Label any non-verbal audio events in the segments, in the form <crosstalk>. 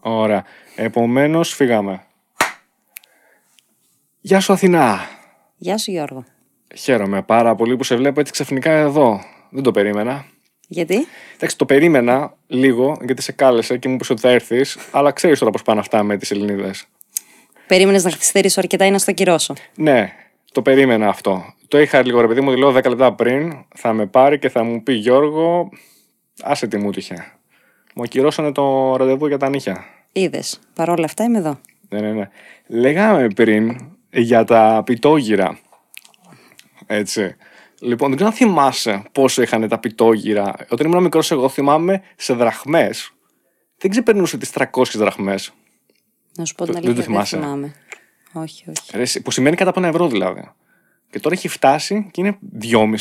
Ωραία. Επομένως, φύγαμε. Γεια σου, Αθηνά. Γεια σου Γιώργο. Χαίρομαι πάρα πολύ που σε βλέπω έτσι ξαφνικά εδώ. Δεν το περίμενα. Γιατί; Εντάξει, το περίμενα λίγο γιατί σε κάλεσε και μου είπες ότι θα έρθεις, αλλά ξέρεις τώρα πώς πάνε αυτά με τις Ελληνίδες. Περίμενες να καθυστερήσω αρκετά ή να στο κυρώσω. Ναι, το περίμενα αυτό. Το είχα λίγο ρε παιδί μου, λέω 10 λεπτά πριν, θα με πάρει και θα μου πει Γιώργο, άσε τι μου τύχε. Μου ακυρώσανε το ραντεβού για τα νύχια. Είδες. Παρ' όλα αυτά είμαι εδώ. Ναι, ναι, ναι. Λέγαμε πριν για τα πιτόγυρα. Έτσι. Λοιπόν, δεν ξέρω αν θυμάσαι πόσο είχαν τα πιτόγυρα. Όταν ήμουν μικρός, εγώ θυμάμαι σε δραχμές. Δεν ξεπερνούσε τις 300 δραχμές. Να σου πω την Δεν αλήθεια. το θυμάσαι. θυμάμαι. Όχι, όχι. Που σημαίνει κατά από ένα ευρώ δηλαδή. Και τώρα έχει φτάσει και είναι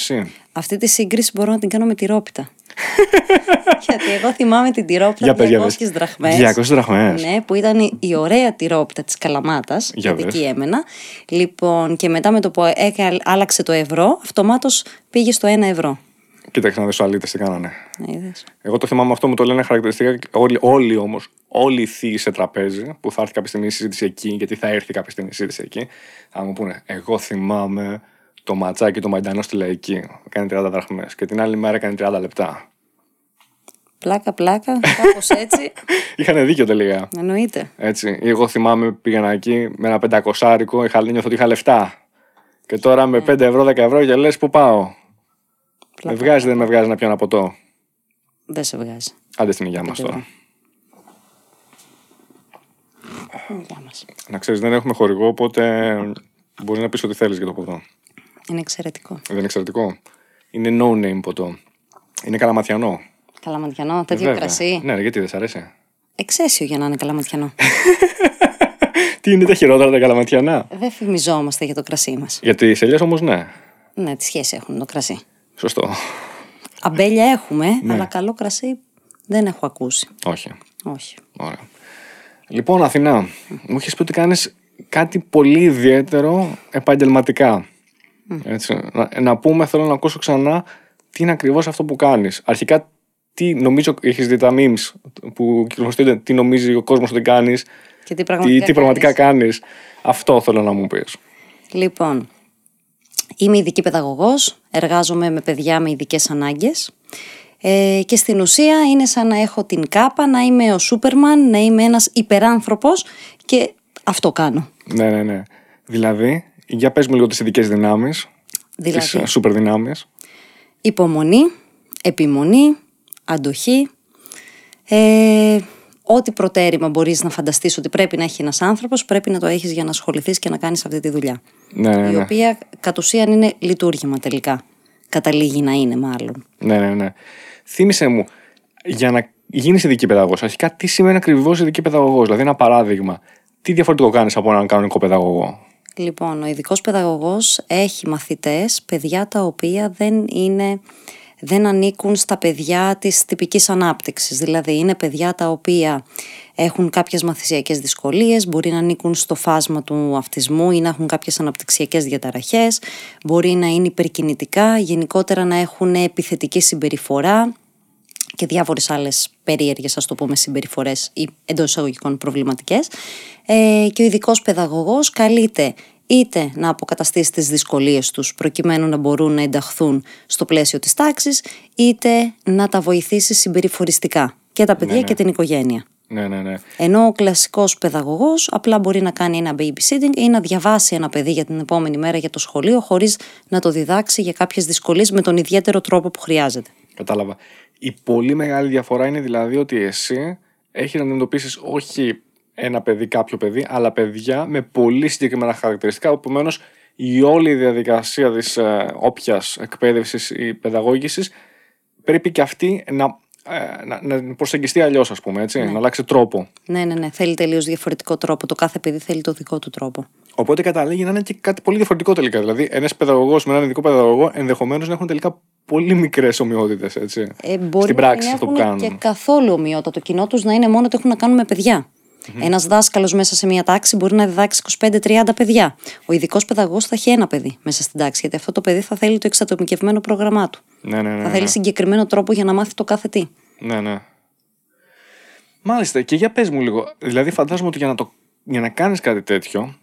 2,5. Αυτή τη σύγκριση μπορώ να την κάνω με τη ρόπιτα. <laughs> Γιατί εγώ θυμάμαι την τυρόπιτα Για πες, για 200 πες. δραχμές. 200 δραχμές. Ναι, που ήταν η ωραία τυρόπιτα της Καλαμάτας, Για γιατί πες. εκεί έμενα. Λοιπόν, και μετά με το που έκα- άλλαξε το ευρώ, αυτομάτως πήγε στο 1 ευρώ. Κοίταξε να δεις αλήτε τι κάνανε. Ναι, είδες. Εγώ το θυμάμαι αυτό, μου το λένε χαρακτηριστικά. και Όλοι, όλοι όμως, όλοι οι θείοι σε τραπέζι, που θα έρθει κάποια στιγμή η συζήτηση εκεί, γιατί θα έρθει κάποια στιγμή η συζήτηση εκεί, θα μου πούνε, Εγώ θυμάμαι το ματσάκι το μαϊντανό στη λαϊκή. Κάνει 30 δραχμές. Και την άλλη μέρα κάνει 30 λεπτά. Πλάκα, πλάκα, κάπως έτσι. <laughs> Είχαν δίκιο τελικά. Εννοείται. Έτσι. Ή Εγώ θυμάμαι πήγαινα εκεί με ένα πεντακοσάρικο, είχα νιώθω ότι είχα λεφτά. Και τώρα με 5 ευρώ, 10 ευρώ και λες που πάω; Με Πλάκα. βγάζει, δεν με βγάζει να πιω ένα ποτό. Δεν σε βγάζει. Άντε στην υγεία μας τώρα. Γεια μας. Να ξέρεις, δεν έχουμε χορηγό, οπότε μπορείς να πεις ό,τι θέλεις για το ποτό. Είναι εξαιρετικό. Δεν είναι εξαιρετικό. Είναι no name ποτό. Είναι καλαματιανό. Καλαματιανό, τέτοιο Βέβαια. κρασί. Ναι, ρε, γιατί δεν σ' αρέσει; Εξαίσιο για να είναι καλαματιανό. <laughs> Τι είναι τα χειρότερα τα καλαματιανά; Δεν φημιζόμαστε για το κρασί μας. Γιατί σε όμως ναι. Ναι, τις σχέση έχουν το κρασί. Σωστό. Αμπέλια έχουμε, Ναι. αλλά καλό κρασί δεν έχω ακούσει. Όχι. Όχι. Ωραία. Λοιπόν, Αθηνά, μου είχε πει ότι κάνεις κάτι πολύ ιδιαίτερο επαγγελματικά. Έτσι. Να, να πούμε, θέλω να ακούσω ξανά τι είναι ακριβώς αυτό που κάνεις. Αρχικά, τι νομίζω έχεις δει τα memes που κυκλοφορούνται, τι νομίζει ο κόσμος ότι κάνεις, Και τι τι, πραγματικά, τι πραγματικά κάνεις. κάνεις. Αυτό θέλω να μου πεις. Λοιπόν, είμαι ειδική παιδαγωγός, εργάζομαι με παιδιά με ειδικές ανάγκες ε, και στην ουσία είναι σαν να έχω την κάπα, να είμαι ο Σούπερμαν, να είμαι ένας υπεράνθρωπος και αυτό κάνω. Ναι, ναι, ναι. Δηλαδή, για πες μου λίγο τις ειδικές δυνάμεις, Δηλαδή, τι σούπερ δυνάμεις. υπομονή, επιμονή, αντοχή, ε, ό,τι προτέρημα μπορείς να φανταστείς ότι πρέπει να έχει ένας άνθρωπος, πρέπει να το έχεις για να ασχοληθείς και να κάνεις αυτή τη δουλειά. Ναι, ναι, Η ναι. οποία κατ' ουσίαν είναι λειτουργήμα τελικά. Καταλήγει να είναι μάλλον. Ναι, ναι, ναι. Θύμησε μου, για να γίνεις ειδική παιδαγωγός, αρχικά τι σημαίνει ακριβώς ειδική παιδαγωγός; Δηλαδή, ένα παράδειγμα. Τι διαφορετικό κάνεις από έναν κανονικό παιδαγωγό; Λοιπόν, ο ειδικός παιδαγωγός έχει μαθητές, παιδιά τα οποία δεν είναι δεν ανήκουν στα παιδιά της τυπικής ανάπτυξης. Δηλαδή είναι παιδιά τα οποία έχουν κάποιες μαθησιακές δυσκολίες, μπορεί να ανήκουν στο φάσμα του αυτισμού ή να έχουν κάποιες αναπτυξιακές διαταραχές, μπορεί να είναι υπερκινητικά, γενικότερα να έχουν επιθετική συμπεριφορά και διάφορες άλλες περίεργες, ας το πούμε, συμπεριφορές ή εντός εισαγωγικών προβληματικές. Ε, και ο ειδικός παιδαγωγός καλείται είτε να αποκαταστήσει τις δυσκολίες τους προκειμένου να μπορούν να ενταχθούν στο πλαίσιο της τάξης, είτε να τα βοηθήσει συμπεριφοριστικά και τα παιδιά και την οικογένεια. Ναι, ναι, ναι. Ενώ ο κλασικός παιδαγωγός απλά μπορεί να κάνει ένα babysitting ή να διαβάσει ένα παιδί για την επόμενη μέρα για το σχολείο χωρίς να το διδάξει για κάποιες δυσκολίες με τον ιδιαίτερο τρόπο που χρειάζεται. Κατάλαβα. Η πολύ μεγάλη διαφορά είναι δηλαδή ότι εσύ έχεις να αντιμετωπίσεις όχι ένα παιδί, κάποιο παιδί, αλλά παιδιά με πολύ συγκεκριμένα χαρακτηριστικά. Επομένως, η όλη διαδικασία της ε, όποιας εκπαίδευσης ή παιδαγώγησης πρέπει και αυτή να, ε, να, να προσεγγιστεί αλλιώς, ας πούμε, έτσι, να αλλάξει τρόπο. Ναι, ναι, ναι. Θέλει τελείως διαφορετικό τρόπο. Το κάθε παιδί θέλει το δικό του τρόπο. Οπότε καταλήγει να είναι και κάτι πολύ διαφορετικό τελικά. Δηλαδή, ένας παιδαγωγός με έναν ειδικό παιδαγωγό ενδεχομένως να έχουν τελικά πολύ μικρές ομοιότητες. Ε, μπορεί Στην πράξη να αυτό που έχουν κάνουν. και καθόλου ομοιότητα. Το κοινό τους να είναι μόνο ότι έχουν να κάνουν με παιδιά. Ένας δάσκαλος μέσα σε μια τάξη μπορεί να διδάξει 25-30 παιδιά. Ο ειδικός παιδαγωγός θα έχει ένα παιδί μέσα στην τάξη, γιατί αυτό το παιδί θα θέλει το εξατομικευμένο πρόγραμμά του. Ναι, ναι, ναι. θα ναι. θέλει συγκεκριμένο τρόπο για να μάθει το κάθε τι. Ναι, ναι. Μάλιστα, και για πες μου λίγο. Δηλαδή, φαντάζομαι ότι για να, το, για να κάνεις κάτι τέτοιο,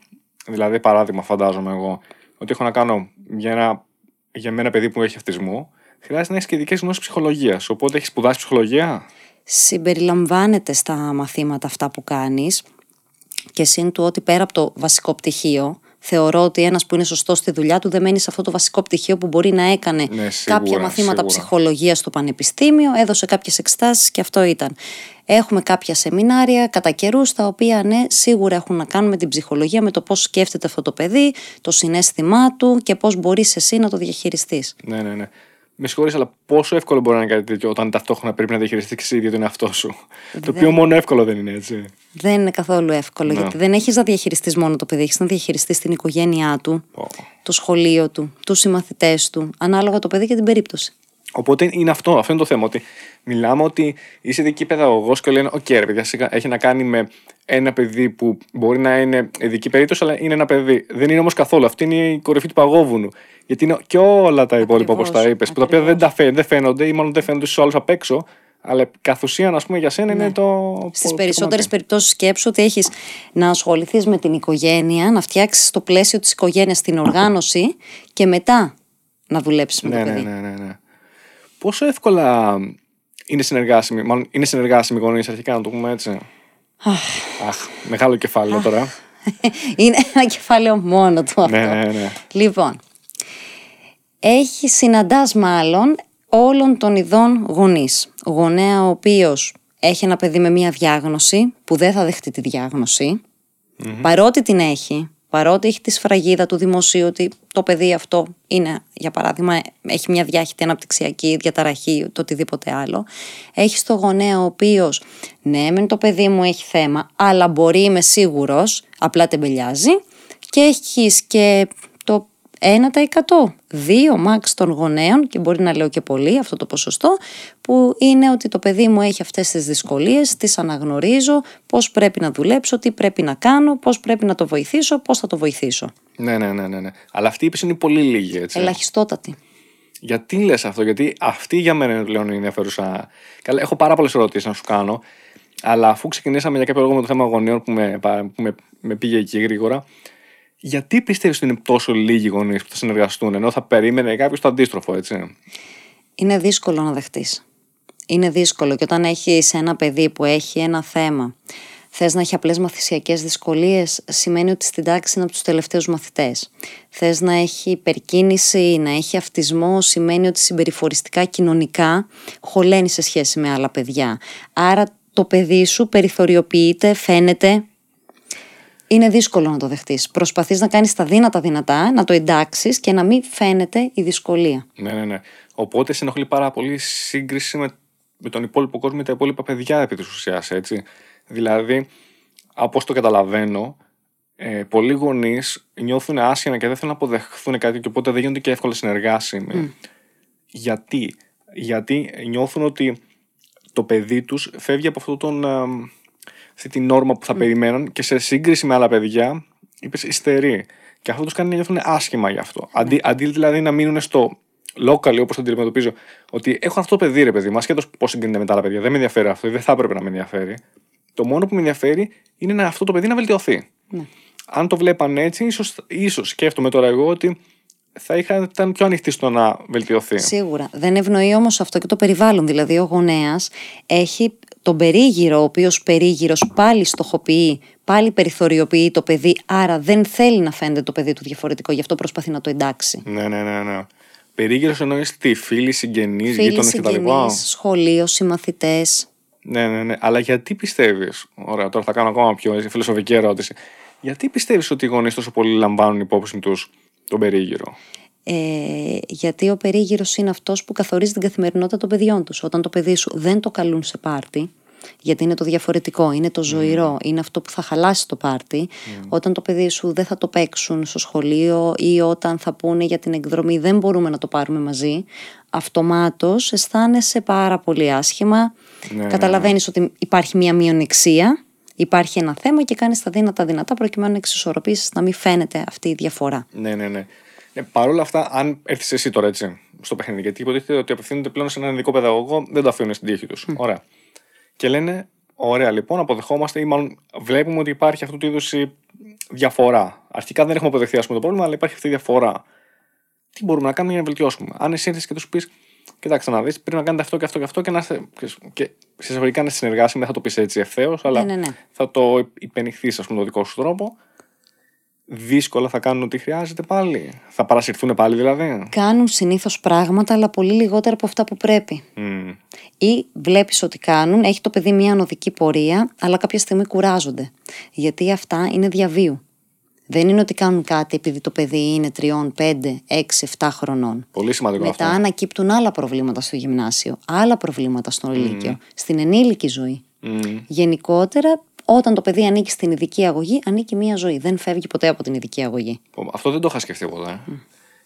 δηλαδή, παράδειγμα, φαντάζομαι εγώ, ότι έχω να κάνω για ένα, για ένα παιδί που έχει αυτισμό, χρειάζεται να έχεις και ειδικέ γνώσεις ψυχολογίας. Οπότε έχεις σπουδάσει ψυχολογία; Συμπεριλαμβάνεται στα μαθήματα αυτά που κάνεις και σύν του ότι πέρα από το βασικό πτυχίο, θεωρώ ότι ένας που είναι σωστός στη δουλειά του δεν μένει σε αυτό το βασικό πτυχίο που μπορεί να έκανε Ναι, σίγουρα, κάποια μαθήματα σίγουρα. ψυχολογία στο πανεπιστήμιο, έδωσε κάποιες εξετάσεις και αυτό ήταν. Έχουμε κάποια σεμινάρια κατά καιρούς, τα οποία ναι, σίγουρα έχουν να κάνουν με την ψυχολογία, με το πώς σκέφτεται αυτό το παιδί, το συνέστημά του και πώς μπορείς εσύ να το διαχειριστείς. Ναι, ναι, ναι. Με συγχωρείς, αλλά πόσο εύκολο μπορεί να είναι κάτι τέτοιο όταν ταυτόχρονα πρέπει να διαχειριστείς και εσύ ίδιο τον εαυτό σου; Το οποίο μόνο εύκολο δεν είναι, έτσι. Δεν είναι καθόλου εύκολο, Ναι. γιατί δεν έχεις να διαχειριστείς μόνο το παιδί, έχεις να διαχειριστείς την οικογένειά του, Πω. το σχολείο του, τους συμμαθητές του, ανάλογα το παιδί και την περίπτωση. Οπότε είναι αυτό, αυτό είναι το θέμα. Ότι μιλάμε ότι είσαι ειδική παιδαγωγός και λένε: Οκ, ρε παιδιά, σιγά, έχει να κάνει με ένα παιδί που μπορεί να είναι ειδική περίπτωση, αλλά είναι ένα παιδί. Δεν είναι όμως καθόλου. Αυτή είναι η κορυφή του παγόβουνου. Γιατί είναι και όλα τα υπόλοιπα, όπως Ακριβώς, τα είπες, που τα οποία δεν, τα φαίνονται, δεν φαίνονται ή μάλλον δεν φαίνονται στους άλλους απ' έξω. Αλλά καθ' ουσίαν, ας πούμε, για σένα είναι το. Στις το περισσότερες κομμάτι. περιπτώσεις, σκέψου ότι έχεις να ασχοληθείς με την οικογένεια, να φτιάξεις το πλαίσιο της οικογένειας την οργάνωση και μετά να δουλέψεις με Ναι, το ναι, παιδί. ναι, ναι, ναι. Πόσο εύκολα είναι συνεργάσιμοι, μάλλον είναι συνεργάσιμοι γονεί αρχικά, να το πούμε έτσι; Αχ, μεγάλο κεφάλαιο τώρα. <laughs> Είναι ένα κεφάλαιο μόνο του αυτό. ναι, ναι, ναι. Λοιπόν, έχει συναντάς μάλλον όλων των ειδών γονείς. Γονέα ο οποίος έχει ένα παιδί με μία διάγνωση που δεν θα δεχτεί τη διαγνωση παρότι την έχει, παρότι έχει τη σφραγίδα του δημοσίου ότι το παιδί αυτό είναι, για παράδειγμα, έχει μια διάχυτη αναπτυξιακή διαταραχή, το οτιδήποτε άλλο. Έχει το γονέα ο οποίος, ναι, μεν το παιδί μου έχει θέμα, αλλά μπορεί, είμαι σίγουρος, απλά τεμπελιάζει. Και έχεις και το 1%, 2 max των γονέων, και μπορεί να λέω και πολύ αυτό το ποσοστό, που είναι ότι το παιδί μου έχει αυτές τις δυσκολίες, τις αναγνωρίζω, πώς πρέπει να δουλέψω, τι πρέπει να κάνω, πώς πρέπει να το βοηθήσω, πώς θα το βοηθήσω. Ναι, ναι, ναι, ναι, ναι. Αλλά αυτή η είναι πολύ λίγη, έτσι. Ελαχιστότατη. Γιατί λες αυτό, Γιατί αυτή για μένα είναι πλέον η ενδιαφέρουσα. Καλά, έχω πάρα πολλές ερωτήσεις να σου κάνω. Αλλά αφού ξεκινήσαμε για κάποιο λόγο με το θέμα γονέων που με, πα- που με, με πήγε εκεί γρήγορα, γιατί πιστεύεις ότι είναι τόσο λίγοι γονείς που θα συνεργαστούν, ενώ θα περίμενε κάποιος το αντίστροφο, έτσι; Είναι δύσκολο να δεχτείς. Είναι δύσκολο και όταν έχεις ένα παιδί που έχει ένα θέμα, θες να έχει απλές μαθησιακές δυσκολίες, σημαίνει ότι στην τάξη είναι από τους τελευταίους μαθητές. Θες να έχει υπερκίνηση, να έχει αυτισμό, σημαίνει ότι συμπεριφοριστικά, κοινωνικά, χωλαίνει σε σχέση με άλλα παιδιά. Άρα το παιδί σου περιθωριοποιείται, φαίνεται, είναι δύσκολο να το δεχτείς. Προσπαθείς να κάνεις τα δύνατα δυνατά, να το εντάξεις και να μην φαίνεται η δυσκολία. Ναι, ναι, ναι. Οπότε σε ενοχλεί πάρα πολύ η σύγκριση με, με τον υπόλοιπο κόσμο, με τα υπόλοιπα παιδιά επί της ουσίας, έτσι. Δηλαδή, από όσο το καταλαβαίνω, ε, πολλοί γονείς νιώθουν άσχημα και δεν θέλουν να αποδεχθούν κάτι και οπότε δεν γίνονται και εύκολα συνεργάσιμοι. Γιατί; Γιατί νιώθουν ότι το παιδί τους φεύγει από αυτό τον, α, αυτή την νόρμα που θα περιμένουν και σε σύγκριση με άλλα παιδιά, είπες, υστερεί. Και αυτό τους κάνει να νιώθουν άσχημα γι' αυτό. Αντί, αντί δηλαδή να μείνουν στο local, όπως το αντιμετωπίζω, ότι έχω αυτό το παιδί, ρε παιδί μου, ασχέτως πώς συγκρίνεται με τα άλλα παιδιά. Δεν με ενδιαφέρει αυτό, δεν θα έπρεπε να με ενδιαφέρει. Το μόνο που με ενδιαφέρει είναι να, αυτό το παιδί να βελτιωθεί. Αν το βλέπαν έτσι, ίσως, ίσως σκέφτομαι τώρα εγώ ότι θα είχα, ήταν πιο ανοιχτή στο να βελτιωθεί. Σίγουρα. Δεν ευνοεί όμως αυτό και το περιβάλλον. Δηλαδή, ο γονέας έχει τον περίγυρο, ο οποίος περίγυρος πάλι στοχοποιεί, πάλι περιθωριοποιεί το παιδί, άρα δεν θέλει να φαίνεται το παιδί του διαφορετικό, γι' αυτό προσπαθεί να το εντάξει. Ναι, ναι, ναι. ναι. Περίγυρος εννοείς τι, φίλοι, συγγενείς, Φίλοι, γείτονες κτλ. συγγενείς, σχολείο, συμμαθητές. Ναι, ναι, ναι. Αλλά γιατί πιστεύεις. Ωραία, τώρα θα κάνω ακόμα πιο φιλοσοφική ερώτηση. Γιατί πιστεύεις ότι οι γονείς τόσο πολύ λαμβάνουν υπόψη τους τον περίγυρο; Ε, γιατί ο περίγυρος είναι αυτός που καθορίζει την καθημερινότητα των παιδιών τους. Όταν το παιδί σου δεν το καλούν σε πάρτι, γιατί είναι το διαφορετικό, είναι το ζωηρό, είναι αυτό που θα χαλάσει το πάρτι. Όταν το παιδί σου δεν θα το παίξουν στο σχολείο ή όταν θα πούνε για την εκδρομή δεν μπορούμε να το πάρουμε μαζί, αυτομάτως αισθάνεσαι πάρα πολύ άσχημα. Ναι, Καταλαβαίνεις ότι υπάρχει μια μειονεξία, υπάρχει ένα θέμα και κάνεις τα δύνατα δυνατά προκειμένου να εξισορροπήσεις, να μην φαίνεται αυτή η διαφορά. Ναι, ναι, ναι. Ναι Παρ' όλα αυτά, αν έρθεις εσύ τώρα έτσι στο παιχνίδι, γιατί υποτίθεται ότι απευθύνονται πλέον σε έναν ειδικό παιδαγωγό, δεν το αφήνουν στην τύχη τους. Ωραία. Και λένε, Ωραία, λοιπόν, αποδεχόμαστε ή μάλλον βλέπουμε ότι υπάρχει αυτού του είδους η διαφορά. Αρχικά δεν έχουμε αποδεχθεί ας πούμε, το πρόβλημα, αλλά υπάρχει αυτή η διαφορά. Τι μπορούμε να κάνουμε για να βελτιώσουμε; Αν εσύ έρθεις και τους πεις, Κοιτάξτε να δεις, πρέπει να κάνετε αυτό και αυτό και αυτό και να είστε. και σε εισαγωγικά να συνεργάσει, δεν θα το πεις έτσι ευθέως, αλλά Ναι, ναι, ναι. θα το υπενηχθείς, ας πούμε, το δικό σου τρόπο. Δύσκολα θα κάνουν ό,τι χρειάζεται πάλι. Θα παρασυρθούν πάλι δηλαδή. Κάνουν συνήθως πράγματα, αλλά πολύ λιγότερα από αυτά που πρέπει. Μμ. Ή βλέπεις ότι κάνουν, έχει το παιδί μια ανωδική πορεία, αλλά κάποια στιγμή κουράζονται. Γιατί αυτά είναι διαβίου. Δεν είναι ότι κάνουν κάτι επειδή το παιδί είναι 3, 5, 6, 7 χρονών. Πολύ σημαντικό Μετά αυτό. ανακύπτουν άλλα προβλήματα στο γυμνάσιο, άλλα προβλήματα στον ηλικιο, στην ενήλικη ζωή. Μμ. Γενικότερα, όταν το παιδί ανήκει στην ειδική αγωγή, ανήκει μία ζωή. Δεν φεύγει ποτέ από την ειδική αγωγή. Αυτό δεν το είχα σκεφτεί ποτέ.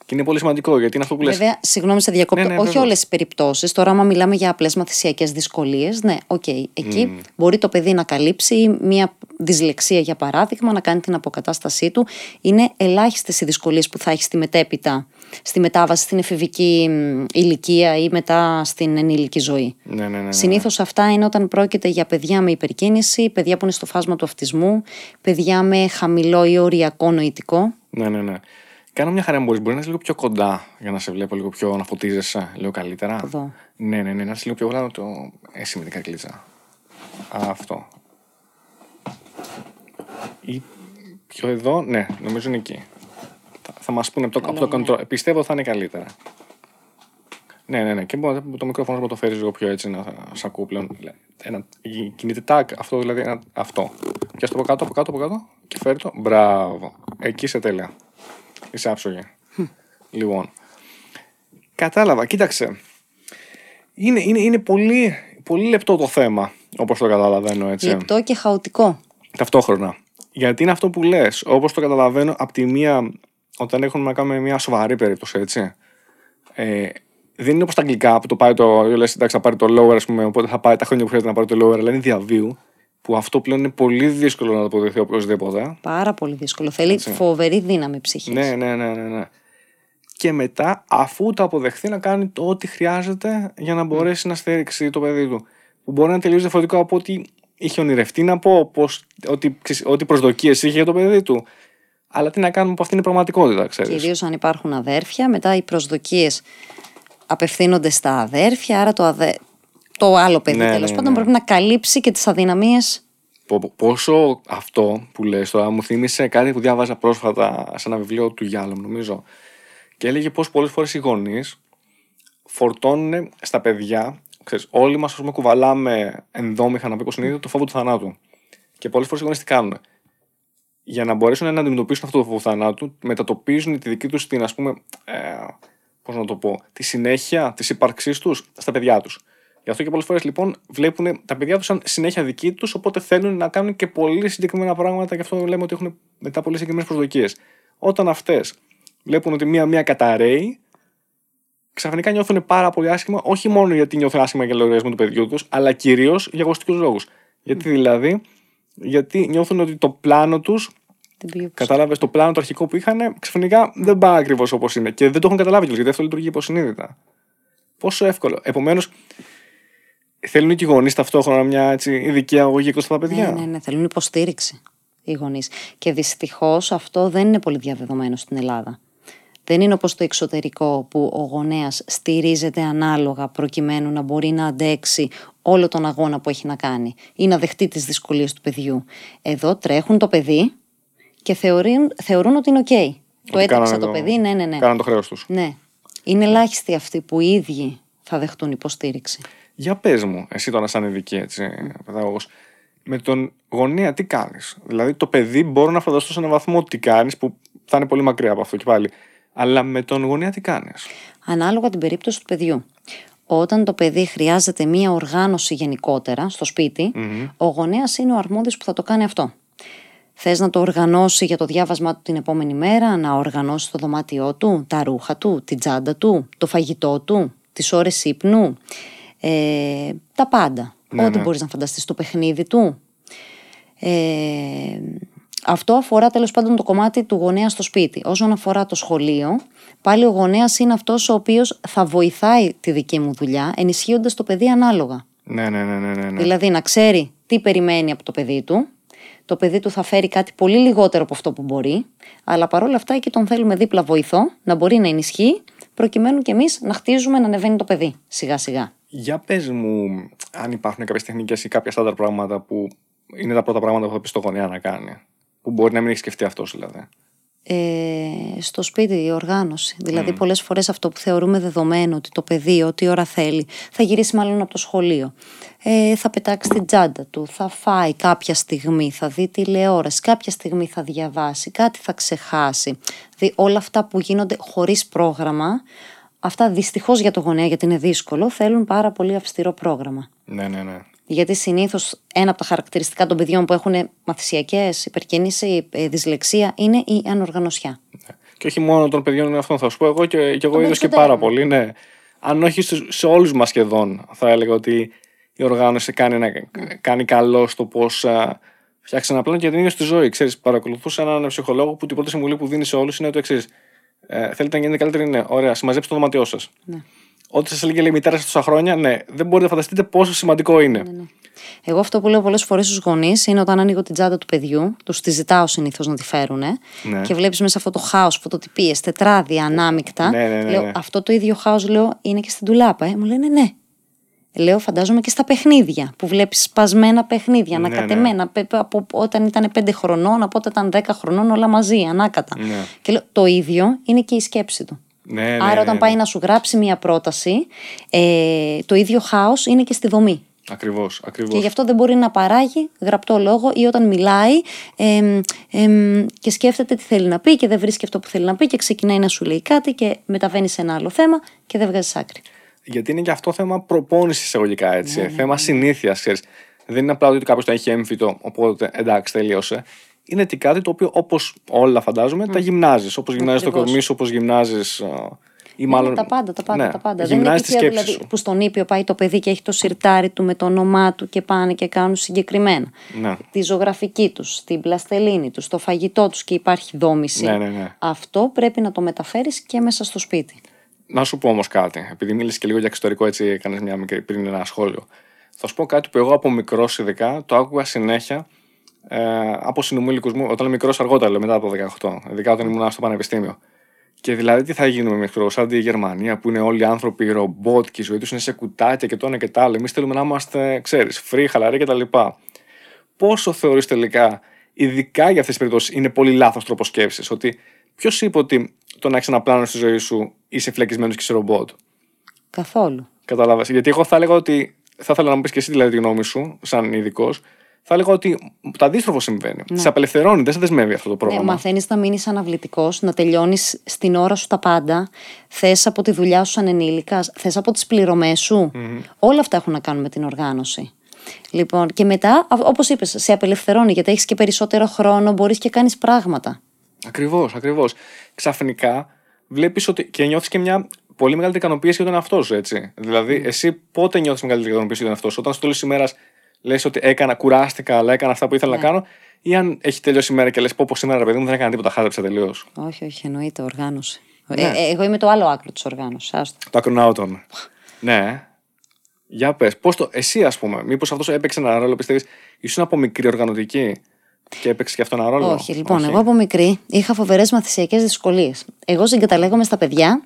Και είναι πολύ σημαντικό γιατί είναι αυτό που λες. Βέβαια, συγγνώμη, σε διακόπτω. Ναι, ναι, όχι βέβαια. όλες τις περιπτώσεις. Τώρα, άμα μιλάμε για απλές μαθησιακές δυσκολίες, ναι, οκ. Εκεί μπορεί το παιδί να καλύψει μία δυσλεξία, για παράδειγμα, να κάνει την αποκατάστασή του. Είναι ελάχιστες οι δυσκολίες που θα έχει στη μετέπειτα, στη μετάβαση στην εφηβική μ, ηλικία ή μετά στην ενήλικη ζωή. Ναι, ναι, ναι. ναι. Συνήθως αυτά είναι όταν πρόκειται για παιδιά με υπερκίνηση, παιδιά που είναι στο φάσμα του αυτισμού, παιδιά με χαμηλό ή οριακό νοητικό. Ναι, ναι, ναι. Κάνω μια χαρά αν μπορείς. Μπορεί να είσαι λίγο πιο κοντά για να σε βλέπω λίγο πιο να φωτίζεσαι λίγο καλύτερα. Εδώ. Ναι, ναι, ναι. Να είσαι λίγο πιο γράμμα το. Έτσι με την κακλίτσα. Αυτό. Ή πιο εδώ, ναι, νομίζω είναι εκεί. Θα, θα μας πούνε από το, από το ναι. control. Πιστεύω θα είναι καλύτερα. Ναι, ναι, ναι. Και μπορεί το μικρόφωνο να το φέρεις λίγο πιο έτσι να σ' ακούω πλέον. Ένα, κινείται τάκ, αυτό δηλαδή. Ένα, αυτό. Και το από κάτω, από κάτω, από κάτω. Και φέρει το. Μπράβο. Εκεί είσαι τέλεια. Είσαι άψογη. λοιπόν. Κατάλαβα, κοίταξε. Είναι, είναι, είναι πολύ, πολύ λεπτό το θέμα, όπως το καταλαβαίνω έτσι. Λεπτό και χαοτικό. Ταυτόχρονα. Γιατί είναι αυτό που λες, όπως το καταλαβαίνω, από τη μία, όταν έχουμε να κάνουμε μια σοβαρή περίπτωση, έτσι. Ε, δεν είναι όπως τα αγγλικά που το πάει το. Λες, εντάξει, θα πάρει το lower, ας πούμε, οπότε θα πάει τα χρόνια που χρειάζεται να πάρει το lower, αλλά είναι διαβίου. Που αυτό πλέον είναι πολύ δύσκολο να το αποδεχθεί οποιοδήποτε. Πάρα πολύ δύσκολο. Θέλει φοβερή δύναμη ψυχής. Ναι, ναι, ναι, ναι, ναι. Και μετά, αφού το αποδεχθεί, να κάνει το ό,τι χρειάζεται για να μπορέσει να στηρίξει το παιδί του. Που μπορεί να είναι τελείως διαφορετικό από ό,τι είχε ονειρευτεί να πω, πώς, ό,τι, ξέρεις, ό,τι προσδοκίες είχε για το παιδί του. Αλλά τι να κάνουμε που αυτή είναι η πραγματικότητα, ξέρεις. Κυρίω αν υπάρχουν αδέρφια, μετά οι προσδοκίες απευθύνονται στα αδέρφια, άρα το, αδε... το άλλο παιδί Ναι, τέλος ναι, πάντων ναι. πρέπει να καλύψει και τις αδυναμίες. Πόσο αυτό που λες τώρα μου θύμισε κάτι που διάβαζα πρόσφατα σε ένα βιβλίο του Γιάλομ, νομίζω. Και έλεγε πω πολλές φορές οι γονείς φορτώνουν στα παιδιά. Ξέρεις, όλοι μας, ας πούμε, κουβαλάμε ενδόμηχα να πει συνείδητο το φόβο του θανάτου. Και πολλές φορές οι γονείς τι κάνουν. Για να μπορέσουν να αντιμετωπίσουν αυτό το φόβο του θανάτου, μετατοπίζουν τη δική τους την, ας πούμε, ε, πώς να το πω, τη συνέχεια της ύπαρξής τους στα παιδιά τους. Γι' αυτό και πολλές φορές λοιπόν βλέπουν τα παιδιά τους σαν συνέχεια δική τους, οπότε θέλουν να κάνουν και πολύ συγκεκριμένα πράγματα, γι' αυτό λέμε ότι έχουν μετά πολύ συγκεκριμένες προσδοκίες. Όταν αυτές βλέπουν ότι μία-μία καταραίει, ξαφνικά νιώθουν πάρα πολύ άσχημα, όχι μόνο γιατί νιώθουν άσχημα για λογαριασμό του παιδιού τους, αλλά κυρίως για εγωιστικού λόγους. Γιατί δηλαδή, γιατί νιώθουν ότι το πλάνο τους, κατάλαβες το πλάνο το αρχικό που είχαν, ξαφνικά δεν πάει ακριβώς όπως είναι. Και δεν το έχουν καταλάβει κιόλας, γιατί αυτό λειτουργεί υποσυνείδητα. Πόσο εύκολο. Επομένως, θέλουν και οι γονείς ταυτόχρονα μια έτσι, ειδική αγωγή εκτό από τα παιδιά. Ναι, ναι, ναι, θέλουν υποστήριξη οι γονείς. Και δυστυχώς αυτό δεν είναι πολύ διαδεδομένο στην Ελλάδα. Δεν είναι όπως το εξωτερικό που ο γονέας στηρίζεται ανάλογα προκειμένου να μπορεί να αντέξει όλο τον αγώνα που έχει να κάνει ή να δεχτεί τις δυσκολίες του παιδιού. Εδώ τρέχουν το παιδί και θεωρούν, θεωρούν ότι είναι οκ. Το Ότι έτρεξα κάνανε το παιδί, ναι, ναι, ναι. Κάναν το χρέος τους. Ναι. Είναι ελάχιστοι αυτοί που οι ίδιοι θα δεχτούν υποστήριξη. Για πες μου, εσύ τώρα, σαν ειδική έτσι, παιδαγωγός, με τον γονέα τι κάνεις; Δηλαδή, το παιδί μπορώ να φανταστώ σε έναν βαθμό τι κάνεις, που θα είναι πολύ μακριά από αυτό και πάλι. Αλλά με τον γονέα τι κάνεις; Ανάλογα την περίπτωση του παιδιού. Όταν το παιδί χρειάζεται μία οργάνωση γενικότερα στο σπιτι ο γονέας είναι ο αρμόδιος που θα το κάνει αυτό. Θες να το οργανώσει για το διάβασμά του την επόμενη μέρα, να οργανώσει το δωμάτιό του, τα ρούχα του, την τσάντα του, το φαγητό του, τις ώρες ύπνου, ε, τα πάντα. Ναι, Ό,τι ναι. μπορείς να φανταστείς, το παιχνίδι του. Ε, αυτό αφορά τέλος πάντων το κομμάτι του γονέα στο σπίτι. Όσον αφορά το σχολείο, πάλι ο γονέας είναι αυτός ο οποίος θα βοηθάει τη δική μου δουλειά, ενισχύοντας το παιδί ανάλογα. Ναι, ναι, ναι, ναι. ναι, ναι. Δηλαδή να ξέρει τι περιμένει από το παιδί του. Το παιδί του θα φέρει κάτι πολύ λιγότερο από αυτό που μπορεί, αλλά παρόλα αυτά εκεί τον θέλουμε δίπλα βοηθό, να μπορεί να ενισχύει, προκειμένου και εμείς να χτίζουμε να ανεβαίνει το παιδί σιγά σιγά. Για πες μου, αν υπάρχουν κάποιες τεχνικές ή κάποια στάνταρ πράγματα που είναι τα πρώτα πράγματα που θα πεις στο γονέα να κάνει. Που μπορεί να μην έχει σκεφτεί αυτός δηλαδή. Ε, στο σπίτι η οργάνωση. Δηλαδή, mm. πολλές φορές αυτό που θεωρούμε δεδομένο ότι το παιδί, ό,τι ώρα θέλει, θα γυρίσει μάλλον από το σχολείο. Ε, θα πετάξει την τσάντα του, θα φάει κάποια στιγμή, θα δει τηλεόραση, κάποια στιγμή θα διαβάσει, κάτι θα ξεχάσει. Δηλαδή, όλα αυτά που γίνονται χωρίς πρόγραμμα, αυτά δυστυχώς για το γονέα, γιατί είναι δύσκολο, θέλουν πάρα πολύ αυστηρό πρόγραμμα. Ναι, ναι, ναι. Γιατί συνήθως ένα από τα χαρακτηριστικά των παιδιών που έχουν μαθησιακές, υπερκίνηση, ε, δυσλεξία είναι η ανοργανωσιά. Ναι. Και όχι μόνο των παιδιών είναι αυτό, θα σου πω εγώ και, και εγώ είδο και πάρα πολύ. Ναι. Αν όχι σε όλους μας σχεδόν, θα έλεγα ότι η οργάνωση κάνει, να, κάνει καλό στο πώς φτιάξει ένα πλάνο και την ίδια στη ζωή. Ξέρεις, παρακολουθούσα έναν ψυχολόγο που την πρώτη συμβουλή που δίνει σε όλους είναι το εξής. Ε, θέλετε να γίνετε καλύτεροι, ναι. Ωραία, συμμαζέψτε το δωμάτιό σας. Ναι. Ό,τι σας έλεγε η μητέρα σας τόσα χρόνια, ναι, δεν μπορείτε να φανταστείτε πόσο σημαντικό είναι. Ναι, ναι. Εγώ αυτό που λέω πολλές φορές στους γονείς είναι όταν ανοίγω την τσάντα του παιδιού, τους τη ζητάω συνήθως να τη φέρουν ναι. και βλέπεις μέσα αυτό το χάος, φωτοτυπίε, τετράδια, ανάμεικτα. Ναι, ναι, ναι, λέω, αυτό το ίδιο χάος λέω είναι και στην τουλάπα. Ε. Μου λένε ναι. Λέω, φαντάζομαι και στα παιχνίδια που βλέπεις σπασμένα παιχνίδια, ναι, ανακατεμένα ναι. από όταν ήταν 5 χρονών, από όταν ήταν 10 χρονών, όλα μαζί, ανάκατα. Ναι. Και λέω, το ίδιο είναι και η σκέψη του. Ναι, ναι, Άρα, όταν ναι, πάει να σου γράψει μία πρόταση, ε, το ίδιο χάος είναι και στη δομή. Ακριβώς. Ακριβώς. Και γι' αυτό δεν μπορεί να παράγει γραπτό λόγο ή όταν μιλάει ε, ε, και σκέφτεται τι θέλει να πει και δεν βρίσκει αυτό που θέλει να πει και ξεκινάει να σου λέει κάτι και μεταβαίνει σε ένα άλλο θέμα και δεν βγάζει άκρη. Γιατί είναι και αυτό θέμα προπόνησης εισαγωγικά έτσι. Ναι, ναι, θέμα ναι. συνήθειας. Δεν είναι απλά ότι κάποιος το έχει έμφυτο, οπότε εντάξει, τελείωσε είναι και κάτι το οποίο όπως όλα φαντάζομαι τα γυμνάζεις. Όπως γυμνάζεις το κορμί σου, όπως γυμνάζεις. Ή μάλλον... τα πάντα, τα πάντα. Ναι, τα πάντα. Δεν είναι τυχαίο δηλαδή σου. που στον Ήπιο πάει το παιδί και έχει το σιρτάρι του με το όνομά του και πάνε και κάνουν συγκεκριμένα. Ναι. Τη ζωγραφική τους, την πλαστελίνη τους, το φαγητό τους και υπάρχει δόμηση. Ναι, ναι, ναι. Αυτό πρέπει να το μεταφέρεις και μέσα στο σπίτι. Να σου πω όμως κάτι. Επειδή μίλησες και λίγο για εξωτερικό, έτσι έκανες μια μικρή πριν ένα σχόλιο. Θα σου πω κάτι που εγώ από μικρός ειδικά το άκουγα συνέχεια ε, από συνομήλικου μου, όταν μικρός αργότερα, μετά από 18, ειδικά όταν ήμουν στο πανεπιστήμιο. Και δηλαδή τι θα γίνουμε μικρό, σαν τη Γερμανία που είναι όλοι οι άνθρωποι ρομπότ και η ζωή τους είναι σε κουτάκια και το ένα και το άλλο. Εμείς θέλουμε να είμαστε, ξέρεις, free, χαλαροί κτλ. Πόσο θεωρείς τελικά, ειδικά για αυτές τις περιπτώσεις, είναι πολύ λάθος τρόπος σκέψης. Ότι ποιος είπε ότι το να έχεις ένα πλάνο στη ζωή σου είσαι φλεκισμένο και σε ρομπότ; Καθόλου. Κατάλαβες. Γιατί εγώ θα έλεγα ότι. Θα ήθελα να μου πεις και εσύ δηλαδή τη γνώμη σου, σαν ειδικός, θα έλεγα ότι το αντίστροφο συμβαίνει. Ναι. Σε απελευθερώνει, δεν σε δεσμεύει αυτό το πρόγραμμα. Ναι, Μαθαίνεις να μείνεις αναβλητικός, να τελειώνεις στην ώρα σου τα πάντα. Θες από τη δουλειά σου σαν ενήλικας, θες από τις πληρωμές σου. Mm-hmm. Όλα αυτά έχουν να κάνουν με την οργάνωση. Λοιπόν, και μετά, όπως είπες, σε απελευθερώνει γιατί έχεις και περισσότερο χρόνο, μπορείς και κάνεις πράγματα. Ακριβώς, ακριβώς. Ξαφνικά βλέπεις ότι. και νιώθεις και μια πολύ μεγαλύτερη ικανοποίηση για τον εαυτό σου, έτσι. Δηλαδή, εσύ πότε νιώθεις μεγαλύτερη ικανοποίηση για τον εαυτό σου, όταν στο τέλος της ημέρας λες ότι έκανα, κουράστηκα, αλλά έκανα αυτά που ήθελα να ναι. κάνω, ή αν έχει τελειώσει η μέρα και λες πω, πω σήμερα ρε παιδί μου δεν έκανα τίποτα, χάζεψα τελείως. Όχι, όχι, εννοείται, οργάνωση. Ναι. Ε, ε, εγώ είμαι το άλλο άκρο της οργάνωσης. Το ακρονάωτον. ναι. Για πες, πώς το. Εσύ, ας πούμε, μήπως αυτός έπαιξε ένα ρόλο, πιστεύεις, ήσουν από μικρή οργανωτική και έπαιξε και αυτό ένα ρόλο; Όχι, λοιπόν, Όχι. εγώ από μικρή είχα φοβερές μαθησιακές δυσκολίες. Εγώ συγκαταλέγομαι στα παιδιά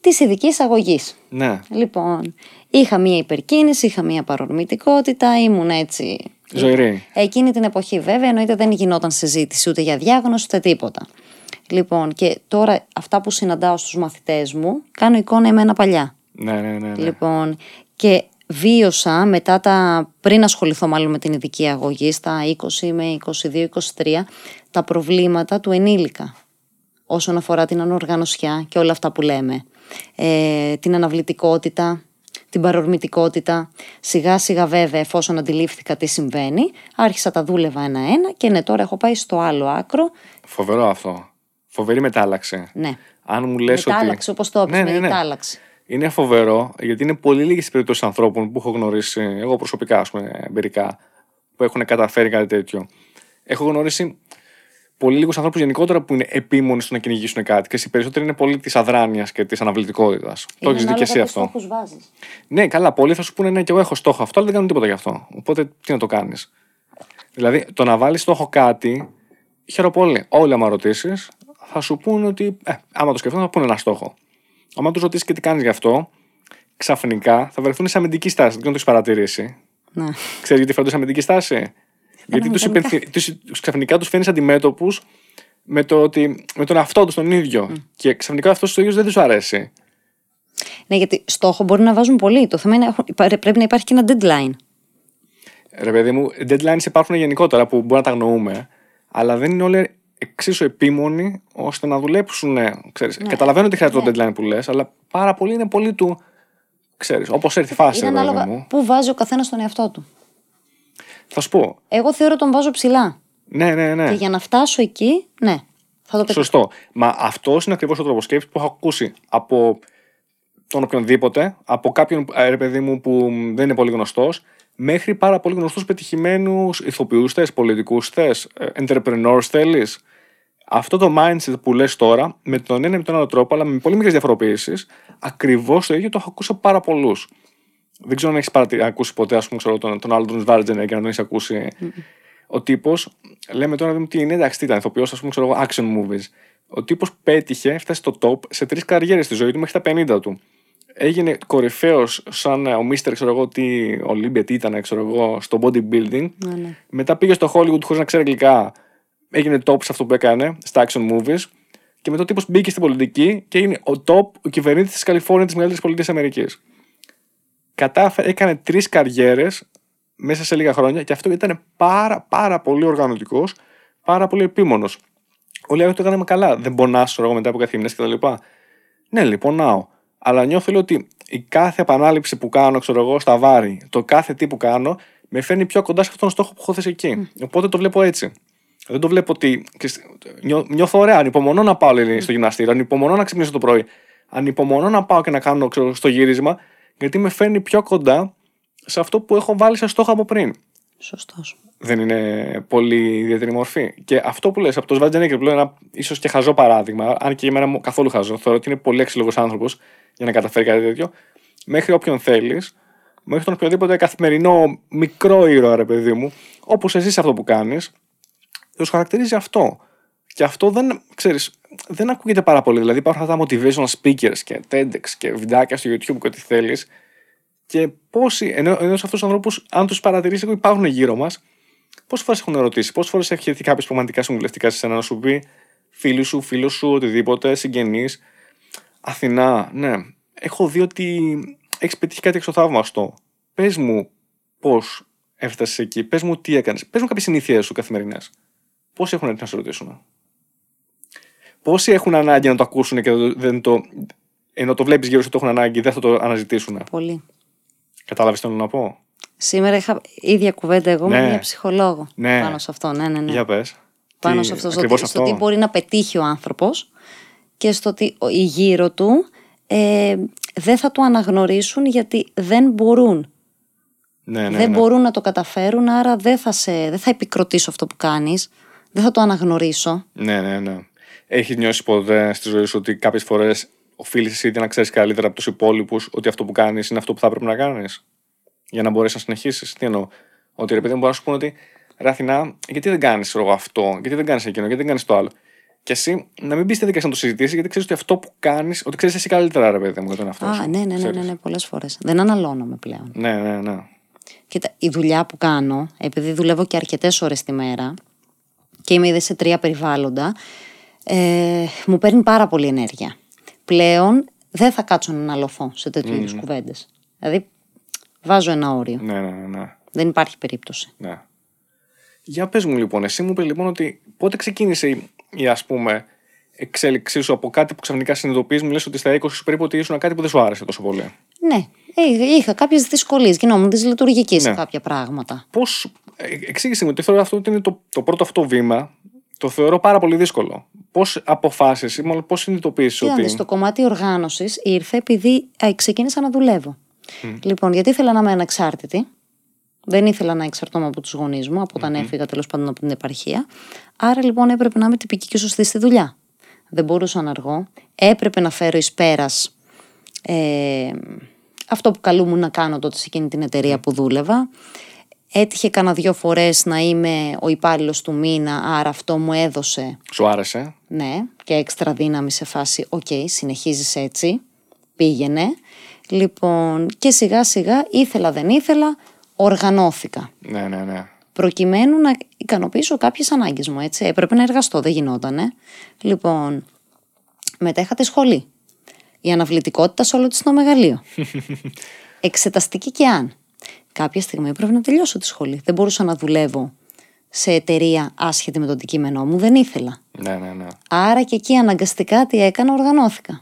της ειδικής αγωγής. Ναι. Λοιπόν, είχα μία υπερκίνηση, είχα μία παρορμητικότητα, ήμουν έτσι. Ζωηρή. Εκείνη την εποχή, βέβαια, εννοείται δεν γινόταν συζήτηση ούτε για διάγνωση ούτε τίποτα. Λοιπόν, και τώρα αυτά που συναντάω στους μαθητές μου, κάνω εικόνα εμένα παλιά. Ναι, ναι, ναι. ναι. Λοιπόν, και βίωσα μετά τα, πριν ασχοληθώ μάλλον με την ειδική αγωγή, στα 20 με 22-23, τα προβλήματα του ενήλικα όσον αφορά την ανοργανωσιά και όλα αυτά που λέμε ε, την αναβλητικότητα, την παρορμητικότητα. Σιγά σιγά βέβαια εφόσον αντιλήφθηκα τι συμβαίνει, άρχισα τα δούλευα ένα-ένα και ναι τώρα έχω πάει στο άλλο άκρο. Φοβερό αυτό. Φοβερή μετάλλαξη. Ναι. Αν μου λες μετάλλαξη, ότι... όπως το έπεισε, ναι, ναι, ναι. μετάλλαξη. Είναι φοβερό γιατί είναι πολύ λίγες οι περιπτώσεις ανθρώπων που έχω γνωρίσει, εγώ προσωπικά, ας πούμε, εμπειρικά, που έχουν καταφέρει κάτι τέτοιο. Έχω γνωρίσει πολύ λίγους ανθρώπους γενικότερα που είναι επίμονοι στο να κυνηγήσουν κάτι. Και οι περισσότεροι είναι πολύ της αδράνειας και της αναβλητικότητας. Το έχεις δει και εσύ αυτό. Βάζεις. Ναι, καλά. Πολλοί θα σου πούνε ναι, και εγώ έχω στόχο αυτό, αλλά δεν κάνουν τίποτα γι' αυτό. Οπότε τι να το κάνεις. Δηλαδή, το να βάλεις στόχο κάτι, χαίρομαι πολύ. Όλοι, άμα ρωτήσεις, θα σου πούνε ότι, ε, άμα το σκεφτούν, θα πούνε ένα στόχο. Αν τους ρωτήσεις και τι κάνεις γι' αυτό, ξαφνικά θα βρεθούν σε αμυντική στάση. Δεν το έχεις παρατηρήσει. Ναι. Ξέρεις γιατί φέρνουν σε αμυντική στάση; Γιατί τους, υπενθυ... τους, ξαφνικά τους φαίνει αντιμέτωπους με, το ότι, με τον αυτό τους τον ίδιο. Και ξαφνικά αυτός το ίδιος δεν τους αρέσει. Ναι, γιατί στόχο μπορεί να βάζουν πολύ. Το θέμα είναι πρέπει να υπάρχει και ένα deadline. Ρε παιδί μου, deadlines υπάρχουν γενικότερα που μπορεί να τα αγνοούμε, αλλά δεν είναι όλοι εξίσου επίμονοι ώστε να δουλέψουν. Ξέρεις. Ναι. Καταλαβαίνω ότι χρειάζεται ναι. το deadline που λες, αλλά πάρα πολύ είναι πολύ του. Ξέρεις, όπως έρθει η φάση. Είναι ανάλογα μου. πού βάζει ο καθένας τον εαυτό του. Θα σου πω. Εγώ θεωρώ τον βάζω ψηλά. Ναι, ναι, ναι. Και για να φτάσω εκεί, ναι. Θα το πετύχω. Σωστό. Μα αυτός είναι ακριβώς ο τρόπος σκέψης που έχω ακούσει από τον οποιονδήποτε, από κάποιον ε, ρε παιδί μου που δεν είναι πολύ γνωστός, μέχρι πάρα πολύ γνωστούς πετυχημένους ηθοποιούς θες, πολιτικούς θες, ε, entrepreneurs θέλεις. Αυτό το mindset που λες τώρα, με τον ένα ή με τον άλλο τρόπο, αλλά με πολύ μικρές διαφοροποιήσεις, ακριβώς το ίδιο το έχω ακούσει από πάρα πολλούς. Δεν ξέρω αν έχεις ακούσει ποτέ, ας πούμε, ξέρω, τον, τον Άρνολντ Σβαρτσενέγκερ και να τον έχεις ακούσει. Ο τύπος, λέμε τώρα δούμε τι είναι, εντάξει, τι ήταν, ηθοποιός, ας πούμε, ξέρω action movies. Ο τύπος πέτυχε, έφτασε στο top σε τρεις καριέρες στη ζωή του μέχρι τα 50 του έγινε κορυφαίος σαν ο Μίστερ, ξέρω εγώ, τι Ολύμπια, τι ήταν, ξέρω εγώ, στο bodybuilding. Ναι, ναι. Μετά πήγε στο Hollywood χωρίς να ξέρει αγγλικά. Έγινε top σε αυτό που έκανε, στα action movies. Και μετά ο τύπος μπήκε στην πολιτική και είναι ο top, ο κυβερνήτης της Καλιφόρνιας της μεγαλύτερης πολιτεία Αμερικής. Κατάφερε, έκανε τρεις καριέρες μέσα σε λίγα χρόνια και αυτό ήταν πάρα, πάρα πολύ οργανωτικός, πάρα πολύ επίμονος. Όλοι άλλοι το έκαναμε καλά. Δεν πονάς, εγώ μετά από καθημερινέ κτλ. Ναι, λοιπόν, ναό. Αλλά νιώθω ότι η κάθε επανάληψη που κάνω, ξέρω εγώ, στα βάρη, το κάθε τι που κάνω, με φέρνει πιο κοντά σε αυτόν τον στόχο που έχω θέσει εκεί. Mm. Οπότε το βλέπω έτσι. Δεν το βλέπω ότι. Νιώ, νιώθω ωραία. Ανυπομονώ να πάω λέει, στο γυμναστήριο, ανυπομονώ να ξυπνήσω το πρωί. Ανυπομονώ να πάω και να κάνω ξέρω, στο γύρισμα, γιατί με φέρνει πιο κοντά σε αυτό που έχω βάλει σε στόχο από πριν. Σωστός. Δεν είναι πολύ ιδιαίτερη μορφή. Και αυτό που λες από το Σβάτζενέκερ που λέω ένα ίσως και χαζό παράδειγμα, αν και για μένα καθόλου χαζό, θεωρώ ότι είναι πολύ έξιλογο άνθρωπος για να καταφέρει κάτι τέτοιο, μέχρι όποιον θέλεις, μέχρι τον οποιοδήποτε καθημερινό μικρό ήρωα, ρε παιδί μου, όπως εσύ αυτό που κάνεις, τους χαρακτηρίζει αυτό. Και αυτό δεν, ξέρεις, δεν ακούγεται πάρα πολύ. Δηλαδή υπάρχουν αυτά τα motivational speakers και TEDx και βιντεάκια στο YouTube και ό,τι θέλεις. Και πόσοι, ενώ, ενώ σε αυτούς τους ανθρώπους, αν τους παρατηρήσει, υπάρχουν γύρω μας, πόσες φορές έχουν ερωτήσει, πόσες φορές έχει έρθει κάποιος πραγματικά συμβουλευτικά σε σένα να σου πει φίλου σου, φίλος σου, οτιδήποτε, συγγενείς, Αθηνά, ναι. Έχω δει ότι έχεις πετύχει κάτι εξωθαύμαστο. Πες μου πώς έφτασες εκεί, πες μου τι έκανες, πες μου κάποιες συνήθειές σου καθημερινές. Πόσοι έχουν έρθει να σε ρωτήσουν; Πόσοι έχουν ανάγκη να το ακούσουν και δεν το. ενώ το βλέπεις γύρω σου το έχουν ανάγκη, δεν θα το αναζητήσουν; Πολύ. Κατάλαβες τι θέλω να πω; Σήμερα είχα ίδια κουβέντα εγώ ναι. με μια ψυχολόγο ναι. πάνω σε αυτό. Ναι, ναι, ναι. Για πες. Πάνω τι, σε αυτό, στο, στο τι μπορεί να πετύχει ο άνθρωπος και στο ότι οι γύρω του ε, δεν θα το αναγνωρίσουν γιατί δεν μπορούν. Ναι, ναι, δεν ναι. μπορούν να το καταφέρουν, άρα δεν θα, σε, δεν θα επικροτήσω αυτό που κάνεις, δεν θα το αναγνωρίσω. Ναι, ναι, ναι. Έχει νιώσει ποτέ στη ζωή σου ότι κάποιες φορές οφείλεις εσύ να ξέρεις καλύτερα από τους υπόλοιπους ότι αυτό που κάνεις είναι αυτό που θα πρέπει να κάνεις για να μπορέσεις να συνεχίσεις. Τι εννοώ; Ότι ρε παιδί μου μπορεί να σου πούνε ότι Ραθινά, γιατί δεν κάνεις αυτό, γιατί δεν κάνεις εκείνο, γιατί δεν κάνεις το άλλο. Και εσύ να μην μπεις στη δικασία να το συζητήσεις, γιατί ξέρεις ότι αυτό που κάνεις, ότι ξέρεις εσύ καλύτερα, ρε παιδί μου, για τον εαυτό Α, ναι, ναι, ναι, ναι, ναι πολλές φορές. Δεν αναλώνομαι πλέον. Ναι, ναι, ναι. Κοίτα, η δουλειά που κάνω, επειδή δουλεύω και αρκετές ώρες τη μέρα και είμαι ήδη σε τρία περιβάλλοντα, ε, μου παίρνει πάρα πολύ ενέργεια. Πλέον δεν θα κάτσω να αναλωθώ σε τέτοιου mm. είδου κουβέντες. Δηλαδή, βάζω ένα όριο. Ναι, ναι, ναι. ναι. Δεν υπάρχει περίπτωση. Ναι. Για πες μου λοιπόν, εσύ μου είπες λοιπόν ότι πότε ξεκίνησε η ας πούμε εξέλιξή σου από κάτι που ξαφνικά συνειδητοποιείς, μου λες ότι στα 20 σου περίπου ότι ήσουν κάτι που δεν σου άρεσε τόσο πολύ. Ναι, ε, είχα κάποιες δυσκολίες, γινόμουν δυσλειτουργικής ναι. σε κάποια πράγματα. Πώς. Ε, εξήγησε μου, ότι θεωρώ αυτό ότι είναι το, το πρώτο αυτό βήμα. Το θεωρώ πάρα πολύ δύσκολο. Πώς αποφάσισε, μάλλον πώς συνειδητοποίησε ότι. Στο κομμάτι οργάνωσης ήρθε επειδή ξεκίνησα να δουλεύω. Λοιπόν, γιατί ήθελα να είμαι ανεξάρτητη Δεν ήθελα να εξαρτώμαι από τους γονείς μου, από όταν έφυγα τέλος πάντων από την επαρχία. Άρα λοιπόν έπρεπε να είμαι τυπική και σωστή στη δουλειά. Δεν μπορούσα να αργώ. Έπρεπε να φέρω εις πέρας ε, αυτό που καλούμουν να κάνω τότε σε εκείνη την εταιρεία που δούλευα. Έτυχε κανένα δύο φορές να είμαι ο υπάλληλος του μήνα, άρα αυτό μου έδωσε. Σου άρεσε; Ναι, και έξτρα δύναμη σε φάση, OK, okay, συνεχίζεις έτσι, πήγαινε. Λοιπόν, και σιγά σιγά, ήθελα δεν ήθελα, οργανώθηκα. Ναι, ναι, ναι. Προκειμένου να ικανοποιήσω κάποιες ανάγκες μου, έτσι. Έπρεπε να εργαστώ, δεν γινότανε. Λοιπόν, μετά είχα τη σχολή. Η αναβλητικότητα σε όλο της το μεγαλείο. <laughs> Εξεταστική και αν. Κάποια στιγμή πρέπει να τελειώσω τη σχολή. Δεν μπορούσα να δουλεύω σε εταιρεία άσχετη με το αντικείμενό μου. Δεν ήθελα. Ναι, ναι, ναι. Άρα και εκεί αναγκαστικά τι έκανα, οργανώθηκα.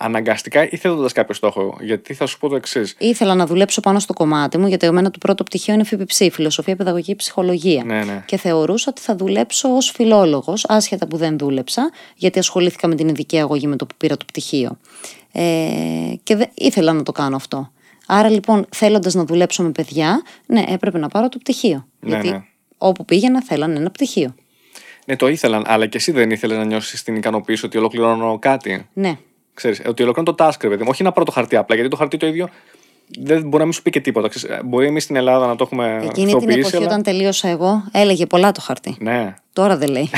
Αναγκαστικά ή θέτοντας κάποιο στόχο. Γιατί θα σου πω το εξής. Ήθελα να δουλέψω πάνω στο κομμάτι μου, γιατί εμένα το πρώτο πτυχίο είναι ΦΠΨ, Φιλοσοφία, Παιδαγωγική, Ψυχολογία. Ναι, ναι. Και θεωρούσα ότι θα δουλέψω ως φιλόλογος, άσχετα που δεν δούλεψα, γιατί ασχολήθηκα με την ειδική αγωγή με το που πήρα το πτυχίο. Ε, και δεν ήθελα να το κάνω αυτό. Άρα λοιπόν, θέλοντας να δουλέψω με παιδιά, ναι, έπρεπε να πάρω το πτυχίο. Ναι, γιατί ναι. όπου πήγαινα θέλανε ένα πτυχίο. Ναι, το ήθελαν, αλλά και εσύ δεν ήθελες να νιώσεις την ικανοποίηση ότι ολοκληρώνω κάτι; Ναι. Ξέρεις, ότι ολοκληρώνω το task, ρε παιδί μου. Όχι να πάρω το χαρτί απλά, γιατί το χαρτί το ίδιο δεν μπορεί να μην σου πει και τίποτα. Ξέρεις, μπορεί εμείς στην Ελλάδα να το έχουμε Εκείνη την αυτοποιήσει, εποχή αλλά- όταν τελείωσα εγώ, έλεγε πολλά το χαρτί. Ναι. Τώρα δεν λέει.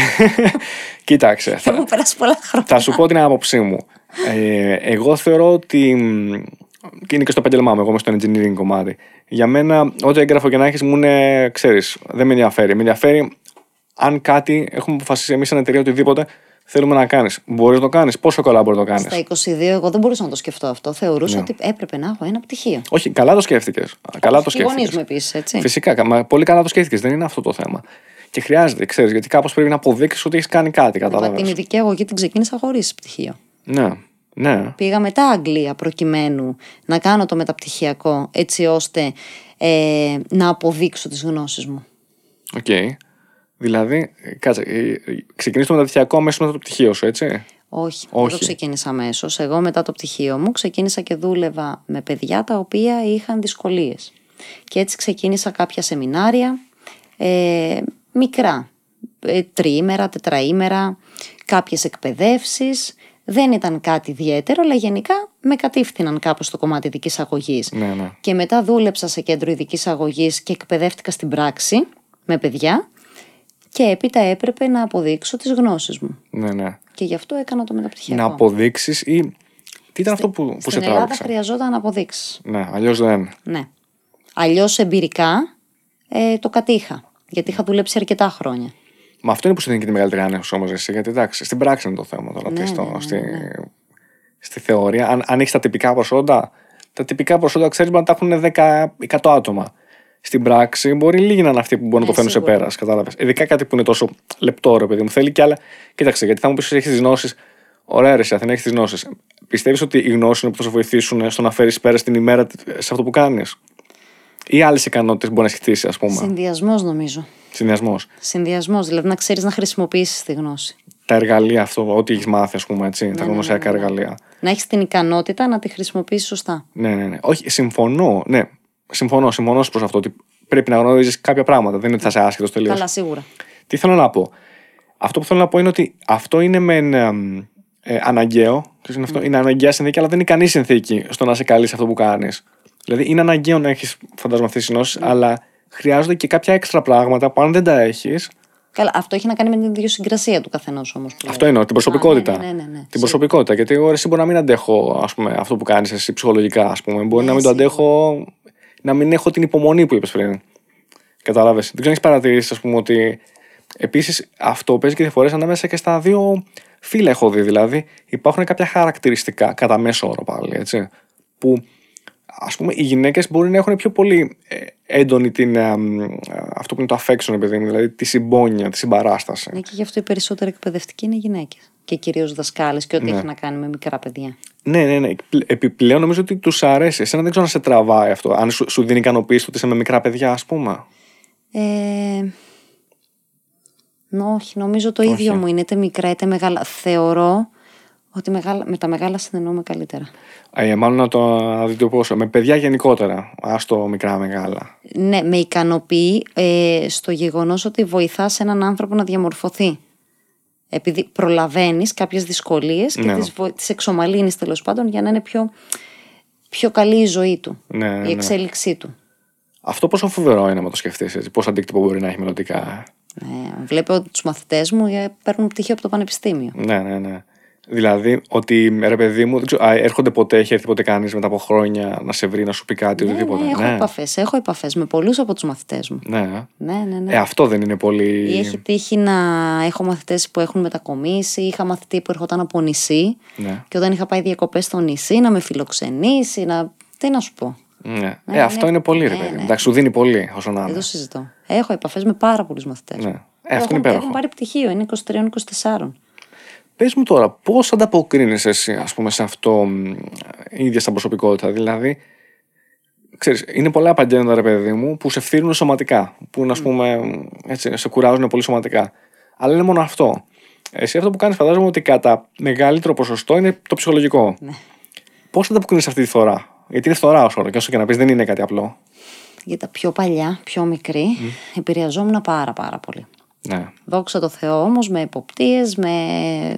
<laughs> Κοίταξε. <laughs> θα- Έχουν περάσει πολλά χρόνια. Θα σου πω την άποψή μου. Ε, εγώ θεωρώ ότι. Μ, Και είναι και στο επάγγελμά μου, εγώ είμαι στο engineering κομμάτι. Για μένα, ό,τι έγγραφο και να έχεις, μου είναι, ξέρεις, δεν με ενδιαφέρει. Με ενδιαφέρει αν κάτι έχουμε αποφασίσει εμείς σαν εταιρεία οτιδήποτε θέλουμε να κάνεις. Μπορείς να το κάνεις, πόσο καλά μπορείς να το κάνεις. Στα 22 εγώ δεν μπορούσα να το σκεφτώ αυτό. Θεωρούσα Ναι. ότι έπρεπε να έχω ένα πτυχίο. Όχι, καλά το σκέφτηκες. Καλά το Οι γονείς σκέφτηκες. μου επίσης, έτσι. Φυσικά, κα- μα πολύ καλά το σκέφτηκες. Δεν είναι αυτό το θέμα. Και χρειάζεται, ξέρεις, γιατί κάπως πρέπει να αποδείξεις ότι έχεις κάνει κάτι. Μα την Κατάλαβες. ειδική αγωγή την ξεκίνησα χωρίς πτυχίο. Ναι, ναι. Πήγα μετά Αγγλία προκειμένου να κάνω το μεταπτυχιακό έτσι ώστε ε, να αποδείξω τις γνώσεις μου. Οκ. Δηλαδή, ε, κάτσε, ε, ε, ξεκινήσεις το μεταπτυχιακό αμέσως μετά το πτυχίο σου, έτσι; Όχι, δεν Όχι. το ξεκίνησα αμέσως. Εγώ μετά το πτυχίο μου ξεκίνησα και δούλευα με παιδιά τα οποία είχαν δυσκολίες. Και έτσι ξεκίνησα κάποια σεμινάρια, ε, μικρά, ε, τριήμερα, τετραήμερα, κάποιες εκπαιδεύσεις. Δεν ήταν κάτι ιδιαίτερο, αλλά γενικά με κατήφθηναν κάπως στο κομμάτι ειδικής αγωγής. Ναι, ναι. Και μετά δούλεψα σε κέντρο ειδικής αγωγής και εκπαιδεύτηκα στην πράξη με παιδιά και έπειτα έπρεπε να αποδείξω τις γνώσεις μου. ναι, ναι. Και γι' αυτό έκανα το μεταπτυχιακό. Να αποδείξεις ή. Τι ήταν αυτό που, που σε Στην Ελλάδα τράβηξε; χρειαζόταν αποδείξεις. Ναι, αλλιώς δεν. Ναι. Αλλιώς εμπειρικά ε, το κατήχα. Γιατί είχα δουλέψει αρκετά χρόνια. Μα αυτό είναι που σου δίνει και τη μεγαλύτερη άνεση όμω εσύ. Γιατί εντάξει, στην πράξη είναι το θέμα τώρα. Ναι, τι στο- ναι, ναι, στη, στη θεωρία. Αν, αν έχεις τα τυπικά προσόντα, τα τυπικά προσόντα ξέρεις μπορεί να τα έχουν 10-100 άτομα. Στην πράξη μπορεί λίγοι να είναι αυτοί που μπορούν να το Ναι, φέρουν σε σίγουρα. πέρας. Κατάλαβες. Ειδικά κάτι που είναι τόσο λεπτό, ρε παιδί μου. Θέλει κι άλλα. Κοίταξε, γιατί θα μου πεις ότι έχεις τις γνώσεις. Ωραία, ρε, εσύ, Αθηνά, έχεις τις γνώσεις. Πιστεύεις ότι οι γνώσεις είναι που θα σε βοηθήσουν στο να φέρεις πέρα στην ημέρα σε αυτό που κάνεις; Ή άλλες ικανότητες μπορεί να έχει χτίσει, ας πούμε; Συνδυασμός νομίζω. Συνδυασμός. Συνδυασμός, δηλαδή να ξέρεις να χρησιμοποιήσεις τη γνώση. Τα εργαλεία, αυτό, ό,τι έχεις μάθει, ας πούμε, έτσι, τα ναι, γνωσιακά ναι, ναι. εργαλεία. Να έχεις την ικανότητα να τη χρησιμοποιήσεις σωστά. Ναι, ναι, ναι. Όχι, συμφωνώ. Ναι, συμφωνώ, συμφωνώ προς αυτό ότι πρέπει να γνωρίζεις κάποια πράγματα. Δεν είναι ότι θα είσαι άσχετος τελείως. Καλά, σίγουρα. Τι θέλω να πω; Αυτό που θέλω να πω είναι ότι αυτό είναι μεν εμ, ε, αναγκαίο. Ξέρεις, Είναι, αυτό, είναι αναγκαία συνθήκη, αλλά δεν είναι ικανή συνθήκη στο να είσαι καλή σε αυτό που κάνεις. Δηλαδή, είναι αναγκαίο να έχεις, φαντάζομαι, αυτέ τι γνώσει, αλλά χρειάζονται και κάποια έξτρα πράγματα που αν δεν τα έχει. Καλά, αυτό έχει να κάνει με την ιδιοσυγκρασία του καθενός όμως. Αυτό εννοώ, την προσωπικότητα. ναι, ναι, ναι, ναι. Την Σίγουρα. προσωπικότητα. Γιατί εγώ εσύ μπορεί να μην αντέχω ας πούμε, αυτό που κάνεις εσύ ψυχολογικά, ας πούμε. Μπορεί Ναι, να μην το σίγουρα. αντέχω, να μην έχω την υπομονή που είπες πριν. Κατάλαβες. Δεν ξέρω αν έχεις παρατηρήσει, ας πούμε, ότι επίσης αυτό παίζει και διαφορές ανάμεσα και στα δύο φύλλα, έχω δει. Δηλαδή, υπάρχουν κάποια χαρακτηριστικά, κατά μέσο όρο πάλι, έτσι, που ας πούμε οι γυναίκες μπορεί να έχουν πιο πολύ ε, έντονη την, ε, μ, ε, αυτό που είναι το affection, παιδί μου, δηλαδή τη συμπόνια, τη συμπαράσταση. Ναι, και γι' αυτό οι περισσότεροι εκπαιδευτικοί είναι γυναίκες. Και κυρίως δασκάλες και ό,τι έχει να κάνει με μικρά παιδιά. Ναι, ναι, ναι. Επιπλέον νομίζω ότι τους αρέσει. Εσένα δεν ξέρω αν σε τραβάει αυτό. Αν σου, σου δίνει ικανοποίηση το ότι είσαι με μικρά παιδιά, ας πούμε. Ε, νο, όχι, νομίζω το ίδιο μου είναι είτε μικρά είτε μεγάλα. Θεωρώ Ότι μεγάλα, με τα μεγάλα συνεννοούμε καλύτερα. Ε, μάλλον να το να δείτε πόσο. Με παιδιά γενικότερα. Άστο μικρά μεγάλα. Ναι, με ικανοποιεί ε, στο γεγονός ότι βοηθάς έναν άνθρωπο να διαμορφωθεί. Επειδή προλαβαίνεις κάποιες δυσκολίες και Ναι. τις, βο- τις εξομαλύνεις τέλος πάντων για να είναι πιο, πιο καλή η ζωή του, Ναι, ναι, η ναι. εξέλιξή του. Αυτό πόσο φοβερό είναι να το σκεφτείς έτσι. Πόσο αντίκτυπο μπορεί να έχει μελλοντικά. Ναι, βλέπω τους μαθητές μου ε, παίρνουν πτυχίο από το πανεπιστήμιο. Ναι, ναι, ναι. Δηλαδή ότι ρε παιδί μου, δεν ξέρω, α, έρχονται ποτέ, έχει έρθει ποτέ κανείς μετά από χρόνια να σε βρει, να σου πει κάτι, Ναι, οτιδήποτε. ναι, έχω ναι. επαφές, έχω επαφές με πολλούς από τους μαθητές μου. ναι. Ναι, ναι, ναι. Ε, αυτό δεν είναι πολύ. Ή έχει τύχει να έχω μαθητές που έχουν μετακομίσει, είχα μαθητή που ερχόταν από νησί Ναι. και όταν είχα πάει διακοπές στο νησί να με φιλοξενήσει, να... τι να σου πω. Ναι. Ναι, ε, αυτό ναι. είναι πολύ, ρε Ναι, παιδί. ναι. Εντάξει, σου δίνει πολύ όσο να Δεν είναι. το συζητώ. Έχω επαφές με πάρα πολλούς μαθητές. Ναι. μου. Ε, αυτό έχουν, είναι υπέροχο. Έχουν πάρει πτυχίο, είναι 23-24. Πες μου τώρα, πώς ανταποκρίνεσαι εσύ, ας πούμε, σε αυτό μ, η ίδια σαν προσωπικότητα; Δηλαδή, ξέρεις, είναι πολλά επαγγέλματα, ρε παιδί μου, που σε φθύρουν σωματικά. Που είναι, ας πούμε, έτσι, σε κουράζουν πολύ σωματικά. Αλλά είναι μόνο αυτό. Εσύ αυτό που κάνεις, φαντάζομαι ότι κατά μεγαλύτερο ποσοστό είναι το ψυχολογικό. Ναι. Πώς ανταποκρίνεσαι αυτή τη φορά. Γιατί είναι φθορά ω όρο, και όσο και να πεις, δεν είναι κάτι απλό. Για τα πιο παλιά, πιο μικρή, επηρεαζόμουν πάρα πάρα πολύ. Ναι. Δόξα τω Θεώ όμως με εποπτείες, με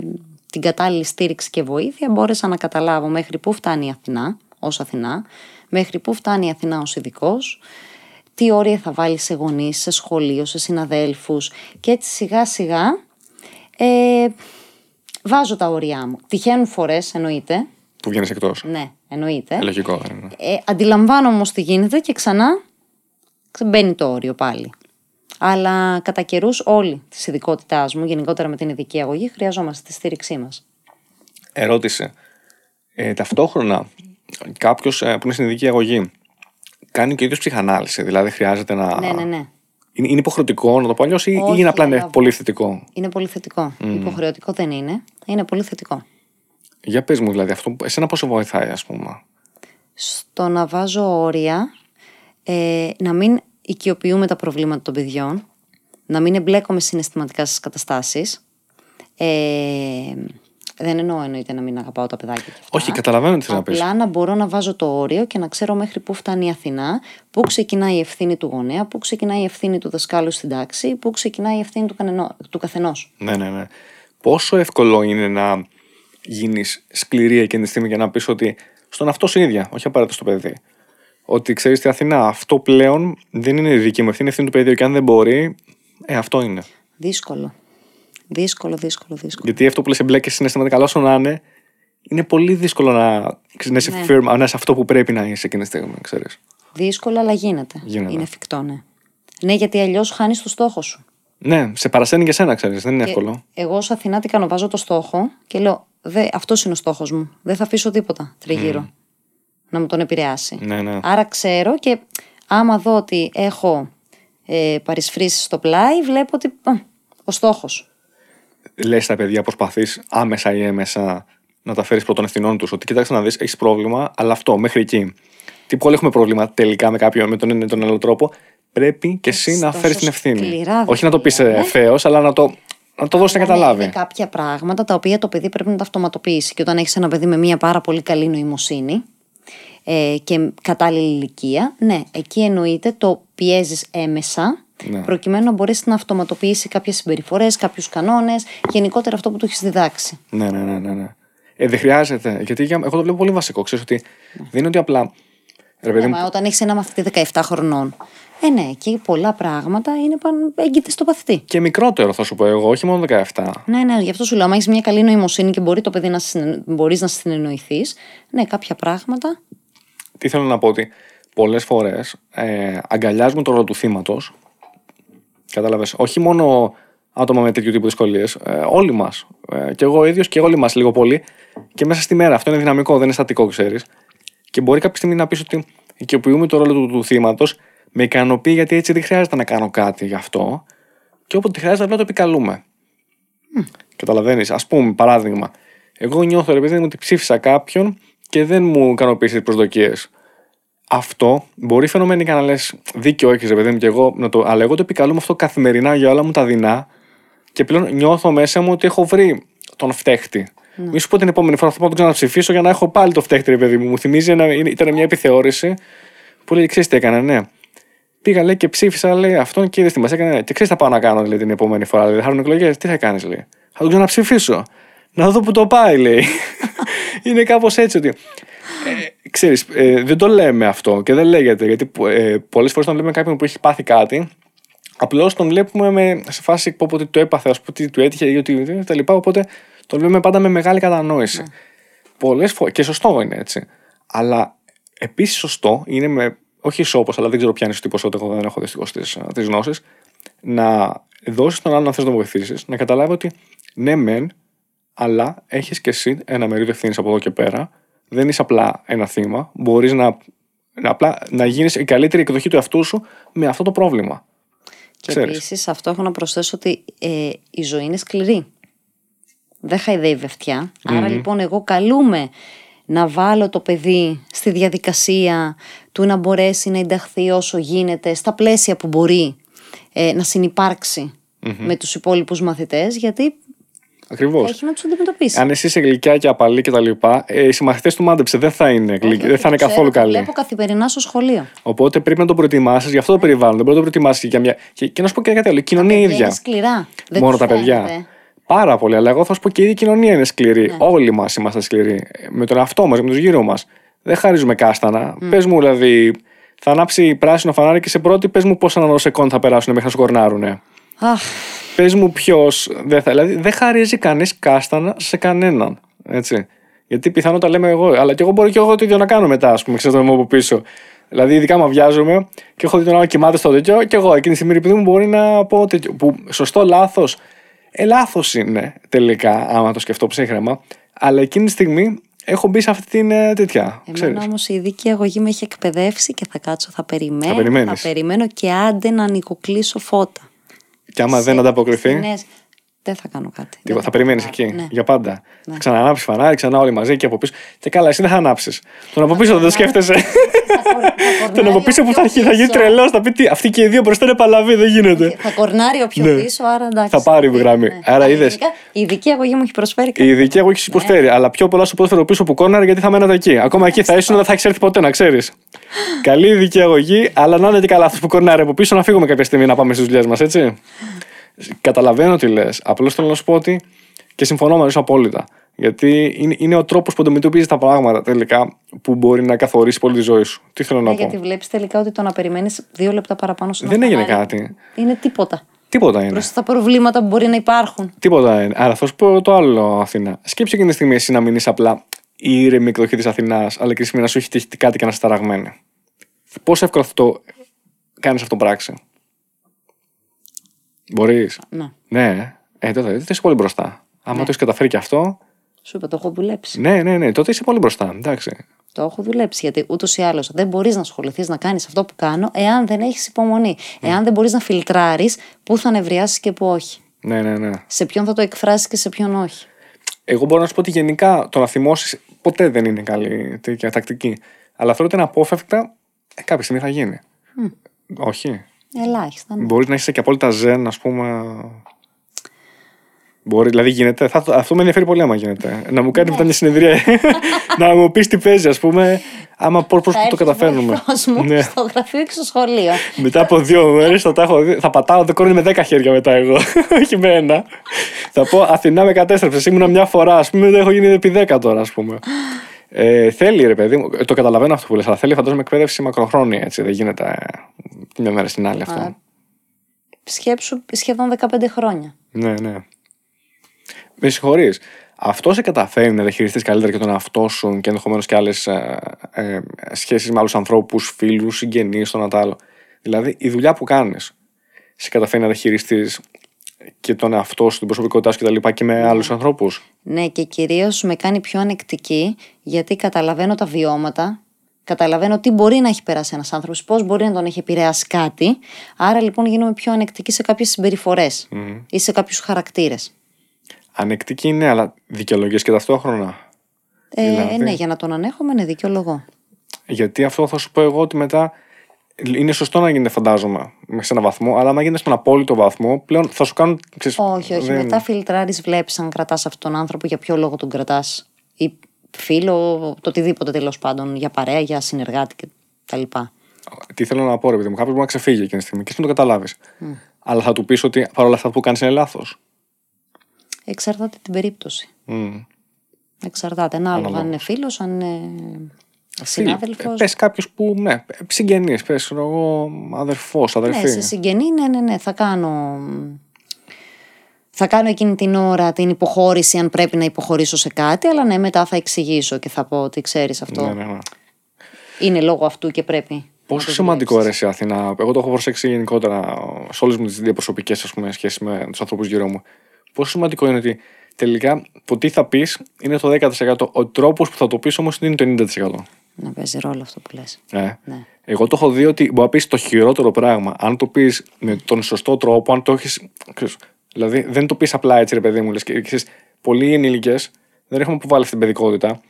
την κατάλληλη στήριξη και βοήθεια μπόρεσα να καταλάβω μέχρι πού φτάνει η Αθηνά ως Αθηνά, μέχρι πού φτάνει η Αθηνά ως ειδικός, τι όρια θα βάλει σε γονείς, σε σχολείο, σε συναδέλφους και έτσι σιγά σιγά ε, βάζω τα όρια μου. Τυχαίνουν φορές εννοείται, Που βγαίνεις εκτός. ναι εννοείται. Ε, λογικό δεν είναι. Ε, αντιλαμβάνομαι όμως τι γίνεται και ξανά μπαίνει το όριο πάλι. Αλλά κατά καιρούς όλοι της ειδικότητάς μου, γενικότερα με την ειδική αγωγή, χρειαζόμαστε τη στήριξή μας. Ερώτηση. Ε, ταυτόχρονα, κάποιος που είναι στην ειδική αγωγή κάνει και ο ίδιος ψυχανάλυση. Δηλαδή, χρειάζεται να. Ναι, ναι, ναι. Είναι, είναι υποχρεωτικό να το πω αλλιώς ή, ή Όχι, είναι απλά ναι, αλλά- πολύ θετικό; Είναι πολύ θετικό. Υποχρεωτικό δεν είναι. Είναι πολύ θετικό. Για πες μου, δηλαδή, αυτό, που- εσένα πώς σε βοηθάει, ας πούμε; Στο να βάζω όρια, ε, να μην οικειοποιούμε τα προβλήματα των παιδιών, να μην εμπλέκομαι συναισθηματικά στις καταστάσεις. Ε, δεν εννοώ εννοείται να μην αγαπάω τα παιδάκια και αυτά. Όχι, καταλαβαίνω τι θέλω να πεις. Απλά να μπορώ να βάζω το όριο και να ξέρω μέχρι πού φτάνει η Αθηνά, πού ξεκινάει η ευθύνη του γονέα, πού ξεκινάει η ευθύνη του δασκάλου στην τάξη, πού ξεκινάει η ευθύνη του, κανενό, του καθενός. Ναι, ναι, ναι. Πόσο εύκολο είναι να γίνεις σκληρή εκείνη τη στιγμή και να πεις ότι στον αυτό σου ίδια, όχι απαραίτητα στο παιδί. Ότι ξέρεις στη Αθηνά, αυτό πλέον δεν είναι δική μου ευθύνη, ευθύνη του παιδιού. Και αν δεν μπορεί, ε, αυτό είναι. Δύσκολο. Δύσκολο, δύσκολο, δύσκολο. Γιατί αυτό που λες εμπλέκεσαι συναισθηματικά, όσο να είναι, είναι πολύ δύσκολο να, να είσαι Ναι. firm, να είσαι αυτό που πρέπει να είσαι εκείνη τη στιγμή, ξέρεις. Δύσκολο, αλλά γίνεται. Γίνεται. Είναι εφικτό, ναι. Ναι, γιατί αλλιώς χάνεις το στόχο σου. Ναι, σε παρασένει και σένα, ξέρεις, δεν είναι εύκολο. Εγώ ως Αθηνά τι κάνω, βάζω το στόχο και λέω, Δε, αυτός είναι ο στόχος μου. Δεν θα αφήσω τίποτα τριγύρω να μου τον επηρεάσει. Ναι, ναι. Άρα ξέρω και άμα δω ότι έχω ε, παρισφρήσεις στο πλάι, βλέπω ότι α, ο στόχος. Λες στα παιδιά, προσπαθείς άμεσα ή έμεσα να τα φέρεις πρώτων ευθυνών τους. Ότι κοιτάξτε να δεις, έχεις πρόβλημα, αλλά αυτό μέχρι εκεί. Τι που όλοι έχουμε πρόβλημα τελικά με κάποιον με τον ένα ή τον άλλο τρόπο, πρέπει και εσύ να τόσο φέρεις την ευθύνη. σκληρά Όχι να το πεις βιβλία, ναι. ευθέω, αλλά να το, να το δώσεις να Αλλά ναι, καταλάβει. Είναι κάποια πράγματα τα οποία το παιδί πρέπει να τα αυτοματοποιήσει. Και όταν έχεις ένα παιδί με μια πάρα πολύ καλή νοημοσύνη ε, και κατάλληλη ηλικία, ναι, εκεί εννοείται το πιέζεις έμεσα. Ναι. Προκειμένου να μπορέσεις να αυτοματοποιήσεις κάποιες συμπεριφορές, κάποιους κανόνες, γενικότερα αυτό που του έχεις διδάξει. Ναι, ναι, ναι, ναι. ναι. Ε, δεν χρειάζεται. Γιατί για, εγώ το βλέπω πολύ βασικό. Ξέρεις ότι δεν είναι ότι απλά. Ρε παιδί Ε, μου, μα όταν έχεις ένα μαθητή 17 χρονών. Ε, ναι, εκεί πολλά πράγματα είναι πάνω, έγκυται στο παθητή. και μικρότερο θα σου πω εγώ, όχι μόνο 17. Ναι, ναι, γι' αυτό σου λέω. Αν έχεις μια καλή νοημοσύνη και μπορεί το παιδί να μπορείς να συνεννοηθείς, ναι, κάποια πράγματα. Τι θέλω να πω ότι πολλές φορές ε, αγκαλιάζουμε το ρόλο του θύματος. Κατάλαβες. Όχι μόνο άτομα με τέτοιου τύπου δυσκολίες. Ε, όλοι μας. Ε, και εγώ ίδιος και όλοι μας λίγο πολύ. Και μέσα στη μέρα. Αυτό είναι δυναμικό, δεν είναι στατικό, ξέρεις. Και μπορεί κάποια στιγμή να πεις ότι οικειοποιούμε το ρόλο του, του θύματος. Με ικανοποιεί γιατί έτσι δεν χρειάζεται να κάνω κάτι γι' αυτό. Και όποτε χρειάζεται απλά το επικαλούμε. Καταλαβαίνεις. Α πούμε, παράδειγμα. Εγώ νιώθω ρε παιδί μου ότι ψήφισα κάποιον και δεν μου ικανοποίησε τις προσδοκίες. Αυτό μπορεί φαινομενικά να λες δίκιο έχεις, ρε παιδί μου, και εγώ να το. Αλλά εγώ το επικαλούμε αυτό καθημερινά για όλα μου τα δεινά και πλέον νιώθω μέσα μου ότι έχω βρει τον φταίχτη. Μη σου πω την επόμενη φορά θα πάω να τον ξαναψηφίσω για να έχω πάλι το φταίχτη, παιδί μου. Μου θυμίζει ένα, ήταν μια επιθεώρηση που λέει: Ξέρεις τι έκανα, ναι. Πήγα λέει και ψήφισα λέει αυτόν και είδες τι μας έκανε. Ναι. Και ξέρεις τι θα πάω να κάνω λέει, την επόμενη φορά. Δηλαδή, θα έρθουν εκλογές, τι θα κάνεις, λέει. Θα τον ξαναψηφίσω. Να δω που το πάει, λέει. <laughs> είναι κάπως έτσι ότι. Ε, ξέρεις, ε, δεν το λέμε αυτό και δεν λέγεται γιατί ε, πολλές φορές τον λέμε κάποιον που έχει πάθει κάτι Απλώς τον βλέπουμε με, σε φάση που ότι το έπαθε, ας πούμε, τι του έτυχε ή ότι τα λοιπά. Οπότε τον βλέπουμε πάντα με μεγάλη κατανόηση. Ναι. Πολλές φορέ. Και σωστό είναι έτσι. Αλλά επίσης σωστό είναι με. Όχι ισόπο, αλλά δεν ξέρω ποια είναι η ποσότητα, εγώ δεν έχω δυστυχώς τις γνώσεις. Να δώσεις τον άλλον, αν θες να τον βοηθήσεις, να καταλάβει ότι ναι, μεν, αλλά έχεις και εσύ ένα μερίδιο ευθύνης από εδώ και πέρα. Δεν είσαι απλά ένα θύμα. Μπορείς να, να, απλά, να γίνεις η καλύτερη εκδοχή του εαυτού σου με αυτό το πρόβλημα. Και επίσης αυτό έχω να προσθέσω ότι ε, η ζωή είναι σκληρή. Δεν χαϊδεύει βευτιά. Άρα λοιπόν εγώ καλούμε να βάλω το παιδί στη διαδικασία του να μπορέσει να ενταχθεί όσο γίνεται στα πλαίσια που μπορεί ε, να συνεπαρξει με τους υπόλοιπους μαθητές γιατί Ακριβώς. Έχει να τους αντιμετωπίσει. Αν εσύ είσαι γλυκιά και απαλή και τα λοιπά, ε, οι συμμαθητές του μάντεψε δεν θα είναι, γλυκ... δεν θα είναι καθόλου καλοί. Το βλέπω καθημερινά στο σχολείο. Οπότε πρέπει να το προετοιμάσεις για αυτό το περιβάλλον. Δεν πρέπει να το προετοιμάσεις για μια. Και, και να σου πω και κάτι άλλο. Η κοινωνία τα ίδια. Είναι σκληρά. Δεν Μόνο τα παιδιά. Πάρα πολύ. Αλλά εγώ θα σου πω και η κοινωνία είναι σκληρή. Ναι. Όλοι μας είμαστε σκληροί. Με τον εαυτό μας, με τους γύρω μας. Δεν χαρίζουμε κάστανα. Mm. Πες μου δηλαδή, θα ανάψει πράσινο φανάρι και σε πρώτη, πες μου πόσα νανοσεκόν θα περάσουν μέχρι να σκορνάρουνε. Αχ. Πες μου ποιος δεν θα. Δηλαδή δεν χαρίζει κανείς κάστανα σε κανέναν. Έτσι. Γιατί πιθανότατα λέμε εγώ, αλλά και εγώ μπορώ και εγώ το ίδιο να κάνω μετά, ας πούμε, ξέρετε μου από πίσω. Δηλαδή, ειδικά μου βιάζομαι και έχω δει τον άλλο κοιμάται στο τέτοιο και εγώ εκείνη τη στιγμή, επειδή μου μπορεί να πω τέτοιο. Που σωστό, λάθος. Ε, λάθος είναι τελικά, άμα το σκεφτώ ψύχρεμα. Αλλά εκείνη τη στιγμή έχω μπει σε αυτή την ε, τέτοια. Εμένα όμως η ειδική αγωγή με έχει εκπαιδεύσει και θα κάτσω, θα περιμένω. Θα, θα περιμένω και άντε να νοικοκλείσω φώτα. Και άμα δεν ανταποκριθεί. δεν θα κάνω κάτι. Τι, θα, θα περιμένεις εκεί ναι. για πάντα. Ναι. Θα ξανανάψει φανάρι, ξανά όλοι μαζί και από πίσω. Και καλά, εσύ δεν θα ανάψεις. Τον από πίσω δεν το σκέφτεσαι. <laughs> Τον από πίσω που θα, θα γίνει τρελός, θα πει τι, αυτοί και οι δύο μπροστά είναι παλαβή, δεν γίνεται. Θα κορνάρει ο πιο ναι. πίσω, άρα εντάξει. Θα πάρει γραμμή. Άρα είδες. Η ειδική αγωγή μου έχει προσφέρει Η ειδική αγωγή έχει προσφέρει. Αλλά πιο πολλά στο ποδόσφαιρο πίσω που κόρναρε γιατί θα μένατε εκεί. Ακόμα εκεί θα ήσουν, δεν θα έχει έρθει ποτέ, να ξέρεις. Καλή ειδική αγωγή, αλλά να είναι και καλά αυτό που κόρναρε από πίσω να φύγουμε κάποια στιγμή να πάμε στις δουλειές μας, έτσι. Καταλαβαίνω τι λες. Απλώς θέλω να σου πω ότι και συμφωνώ μαζί σου απόλυτα. Γιατί είναι, είναι ο τρόπος που αντιμετωπίζεις τα πράγματα τελικά που μπορεί να καθορίσει πολύ τη ζωή σου. Τι θέλω να ναι, πω; Γιατί βλέπεις τελικά ότι το να περιμένεις δύο λεπτά παραπάνω σου Δεν έγινε κάτι. Είναι τίποτα. Τίποτα είναι. Προς τα προβλήματα που μπορεί να υπάρχουν. Τίποτα είναι. Άρα θα σου πω το άλλο, Αθήνα. Σκέψε εκείνη τη στιγμή εσύ να μείνεις απλά η ήρεμη εκδοχή της Αθηνά, αλλά και στιγμή να σου έχει τύχει κάτι και να σε ταραγμένη. Πόσο εύκολο αυτό κάνεις αυτό πράξη; Μπορείς; Ναι. Ναι. Ε, τότε είσαι πολύ μπροστά. Άμα ναι. το έχεις καταφέρει και αυτό. Σου είπα, το έχω δουλέψει. Ναι, ναι, ναι. Τότε είσαι πολύ μπροστά. Εντάξει. Το έχω δουλέψει. Γιατί ούτως ή άλλως δεν μπορείς να ασχοληθείς να κάνεις αυτό που κάνω εάν δεν έχεις υπομονή. Mm. Εάν δεν μπορείς να φιλτράρεις πού θα νευριάσεις και πού όχι. Ναι, ναι, ναι. Σε ποιον θα το εκφράσεις και σε ποιον όχι. Εγώ μπορώ να σου πω ότι γενικά το να θυμώσεις ποτέ δεν είναι καλή τέτοια τακτική. Αλλά θέλω ότι είναι απόφευκτα ε, κάποια στιγμή θα γίνει. Mm. Όχι. Ελάχιστα. Ναι. Μπορείς να είσαι και απόλυτα ζεν, ας πούμε. Μπορεί, δηλαδή γίνεται. Θα, αυτό με ενδιαφέρει πολύ άμα γίνεται. Να μου κάνει μετά μια συνεδρία. <laughs> να μου πεις τι παίζει, ας πούμε. Άμα πώς το καταφέρνουμε. Μου ναι. Στο γραφείο και στο σχολείο. μετά από δύο μέρες θα, θα πατάω το κόρνι με δέκα χέρια μετά εγώ. <laughs> Όχι με ένα. θα πω Αθηνά με κατέστρεψε. Ήμουνα μια φορά, ας πούμε. Δεν έχω γίνει επί δέκα τώρα, ας πούμε. Ε, θέλει ρε παιδί μου, το καταλαβαίνω αυτό που λες, αλλά θέλει φαντάζομαι εκπαίδευση μακροχρόνια, έτσι, δεν γίνεται ε, μια μέρα στην άλλη αυτό. Α, σκέψου σχεδόν 15 χρόνια. Ναι, ναι. Με συγχωρείς. Αυτός σε καταφέρει να διαχειριστείς καλύτερα και τον εαυτό σου και ενδεχομένως και άλλες ε, ε, σχέσεις με άλλους ανθρώπους, φίλους, συγγενείς, το ένα άλλο. Δηλαδή, η δουλειά που κάνεις σε καταφέρει να διαχειριστείς και τον εαυτό σου, την προσωπικότητά σου και τα λοιπά και με ναι. άλλους ανθρώπους. Ναι, και κυρίως με κάνει πιο ανεκτική γιατί καταλαβαίνω τα βιώματα, καταλαβαίνω τι μπορεί να έχει περάσει ένας άνθρωπος, πώς μπορεί να τον έχει επηρεάσει κάτι. Άρα λοιπόν γίνομαι πιο ανεκτική σε κάποιες συμπεριφορές mm. ή σε κάποιους χαρακτήρες. Ανεκτική είναι, αλλά δικαιολογίε και ταυτόχρονα. Ε, δηλαδή... Ναι, για να τον ανέχομαι, ναι, δικαιολογώ. Γιατί αυτό θα σου πω εγώ ότι μετά είναι σωστό να γίνεται, φαντάζομαι, σε έναν βαθμό, αλλά άμα γίνεται στον απόλυτο βαθμό, πλέον θα σου κάνουν. Ξέρεις, Όχι, όχι. δεν- Μετά φιλτράρεις, βλέπεις αν κρατάς αυτόν τον άνθρωπο, για ποιο λόγο τον κρατάς. Ή φίλο, το οτιδήποτε τέλος πάντων, για παρέα, για συνεργάτη κτλ. Τι θέλω να πω, ρε παιδί μου, κάποιος μπορεί να ξεφύγει εκείνη τη στιγμή και εσύ να το καταλάβεις. Αλλά θα του πεις ότι παρόλα αυτά που κάνεις είναι λάθος. Εξαρτάται την περίπτωση. Εξαρτάται. Ανάλογα Ανάλογα. αν είναι φίλος, αν είναι συνάδελφος. Πες κάποιος που, ναι, συγγενή, πες εγώ, αδερφός, αδερφή. Ναι, σε συγγενή, ναι, ναι, ναι. Θα κάνω. Θα κάνω εκείνη την ώρα την υποχώρηση αν πρέπει να υποχωρήσω σε κάτι, αλλά ναι, μετά θα εξηγήσω και θα πω ότι ξέρεις αυτό ναι, ναι, ναι. είναι λόγω αυτού και πρέπει. Πόσο να το σημαντικό δουλέψεις. ρε εσύ Αθήνα, εγώ το έχω προσέξει γενικότερα σε όλες μου τις διαπροσωπικές σχέσεις με τους ανθρώπους γύρω μου. Πόσο σημαντικό είναι ότι τελικά το τι θα πεις είναι το 10%. Ο τρόπος που θα το πεις όμως είναι το 90%. Να παίζει ρόλο αυτό που λες. Ε. Ναι. Εγώ το έχω δει ότι μπορεί να πεις το χειρότερο πράγμα. Αν το πεις με τον σωστό τρόπο, αν το έχεις. Δηλαδή, δεν το πεις απλά έτσι, ρε παιδί μου. Λες, και, ξέρεις, πολλοί ενήλικες δεν έχουμε αποβάλει αυτή την παιδικότητα.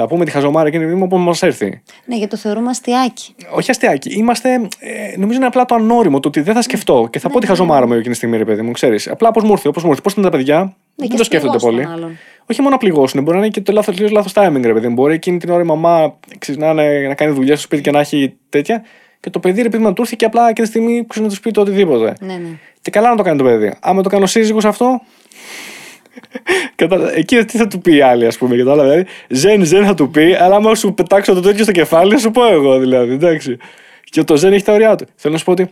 Θα πούμε τη χαζομάρα εκείνη που μας έρθει. Ναι, γιατί το θεωρούμε αστιάκι. Όχι αστείακι. Είμαστε. Ε, νομίζω είναι απλά το ανώριμο. Το ότι δεν θα σκεφτώ και θα πω τη χαζομάρα μου εκείνη τη στιγμή, ρε παιδί μου. Ξέρεις. Απλά πώς μου ήρθε, όπως μου ήρθε. Πώς είναι τα παιδιά, δεν Ναι, και το σκέφτονται ας πληγώσει πολύ. τον άλλον. Όχι μόνο να πληγώσουν, μπορεί να είναι και το λάθος λάθος timing, ρε παιδί μου. Μπορεί εκείνη την ώρα η μαμά ξέρεις, να, είναι- να κάνει δουλειά στο σπίτι και να έχει τέτοια. Και το παιδί, ρε παιδί μου, να του έρθει και απλά εκείνη τη στιγμή ξέρεις, να του πει το οτιδήποτε. Ναι, ναι. Και καλά να το κάνει το παιδί. Άμα το κάνω σύζυγος αυτό. Κατα... Εκεί τι θα του πει η άλλη, ας πούμε. Κατάλαβε. Δηλαδή, ζεν, ζεν θα του πει, αλλά άμα σου πετάξω το τέτοιο στο κεφάλι, θα σου πω εγώ δηλαδή. Εντάξει. Και το ζεν έχει τα ωριά του. Θέλω να σου πω ότι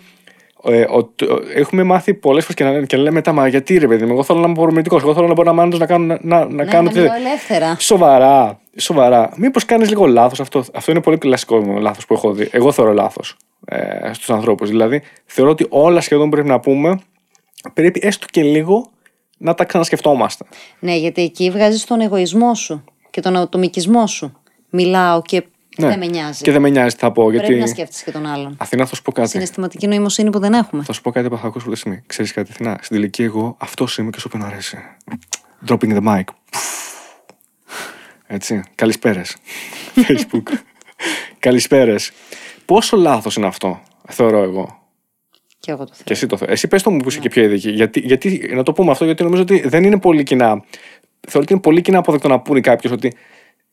ε, ο, το- έχουμε μάθει πολλές φορές και, να, και λέμε μετά, μα γιατί ρε παιδί μου, εγώ θέλω να είμαι απορρομητικός. Εγώ θέλω να μπορώ να μάθω να κάνω. Να, να, να Ναι, κάνω να τι- μιλάω ελεύθερα. Σοβαρά, σοβαρά. Μήπως κάνεις λίγο λάθος αυτό. Αυτό είναι πολύ κλασικό λάθος που έχω δει. Εγώ θεωρώ λάθος ε, στους ανθρώπους. Δηλαδή, θεωρώ ότι όλα σχεδόν που πρέπει να πούμε πρέπει έστω και λίγο να τα ξανασκεφτόμαστε. Ναι, γιατί εκεί βγάζεις τον εγωισμό σου και τον ατομικισμό σου. Μιλάω και δεν με νοιάζει. Ναι. Και δεν με νοιάζει τι θα πω. Πρέπει Γιατί. να σκέφτεσαι και τον άλλον. Αθηνά, θα σου πω κάτι. Συναισθηματική νοημοσύνη που δεν έχουμε. Θα σου πω κάτι που θα ακούσει πρώτη στιγμή. Ξέρεις κάτι, Αθηνά. Στην τελική, εγώ αυτό είμαι και σου όποιον αρέσει. Dropping the mic. Έτσι. Καλησπέρες. <laughs> Facebook. Καλησπέρες. Πόσο λάθος είναι αυτό, θεωρώ εγώ. Και εγώ το Και θέλω. εσύ το θες. Εσύ πες το μου που είσαι και πιο ειδική. Γιατί, γιατί, να το πούμε αυτό, γιατί νομίζω ότι δεν είναι πολύ κοινά. Θεωρώ ότι είναι πολύ κοινά αποδεκτό να πούνε κάποιος ότι.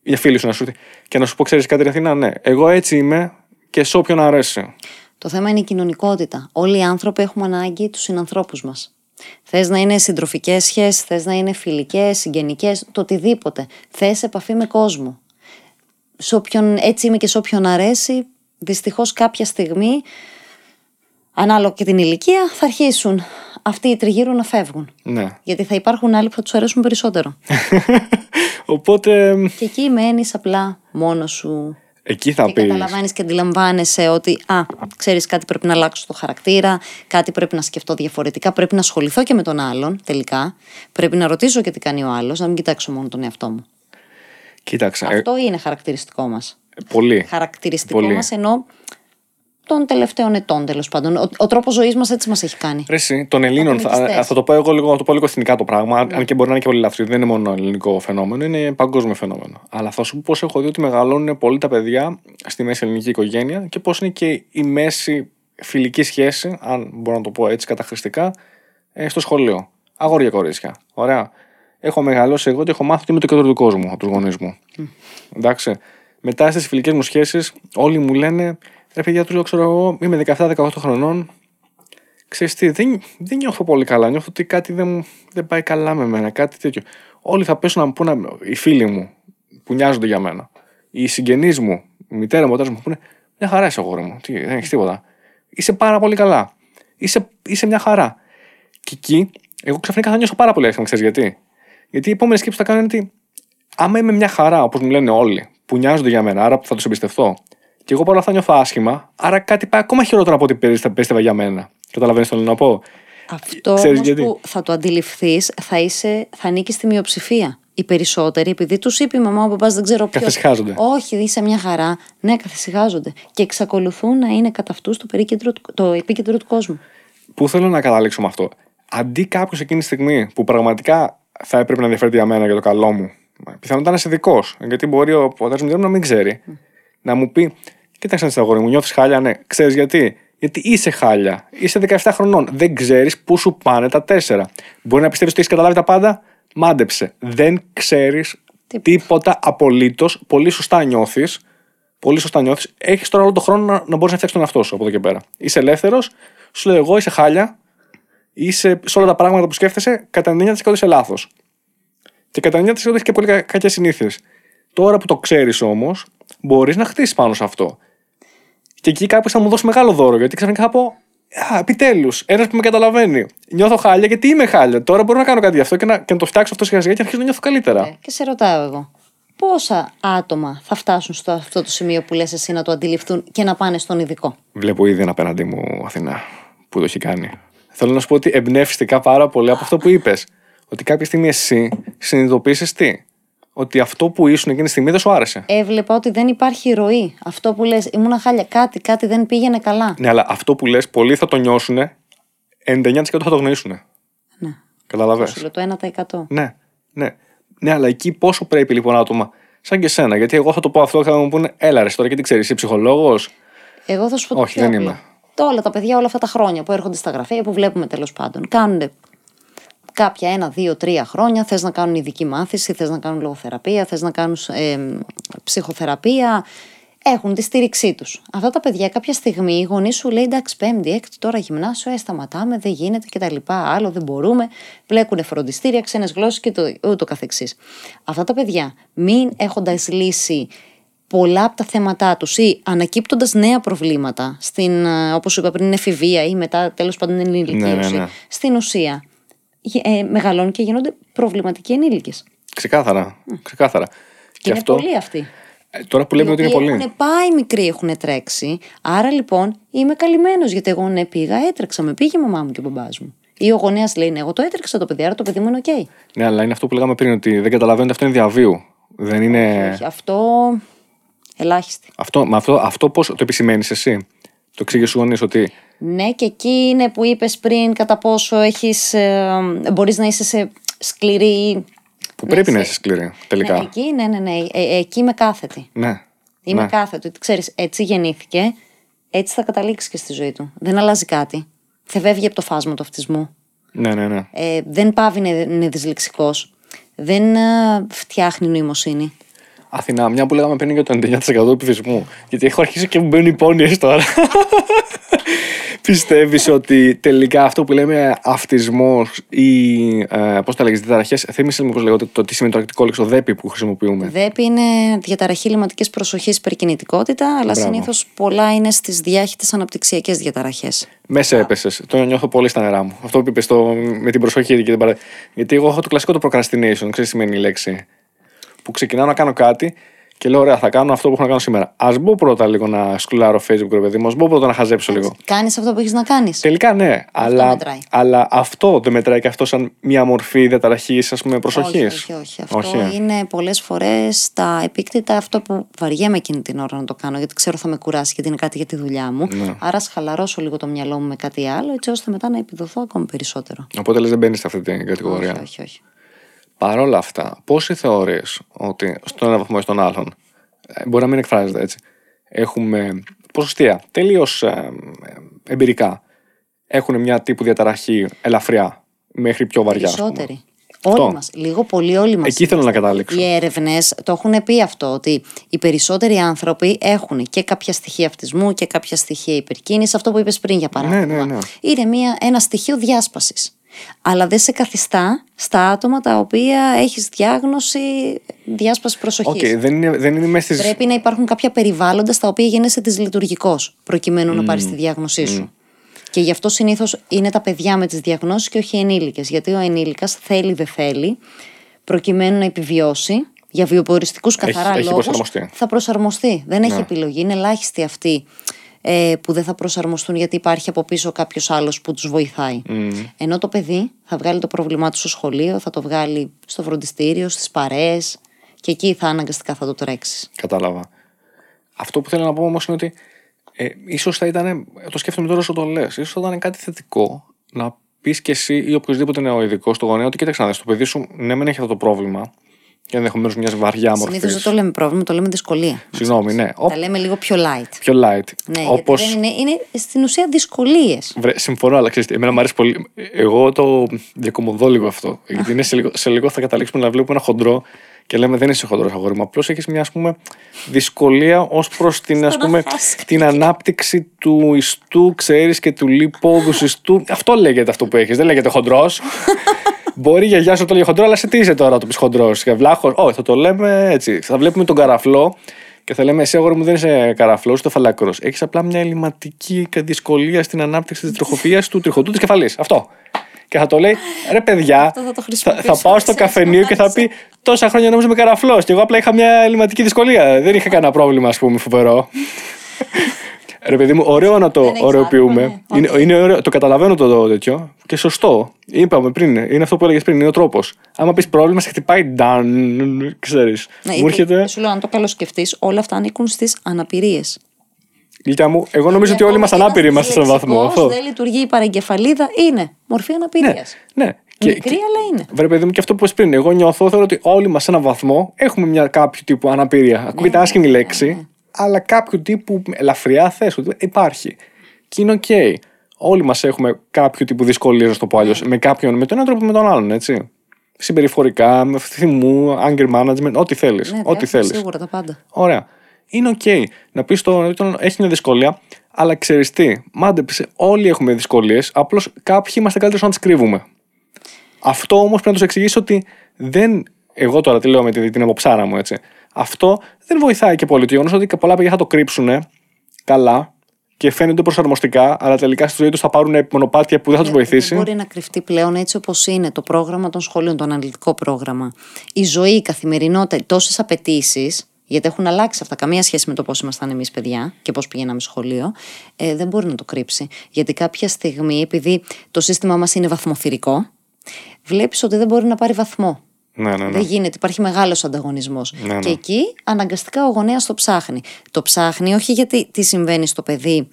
Για φίλοι σου να σου πει. Και να σου πω, ξέρεις κάτι, ρε Αθηνά, ναι. Εγώ έτσι είμαι και σε όποιον αρέσει. Το θέμα είναι η κοινωνικότητα. Όλοι οι άνθρωποι έχουμε ανάγκη τους συνανθρώπους μας. Θες να είναι συντροφικές σχέσεις, θες να είναι φιλικές, συγγενικές, το οτιδήποτε. Θες επαφή με κόσμο. Σε όποιον, έτσι είμαι και σε όποιον αρέσει, δυστυχώς κάποια στιγμή, ανάλογα και την ηλικία, θα αρχίσουν αυτοί οι τριγύρω να φεύγουν. Ναι. Γιατί θα υπάρχουν άλλοι που θα τους αρέσουν περισσότερο. <laughs> Οπότε και εκεί μένεις απλά μόνος σου. εκεί θα και πεις. καταλαβαίνεις και αντιλαμβάνεσαι ότι, α, ξέρεις κάτι πρέπει να αλλάξω στο χαρακτήρα, κάτι πρέπει να σκεφτώ διαφορετικά, πρέπει να ασχοληθώ και με τον άλλον τελικά. Πρέπει να ρωτήσω και τι κάνει ο άλλος, να μην κοιτάξω μόνο τον εαυτό μου. Κοίταξε. ε, Αυτό είναι χαρακτηριστικό μας. πολύ. Χαρακτηριστικό Πολύ. μας ενώ των τελευταίων ετών τέλος πάντων. Ο, ο τρόπος ζωής μας έτσι μας έχει κάνει. Ρε, εσύ, των Ελλήνων, θα, Ατομικιστές. θα το πω εγώ λίγο, να το πω λίγο εθνικά το πράγμα, αν- αν και μπορεί να είναι και πολύ λάθος. Δεν είναι μόνο ελληνικό φαινόμενο, είναι παγκόσμιο φαινόμενο. Αλλά θα σου πω πώ έχω δει ότι μεγαλώνουν πολύ τα παιδιά στη μέση ελληνική οικογένεια και πώς είναι και η μέση φιλική σχέση, αν μπορώ να το πω έτσι καταχρηστικά, ε, στο σχολείο. Αγόρια κορίτσια. Ωραία. Έχω μεγαλώσει εγώ και έχω μάθει ότι είμαι το κέντρο του κόσμου από τους γονείς μου. Εντάξει. Μετά στις φιλικές μου σχέσεις, όλοι μου λένε ρε παιδιά, τους λέω, ξέρω εγώ, είμαι 17-18 χρονών, ξέρεις τι, δεν, δεν νιώθω πολύ καλά. Νιώθω ότι κάτι δεν, μου- δεν πάει καλά με μένα, κάτι τέτοιο. Όλοι θα πέσουν να μου πούνε, οι φίλοι μου που νοιάζονται για μένα, οι συγγενείς μου, η μητέρα μου, ο πατέρας μου, πούνε, μια χαρά είσαι αγόρι μου, τι, δεν έχεις τίποτα. Είσαι πάρα πολύ καλά. Είσαι, είσαι μια χαρά. Και εκεί, εγώ ξαφνικά θα νιώσω πάρα πολύ άσχημα, ξέρεις γιατί. Γιατί η επόμενη σκέψη που θα κάνω είναι ότι άμα είμαι μια χαρά, όπως μου λένε όλοι, που νοιάζονται για μένα, άρα που θα τους εμπιστευτώ, και εγώ παρόλα αυτά νιώθω άσχημα, άρα κάτι πάει ακόμα χειρότερο από ό,τι πίστευα πίστευα για μένα. Καταλαβαίνεις τι θέλω να πω; Αυτό Ξέρεις όμως γιατί; που θα το αντιληφθείς θα, είσαι, θα ανήκει στη μειοψηφία. Οι περισσότεροι, επειδή τους είπε η μαμά, ο παπάς, δεν ξέρω ποιο. Καθησυχάζονται. Όχι, είσαι μια χαρά. Ναι, καθησυχάζονται. Και εξακολουθούν να είναι κατά αυτούς το, περίκεντρο του- το επίκεντρο του κόσμου. Πού θέλω να καταλήξω με αυτό; Αντί κάποιος εκείνη τη στιγμή που πραγματικά θα έπρεπε να ενδιαφέρεται για μένα για το καλό μου, πιθανότατα να είσαι δικό, γιατί μπορεί ο πατέρας μου να μην ξέρει, να μου πει Κοίταξε να αγόρι μου, νιώθεις χάλια, ναι. Ξέρεις γιατί; Γιατί είσαι χάλια. Είσαι 17 χρονών. Δεν ξέρεις πού σου πάνε τα τέσσερα. Μπορεί να πιστεύεις ότι έχεις καταλάβει τα πάντα; Μάντεψε. Δεν ξέρεις τίποτα απολύτως. Πολύ σωστά νιώθεις. Πολύ σωστά νιώθεις. Έχεις τώρα όλο τον χρόνο να, να μπορείς να φτιάξεις τον εαυτό σου από εδώ και πέρα. Είσαι ελεύθερος. Σου λέω εγώ είσαι χάλια. Είσαι σε όλα τα πράγματα που σκέφτεσαι, κατά 90% είσαι λάθος. Και κατά 90% έχει και πολύ κακές συνήθειες. Τώρα που το ξέρεις όμως, μπορείς να χτίσεις πάνω σε αυτό. Και εκεί κάποιο θα μου δώσει μεγάλο δώρο, γιατί ξαφνικά θα πω. Α, επιτέλους, ένας που με καταλαβαίνει. Νιώθω χάλια γιατί είμαι χάλια. Τώρα μπορώ να κάνω κάτι γι' αυτό και να, και να το φτιάξω αυτό σιγά σιγά και να αρχίσω να νιώθω καλύτερα. Ε, και σε ρωτάω εγώ. Πόσα άτομα θα φτάσουν στο αυτό το σημείο που λες εσύ να το αντιληφθούν και να πάνε στον ειδικό; Βλέπω ήδη ένα απέναντί μου Αθηνά που το έχει κάνει. Θέλω να σου πω ότι εμπνεύστηκα πάρα πολύ από αυτό που είπες. Ότι κάποια στιγμή εσύ συνειδητοποίησες τι; Ότι αυτό που ήσουν εκείνη τη στιγμή δεν σου άρεσε. Έβλεπα ότι δεν υπάρχει ροή. Αυτό που λες, ήμουν χάλια. Κάτι, κάτι δεν πήγαινε καλά. Ναι, αλλά αυτό που λες, πολλοί θα το νιώσουν, 99% θα το γνωρίσουν. Ναι. Καταλαβέ. Το 1%. Ναι, ναι. Ναι, αλλά εκεί πόσο πρέπει λοιπόν άτομα σαν και σένα. Γιατί εγώ θα το πω αυτό και θα μου πούνε, έλα ρε τώρα και τι ξέρεις, είσαι ψυχολόγος; Εγώ θα σου πω Όχι, δεν είμαι. Το όλα τα παιδιά όλα αυτά τα χρόνια που έρχονται στα γραφεία που βλέπουμε τέλος πάντων. Κάνουν κάποια ένα, δύο, τρία χρόνια θες να κάνουν ειδική μάθηση, θες να κάνουν λογοθεραπεία, θες να κάνουν ε, ψυχοθεραπεία, έχουν τη στήριξή τους. Αυτά τα παιδιά κάποια στιγμή οι γονείς σου λέει εντάξει, πέμπτη, έκτη, τώρα γυμνάσιο, ε, σταματάμε, δεν γίνεται κτλ. Άλλο δεν μπορούμε. Πλέκουν φροντιστήρια, ξένες γλώσσες και το, ούτω καθεξής. Αυτά τα παιδιά, μην έχοντας λύσει πολλά από τα θέματά τους ή ανακύπτοντας νέα προβλήματα, στην, ε, όπως σου είπα πριν, εφηβεία ή μετά τέλος πάντων ενηλικίωση, ναι, ναι, ναι. στην ουσία ε, μεγαλώνουν και γίνονται προβληματικοί ενήλικες. Ξεκάθαρα. ξεκάθαρα. Και, και είναι αυτό... πολλοί αυτοί. Ε, τώρα που λέμε ότι είναι πολλοί. Έχουν πάει μικροί, έχουν τρέξει. Άρα λοιπόν είμαι καλυμμένος γιατί εγώ ναι πήγα, έτρεξα. Με πήγε η μαμά μου και ο μπαμπάς μου. Ή ο γονέας λέει ναι, εγώ το έτρεξα το παιδί, άρα το παιδί μου είναι οκ. Ναι, αλλά είναι αυτό που λέγαμε πριν, ότι δεν καταλαβαίνετε αυτό είναι διαβίου. Δεν είναι. Όχι, αυτό. Ελάχιστη. Αυτό, αυτό, αυτό πώς το επισημαίνεις εσύ; Το εξήγησε στου γονείς ότι ναι, και εκεί είναι που είπες πριν κατά πόσο έχεις, ε, μπορείς να είσαι σε σκληρή... Που πρέπει να είσαι σκληρή, τελικά. Ναι, εκεί, ναι, ναι, ναι. Ε, εκεί είμαι κάθετη. Ναι. Είμαι ναι. κάθετη. Ξέρεις, έτσι γεννήθηκε, έτσι θα καταλήξεις και στη ζωή του. Δεν αλλάζει κάτι. Θεβεύγει από το φάσμα του αυτισμού. Ναι, ναι, ναι. Ε, δεν πάβει να είναι δυσλεξικός. Δεν ε, φτιάχνει νοημοσύνη. Αθηνά, μια που λέγαμε πριν για το 99% του πληθυσμού. Γιατί έχω αρχίσει και μου μπαίνουν οι πόνοιες τώρα. <laughs> Πιστεύεις ότι τελικά αυτό που λέμε αυτισμός ή ε, πώς τα λέγεις, διαταραχές. Θύμησε μου πώ λέγεται το τι σημαίνει το αρκτικό λέξο ΔΕΠΗ που χρησιμοποιούμε. ΔΕΠΗ είναι διαταραχή λιματικής προσοχής υπερκινητικότητα, αλλά συνήθως πολλά είναι στις διάχυτες αναπτυξιακές διαταραχές. Μέσα έπεσες. Το νιώθω πολύ στα νερά μου. Αυτό που είπες με την προσοχή και την παρα... Γιατί εγώ έχω το κλασικό το procrastination, ξέρεις τι σημαίνει η λέξη; Που ξεκινάω να κάνω κάτι και λέω: Ωραία, θα κάνω αυτό που έχω να κάνω σήμερα. Α μπω πρώτα λίγο να σκουλάρω Facebook, ρε παιδί μου. Α μπω πρώτα να χαζέψω λίγο. Κάνεις αυτό που έχεις να κάνεις. Τελικά ναι, αλλά, μετράει. αλλά αυτό δεν μετράει και αυτό σαν μια μορφή διαταραχής, ας πούμε, προσοχής. Όχι, όχι, όχι. Αυτό όχι. είναι πολλές φορές τα επίκτητα αυτό που βαριέμαι εκείνη την ώρα να το κάνω, γιατί ξέρω θα με κουράσει γιατί είναι κάτι για τη δουλειά μου. Ναι. Άρα χαλαρώσω λίγο το μυαλό μου με κάτι άλλο, έτσι ώστε μετά να επιδοθώ ακόμη περισσότερο. Οπότε λες δεν μπαίνεις σε αυτή την κατηγορία. Όχι, όχι. όχι. Παρ' όλα αυτά, πόσοι θεωρείς ότι στον ένα βαθμό ή στον άλλον, ε, μπορεί να μην εκφράζεται έτσι, έχουμε ποσοστία τελείως ε, εμπειρικά, έχουν μια τύπου διαταραχή ελαφριά μέχρι πιο βαριά. Περισσότεροι. Όλοι μας. Λίγο πολύ όλοι μας. Εκεί θέλω να καταλήξω. Οι έρευνες το έχουν πει αυτό, ότι οι περισσότεροι άνθρωποι έχουν και κάποια στοιχεία αυτισμού και κάποια στοιχεία υπερκίνησης. Αυτό που είπες πριν, για παράδειγμα. Ναι, ναι, ναι. Είναι μια, ένα στοιχείο διάσπασης αλλά δεν σε καθιστά στα άτομα τα οποία έχεις διάγνωση διάσπασης προσοχής. Okay, δεν είναι, δεν είναι μέσα στις... Πρέπει να υπάρχουν κάποια περιβάλλοντα στα οποία γίνεσαι δυσλειτουργικό προκειμένου mm. να πάρεις τη διάγνωσή σου. Και γι' αυτό συνήθως είναι τα παιδιά με τις διαγνώσεις και όχι οι ενήλικες. Γιατί ο ενήλικας θέλει, δεν θέλει, προκειμένου να επιβιώσει για βιοποριστικούς καθαρά λόγους. Θα προσαρμοστεί. Δεν έχει ναι. επιλογή. Είναι ελάχιστη αυτή ε, που δεν θα προσαρμοστούν γιατί υπάρχει από πίσω κάποιος άλλος που τους βοηθάει. Mm. Ενώ το παιδί θα βγάλει το πρόβλημά του στο σχολείο, θα το βγάλει στο φροντιστήριο, στις παρέες και εκεί θα αναγκαστικά θα το τρέξεις. Κατάλαβα. Αυτό που θέλω να πω όμως είναι ότι ε, ίσως θα ήταν, το σκέφτομαι τώρα όσο το λες, ίσως θα ήταν κάτι θετικό να πεις και εσύ ή οποιοδήποτε είναι ο ειδικό στο γονέα ότι κοίταξε να δεις, το παιδί σου ναι, μεν έχει αυτό το πρόβλημα, και ενδεχομένως μιας βαριά μορφής. Συνήθως δεν το λέμε πρόβλημα, το λέμε δυσκολία. Συγγνώμη, ναι. Τα λέμε λίγο πιο light. Πιο light. Ναι, Όπως... γιατί δεν είναι, είναι στην ουσία δυσκολίες. Συμφωνώ, αλλά ξέρετε, εμένα μου αρέσει πολύ. Εγώ το διακομωδώ λίγο αυτό. Γιατί είναι σε λίγο, σε λίγο θα καταλήξουμε να βλέπουμε ένα χοντρό και λέμε δεν είσαι χοντρός αγόρι μου. Απλώς έχεις μια ας πούμε, δυσκολία ως προς την, ας πούμε, την ανάπτυξη του ιστού, ξέρεις και του λίποδους ιστού. Αυτό λέγεται αυτό που έχεις. Δεν λέγεται χοντρός. Μπορεί η γιαγιά σου το λέει χοντρός, αλλά σε τι είσαι τώρα το πει χοντρός. Και βλάχος. Όχι, θα το λέμε έτσι. Θα βλέπουμε τον καραφλό και θα λέμε εσύ αγόρι μου δεν είσαι καραφλός, ούτε φαλακρός. Έχεις απλά μια ελληματική δυσκολία στην ανάπτυξη της τροχοπία του τριχωτού τη κεφαλής. Αυτό. Και θα το λέει, ρε παιδιά, θα, θα, πάω στο καφενείο και θα πει τόσα χρόνια νόμιζα με καραφλός. Και εγώ απλά είχα μια ελληματική δυσκολία. Δεν είχα κανένα πρόβλημα, ας πούμε, φοβερό. Ρε παιδί μου, ωραίο να το ωρεοποιούμε. Είναι, είναι ωραίο, το καταλαβαίνω το τέτοιο και σωστό. Είπαμε πριν, είναι αυτό που έλεγες πριν, είναι ο τρόπος. Άμα πεις πρόβλημα, σε χτυπάει down, ξέρεις. Ναι, μου έρχεται. Σου λέω, αν το καλοσκεφτεί, όλα αυτά ανήκουν στις αναπηρίες. Γλυκιά μου, εγώ νομίζω ότι όλοι είμαστε ανάπηροι είμαστε σε έναν βαθμό. Αυτό. δεν λειτουργεί η παρεγκεφαλίδα, είναι μορφή αναπηρίας. Ναι, ναι. Μικρή, και, αλλά είναι. Βρε, παιδί μου, και αυτό που είπε πριν. Εγώ νιώθω, θεωρώ ότι όλοι μας σε έναν βαθμό έχουμε μια κάποιο τύπου αναπηρία. Ναι, Ακούγεται ναι, άσχημη ναι, λέξη, ναι, ναι αλλά κάποιο τύπου ελαφριά θες ότι υπάρχει. Και είναι OK. Okay. Όλοι μας έχουμε κάποιο τύπου δυσκολίες, να το πω αλλιώς, με κάποιον, με τον έναν τρόπο με τον άλλον, έτσι. Συμπεριφορικά, με θυμού, anger management, ό,τι θέλεις. Ναι, ό,τι θέλεις. Σίγουρα τα πάντα. Ωραία. Είναι OK. Okay. Να πεις το, έχει μια δυσκολία, αλλά ξέρεις τι, μάντεψε, όλοι έχουμε δυσκολίες, απλώς κάποιοι είμαστε καλύτεροι να τις κρύβουμε. Αυτό όμως πρέπει να τους εξηγήσεις ότι δεν. Εγώ τώρα τι λέω με την, την αποψάρα μου, έτσι. Αυτό δεν βοηθάει και πολύ. Το γεγονός ότι πολλά παιδιά θα το κρύψουν καλά και φαίνονται προσαρμοστικά, αλλά τελικά στη ζωή τους θα πάρουν μονοπάτια που δεν θα τους βοηθήσει. Δεν μπορεί να κρυφτεί πλέον έτσι όπως είναι το πρόγραμμα των σχολείων, το αναλυτικό πρόγραμμα. Η ζωή, η καθημερινότητα, τόσες απαιτήσεις, γιατί έχουν αλλάξει αυτά, καμία σχέση με το πώς ήμασταν εμείς παιδιά και πώς πηγαίναμε σχολείο, ε, δεν μπορεί να το κρύψει. Γιατί κάποια στιγμή, επειδή το σύστημά μας είναι βαθμοθυρικό, βλέπεις ότι δεν μπορεί να πάρει βαθμό. Ναι, ναι, ναι. Δεν γίνεται, υπάρχει μεγάλος ανταγωνισμός. Ναι, ναι. Και εκεί αναγκαστικά ο γονέας το ψάχνει. Το ψάχνει όχι γιατί τι συμβαίνει στο παιδί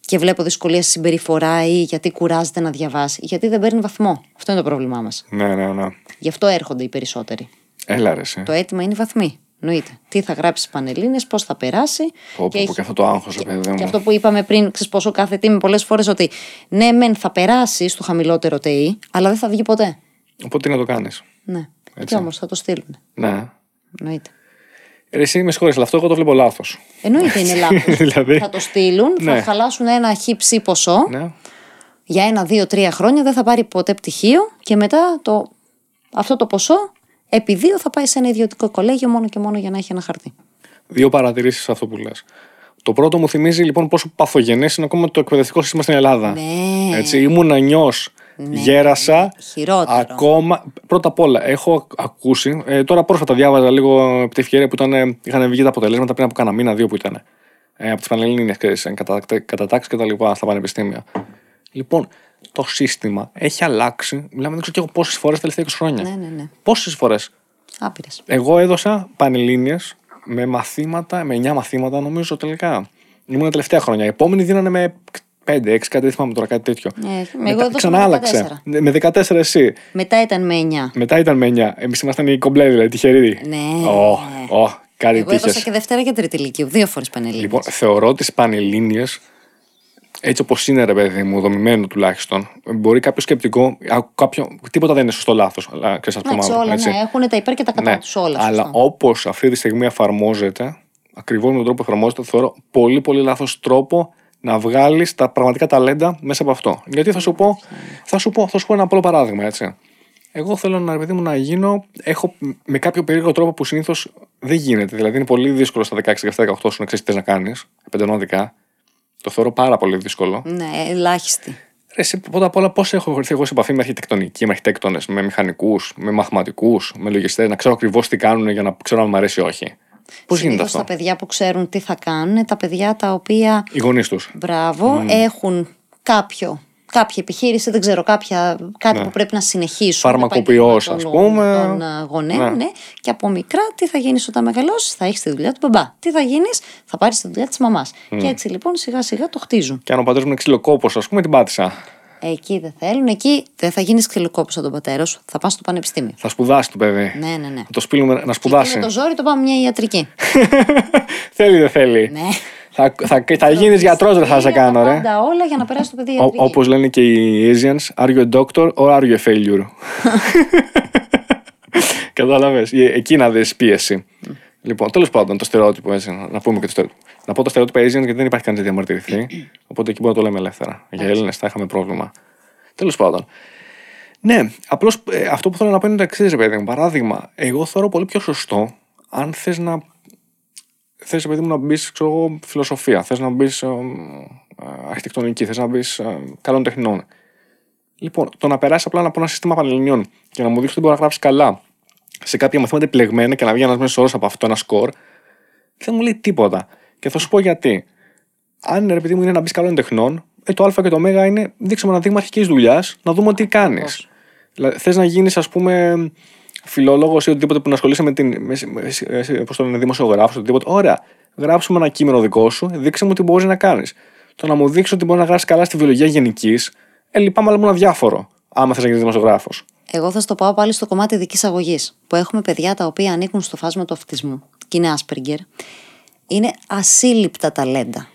και βλέπω δυσκολία στη συμπεριφορά ή γιατί κουράζεται να διαβάσει. Γιατί δεν παίρνει βαθμό. Αυτό είναι το πρόβλημά μας. Ναι, ναι, ναι. Γι' αυτό έρχονται οι περισσότεροι. Έλα, ρε, Το αίτημα είναι οι βαθμοί. Νοείται. Τι θα γράψει πανελίνε, πώς θα περάσει. Πω, και, και αυτό το άγχος, παιδί μου. Και αυτό που είπαμε πριν, ξέρεις πόσο κάθε τι πολλές φορές ότι ναι, μεν θα περάσει στο χαμηλότερο ΤΕΙ, αλλά δεν θα βγει ποτέ. Οπότε τι να το κάνεις; Ναι. Έτσι. Και όμως θα το στείλουν. Ναι. Εννοείται. Ε, εσύ με συγχωρείς, αλλά αυτό εγώ το βλέπω λάθος. Εννοείται είναι λάθος. <laughs> δηλαδή... Θα το στείλουν, ναι. θα χαλάσουν ένα χύψη ποσό. Ναι. Για ένα, δύο, τρία χρόνια δεν θα πάρει ποτέ πτυχίο και μετά το... αυτό το ποσό επί δύο θα πάει σε ένα ιδιωτικό κολέγιο μόνο και μόνο για να έχει ένα χαρτί. Δύο παρατηρήσεις αυτό που λες. Το πρώτο μου θυμίζει λοιπόν πόσο παθογενές είναι ακόμα το εκπαιδευτικό σύστημα στην Ελλάδα. Ναι. Έτσι, ήμουν νιός ναι, γέρασα. Χειρότερο. Ακόμα. Πρώτα απ' όλα, έχω ακούσει. Ε, τώρα πρόσφατα διάβαζα λίγο από τη ευκαιρία που ήταν, είχαν βγει τα αποτελέσματα πριν από κάνα μήνα, δύο που ήταν. Ε, από τις Πανελλήνιε κατατάξεις και τα λοιπά στα πανεπιστήμια. Λοιπόν, το σύστημα έχει αλλάξει. Μιλάμε, δεν ξέρω και εγώ πόσες φορές τα τελευταία 20 χρόνια. Ναι, ναι, ναι. Πόσες φορές. Άπειρες. Εγώ έδωσα Πανελλήνιε με μαθήματα, με 9 μαθήματα νομίζω τελικά. Ήμουν τα τελευταία χρόνια. Οι επόμενοι δίνανε με 5-6, κάτι δεν θυμάμαι τώρα, κάτι τέτοιο. Ε, εγώ ξανά άλλαξε. Με 14 εσύ. Μετά ήταν με 9. Μετά ήταν με 9. Εμείς ήμασταν οι κομπλέ, δηλαδή, τυχεροί. Ναι. Oh, oh, κάτι εγώ έδωσα και Δευτέρα και Τρίτη Λυκείου, δύο φορές Πανελλήνιες. Λοιπόν, θεωρώ τις Πανελλήνιες, έτσι όπως είναι, ρε παιδί μου, δομημένο τουλάχιστον, μπορεί κάποιο σκεπτικό. Κάποιο, τίποτα δεν είναι σωστό λάθος. Αλλά ξέρεις αυτό μάλλον. Όλα, ναι, έχουν τα υπέρ και τα κατά ναι, τους όλα. Αλλά όπως αυτή τη στιγμή εφαρμόζεται, ακριβώς με τον τρόπο που εφαρμόζεται, θεωρώ πολύ πολύ λάθος τρόπο να βγάλεις τα πραγματικά ταλέντα μέσα από αυτό. Γιατί θα σου πω, θα σου πω, θα σου πω ένα απλό παράδειγμα, έτσι. Εγώ θέλω να, παιδί μου, να γίνω. Έχω με κάποιο περίεργο τρόπο που συνήθως δεν γίνεται. Δηλαδή, είναι πολύ δύσκολο στα 16, 17, 18 σου να ξέρεις τι να κάνεις. Πεντενόδικα. Το θεωρώ πάρα πολύ δύσκολο. Ναι, ελάχιστη. Εσύ, πρώτα απ' όλα, πώς έχω βρεθεί εγώ σε επαφή με αρχιτεκτονική, με αρχιτέκτονες, με μηχανικούς, με μαθηματικούς, με λογιστές, να ξέρω ακριβώς τι κάνουν για να ξέρω αν μου αρέσει ή όχι. Πώς γίνεται αυτό; Τα παιδιά που ξέρουν τι θα κάνουν, τα παιδιά τα οποία. Οι γονείς τους. Μπράβο, mm. έχουν κάποιο κάποια επιχείρηση, δεν ξέρω, κάποια, κάτι ναι. που πρέπει να συνεχίσουν. Φαρμακοποιός, ας πούμε. Των γονέων, ναι. ναι. Και από μικρά, τι θα γίνεις όταν μεγαλώσεις, θα έχεις τη δουλειά του μπαμπά. Τι θα γίνεις, θα πάρεις τη δουλειά της μαμάς. Mm. Και έτσι λοιπόν σιγά σιγά το χτίζουν. Και αν ο πατέρας μου είναι ξυλοκόπος, ας πούμε, την πάτησα. Εκεί δεν θέλουν. Εκεί δεν θα γίνεις ξυλοκόπο σαν τον πατέρα σου. Θα πας στο πανεπιστήμιο. Θα σπουδάσει το παιδί. Ναι, ναι, ναι. Θα το σπίλουμε να σπουδάσει. Και με το ζόρι το πάμε μια ιατρική. <laughs> θέλει, δεν θέλει. ναι. Θα, θα, θα γίνεις γιατρός, δεν θα σε κάνω, Τα ρε. πάντα όλα για να περάσει το παιδί ιατρική. Όπως λένε και οι Asians, are you a doctor or are you a failure? <laughs> <laughs> Κατάλαβες. Εκεί να δεις πίεση. Λοιπόν, τέλος πάντων, το στερεότυπο έτσι. Να πούμε και το στερεότυπο. Να πω το στερεότυπο Asian γιατί δεν υπάρχει κανεί να διαμαρτυρηθεί. οπότε εκεί μπορούμε να το λέμε ελεύθερα. Για Έλληνες θα είχαμε πρόβλημα. Τέλος πάντων. Ναι, απλώς αυτό που θέλω να πω είναι το εξής, ρε παιδί μου. Παράδειγμα, εγώ θεωρώ πολύ πιο σωστό αν θες να. Θες, παιδί μου, να μπεις, ξέρω εγώ, φιλοσοφία. Θες να μπεις αρχιτεκτονική. Θες να μπεις καλών τεχνών. Λοιπόν, το να περάσεις απλά από ένα σύστημα πανελληνιών και να μου δείξεις ότι μπορεί να γράψεις καλά σε κάποια μαθήματα επιλεγμένα και να βγει ένας μέσος όρος από αυτό ένα σκορ, δεν μου λέει τίποτα. Και θα σου πω γιατί. Αν ρε παιδί μου είναι να μπεις καλών τεχνών, ε, το Α και το Ω είναι δείξαμε ένα δείγμα αρχικής δουλειάς, να δούμε τι κάνεις. Δηλαδή, θες να γίνεις, ας πούμε, φιλόλογος ή οτιδήποτε που να ασχολείσαι με την. Πώς το λένε, δημοσιογράφος, οτιδήποτε. Ωραία. Γράψουμε ένα κείμενο δικό σου, δείξε μου τι μπορείς να κάνεις. Το να μου δείξεις ότι μπορείς να γράψεις καλά στη βιολογία γενικής, ε, λυπάμαι, αλλά μου ένα διάφορο. Άμα θες να γίνεις δημοσιογράφος. Εγώ θα στο πάω πάλι στο κομμάτι δική αγωγής. Που έχουμε παιδιά τα οποία ανήκουν στο φάσμα του αυτισμού και είναι Asperger. Είναι ασύλληπτα ταλέντα.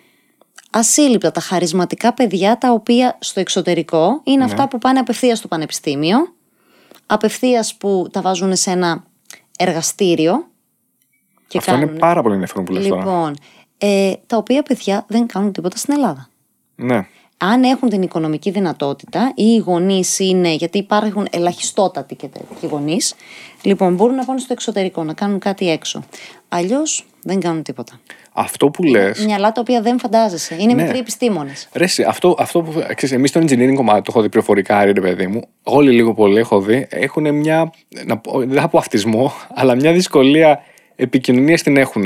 Ασύλληπτα τα χαρισματικά παιδιά τα οποία στο εξωτερικό είναι αυτά που πάνε απευθείας στο πανεπιστήμιο, απευθείας που τα βάζουν σε ένα εργαστήριο. Και Αυτό κάνουν... είναι πάρα πολύ ενδιαφέρον που λες τώρα. Λοιπόν, ε, τα οποία παιδιά δεν κάνουν τίποτα στην Ελλάδα. Ναι. Αν έχουν την οικονομική δυνατότητα ή οι γονείς είναι, γιατί υπάρχουν ελαχιστότατοι και τέτοιοι γονείς, λοιπόν μπορούν να πάνε στο εξωτερικό, να κάνουν κάτι έξω. Αλλιώς δεν κάνουν τίποτα. Αυτό που λε. Μυαλά τα οποία δεν φαντάζεσαι. Είναι Ναι. μικροί επιστήμονες. Ρε, εσύ, αυτό, αυτό που. Ξέρεις, εμείς στο engineering κομμάτι, το έχω δει πληροφορικά, ρε παιδί μου. Όλοι λίγο πολύ έχω δει, έχουν μια. Να, πω- δεν θα πω αυτισμό, αλλά μια δυσκολία επικοινωνίας την έχουν.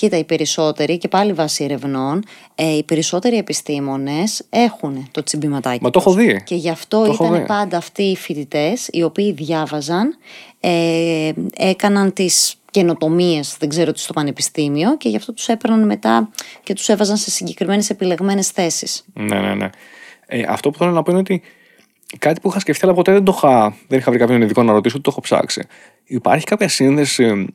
Κοίτα, οι περισσότεροι, και πάλι βάσει ερευνών, ε, οι περισσότεροι επιστήμονες έχουν το τσιμπηματάκι. Μα το έχω τους. δει. Και γι' αυτό Το έχω ήταν δει. πάντα αυτοί οι φοιτητές οι οποίοι διάβαζαν, ε, έκαναν τις καινοτομίες, δεν ξέρω τις στο πανεπιστήμιο, και γι' αυτό τους έπαιρναν μετά και τους έβαζαν σε συγκεκριμένες επιλεγμένες θέσεις. Ναι, ναι, ναι. Ε, αυτό που θέλω να πω είναι ότι κάτι που είχα σκεφτεί, αλλά ποτέ δεν το είχα, δεν είχα βρει κάποιον ειδικό να ρωτήσω, ούτε το έχω ψάξει. Υπάρχει κάποια σύνδεση ε,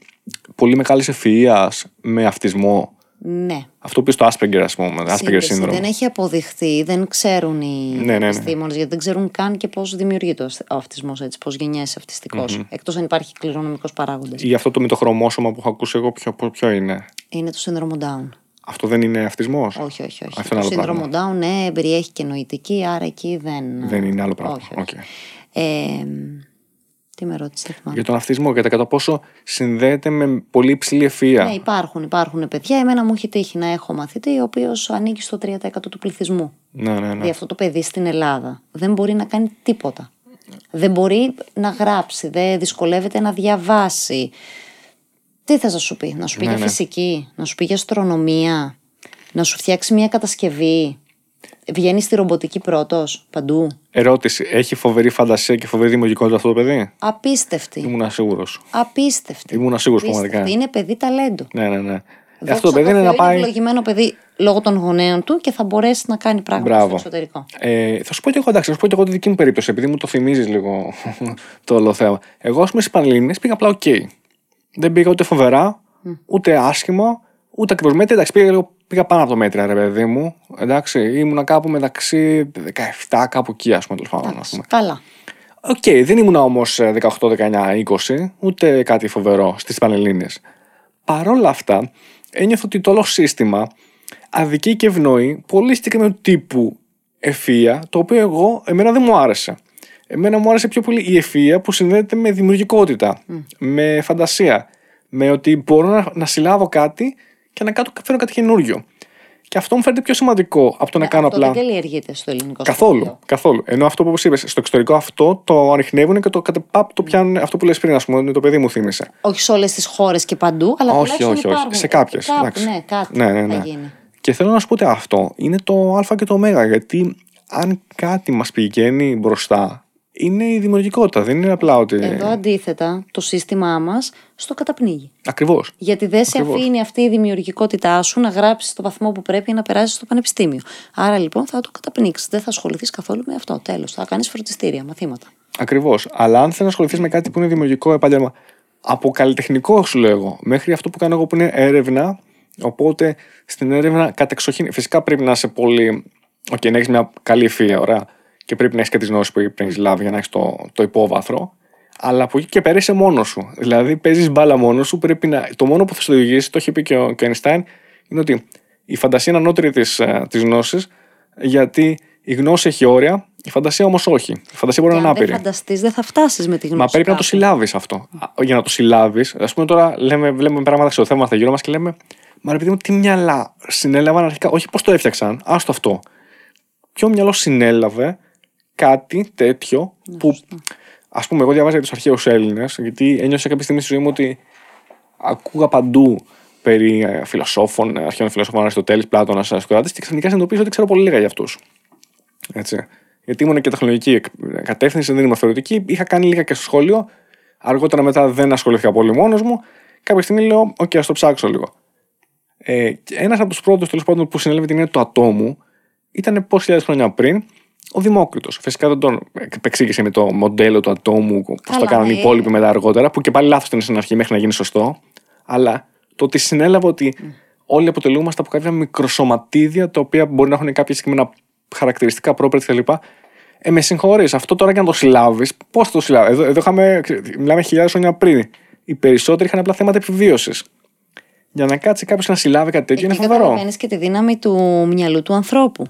πολύ μεγάλης ευφυα με αυτισμό; Ναι. Αυτό που είπες στο Asperger, ας πούμε. Asperger Σύνδεση. syndrome. Δεν έχει αποδειχθεί, δεν ξέρουν οι Ναι, ναι, ναι. επιστήμονες, γιατί δεν ξέρουν καν και πώς δημιουργείται ο αυτισμός, πώς γεννιέσαι αυτιστικός. Εκτός αν υπάρχει κληρονομικός παράγοντας. Ή αυτό το μυτοχρωμόσωμα που έχω ακούσει εγώ, ποιο, ποιο είναι; Είναι το σύνδρομο Down. Αυτό δεν είναι αυτισμός. Όχι, όχι, όχι. Αυτό είναι το άλλο σύνδρομο Down, ναι, περιέχει και νοητική, άρα εκεί δεν. Δεν είναι άλλο πράγμα. Όχι, όχι. Οκ. Ε, τι με ρώτησες, δεν θυμάμαι. Για τον αυτισμό, για το κατά πόσο συνδέεται με πολύ υψηλή ευφυΐα. Ναι, υπάρχουν, υπάρχουν παιδιά. Εμένα μου έχει τύχει να έχω μαθητή, ο οποίος ανήκει στο 3% του πληθυσμού. Ναι, ναι, ναι. Δηλαδή αυτό το παιδί στην Ελλάδα δεν μπορεί να κάνει τίποτα. Δεν μπορεί να γράψει, δεν δυσκολεύεται να διαβάσει. Τι θες να σου πει, να σου πει Ναι, για ναι. φυσική, να σου πει για αστρονομία, να σου φτιάξει μια κατασκευή. Βγαίνει στη ρομποτική πρώτος, παντού. Ερώτηση. Έχει φοβερή φαντασία και φοβερή δημιουργικότητα αυτό το παιδί; Απίστευτη. Ήμουν σίγουρος. Απίστευτη. Ήμουν σίγουρος Απίστευτη. πραγματικά. Είναι παιδί ταλέντου. Ναι, ναι, ναι. Ε, Δόξα αυτό το παιδί τω είναι Θεώ, να πάει. ευλογημένο παιδί λόγω των γονέων του και θα μπορέσει να κάνει πράγματα στο Μπράβο. εξωτερικό. Ε, θα σου πω και εγώ, εντάξει, θα σου πω και εγώ τη δική μου περίπτωση, επειδή μου το θυμίζει λίγο <laughs> το όλο θέμα. Εγώ, ας πούμε, στις Πανελλήνιες πήγα απλά οκ. Δεν πήγα ούτε φοβερά, ούτε άσχημα, ούτε ακριβώς μέτρια. Εντάξει, πήγα, λίγο- πήγα πάνω από το μέτρια, ρε παιδί μου. Εντάξει, ήμουνα κάπου μεταξύ 17, κάπου εκεί, ας πούμε, τέλος πάντων. ας Εντάξει, πούμε. Καλά. Οκ, δεν ήμουν όμως 18, 19, 20, ούτε κάτι φοβερό στις Πανελλήνιες. Παρ' όλα αυτά, ένιωθα ότι το όλο σύστημα αδικεί και ευνοεί πολύ συγκεκριμένου τύπου ευφυΐα, το οποίο εγώ, εμένα δεν μου άρεσε. Εμένα μου άρεσε πιο πολύ η ευφυα που συνδέεται με δημιουργικότητα, με φαντασία, με ότι μπορώ να, να συλλάβω κάτι και να κάτω, φέρω κάτι καινούριο. Και αυτό μου φαίνεται πιο σημαντικό από το να κάνω Ναι, Αυτό απλά. δεν καλλιεργείται στο ελληνικό Καθόλου, σχολείο. καθόλου. Ενώ αυτό που όπως είπες, στο εξωτερικό αυτό το ανοιχνεύουν και το κατεπάπ το πιάνουν. Αυτό που λες πριν, ας πούμε, το παιδί μου θύμισε. Όχι σε όλες τις χώρες και παντού, αλλά όχι, τουλάχιστον όχι, όχι. υπάρχουν. Σε κάποιες. Κάπου, ναι, κάτι ναι, ναι, ναι. θα γίνει. Και θέλω να σου πω ότι αυτό είναι το Α και το Ω. Γιατί αν κάτι μας πηγαίνει μπροστά, είναι η δημιουργικότητα. Δεν είναι απλά ότι. Εδώ αντίθετα, το σύστημά μας στο καταπνίγει. Ακριβώς. Γιατί δεν σε Ακριβώς. αφήνει αυτή η δημιουργικότητά σου να γράψεις το βαθμό που πρέπει να περάσεις στο πανεπιστήμιο. Άρα λοιπόν θα το καταπνίξεις. Δεν θα ασχοληθείς καθόλου με αυτό. Τέλος. Θα κάνεις φροντιστήρια, μαθήματα. Ακριβώς. Αλλά αν θέλεις να ασχοληθείς με κάτι που είναι δημιουργικό επάγγελμα, από καλλιτεχνικό σου λέω εγώ, μέχρι αυτό που κάνω εγώ που είναι έρευνα. Οπότε στην έρευνα κατεξοχήν. Φυσικά πρέπει να είσαι πολύ. Οκ, να έχεις μια καλή ευφυΐα, ωραία. Και πρέπει να έχεις και τις γνώσεις που πρέπει να έχει λάβει για να έχεις το, το υπόβαθρο. Αλλά από εκεί και πέρα είσαι μόνος σου. Δηλαδή παίζεις μπάλα μόνος σου. Πρέπει να... Το μόνο που θα σου οδηγήσει, το έχει πει και ο, και ο Einstein, είναι ότι η φαντασία είναι ανώτερη της της γνώσης, γιατί η γνώση έχει όρια, η φαντασία όμως όχι. Η φαντασία μπορεί Και να είναι αν δεν άπειρη. φανταστείς, δεν θα φτάσεις με τη γνώση. Μα πρέπει να το κάπου. συλλάβεις αυτό. Α, Για να το συλλάβεις, ας πούμε τώρα λέμε, βλέπουμε πράγματα στο θέμα γύρω μας και λέμε, Μα ρε παιδί μου, τι μυαλά συνέλαβαν αρχικά. Όχι πώς το έφτιαξαν, άστο αυτό. Ποιο μυαλό συνέλαβε κάτι τέτοιο που. Α πούμε, εγώ διαβάζα για τους αρχαίους Έλληνες, γιατί ένιωσα κάποια στιγμή στη ζωή μου ότι ακούγα παντού περί ε, φιλοσόφων, ε, αρχαίων φιλοσόφων, Αριστοτέλης, Πλάτωνας, Σοκράτη και ξαφνικά συνειδητοποίησα ότι ξέρω πολύ λίγα για αυτούς. Έτσι. Γιατί ήμουν και τεχνολογική εκ- κατεύθυνση, δεν ήμουν θεωρητική. Είχα κάνει λίγα και στο σχολείο. Αργότερα μετά δεν ασχολήθηκα πολύ μόνος μου. Κάποια στιγμή λέω: Οκ, ας το ψάξω λίγο. Ε, Ένας από τους πρώτους τέλος πάντων που συνέλαβε την έννοια του ατόμου ήταν πόσοι χιλιάδες χρόνια πριν ο Δημόκριτος. Φυσικά δεν τον εξήγησε με το μοντέλο του ατόμου, όπως το Καλά, κάνανε οι ε. υπόλοιποι μετά αργότερα, που και πάλι λάθος ήταν στην αρχή μέχρι να γίνει σωστό. Αλλά το ότι συνέλαβε ότι όλοι αποτελούμαστε από κάποια μικροσωματίδια τα οποία μπορεί να έχουν κάποια συγκεκριμένα χαρακτηριστικά, properties κλπ. Ε, με συγχωρείς, αυτό τώρα για να το συλλάβεις, πώς θα το συλλάβεις; Εδώ, εδώ είχαμε, μιλάμε χιλιάδες χρόνια πριν. Οι περισσότεροι είχαν απλά θέματα επιβίωσης. Για να κάτσει κάποιος να συλλάβει κάτι τέτοιο είναι Εκεί φοβερό. καταλαβαίνεις και τη δύναμη του μυαλού του ανθρώπου.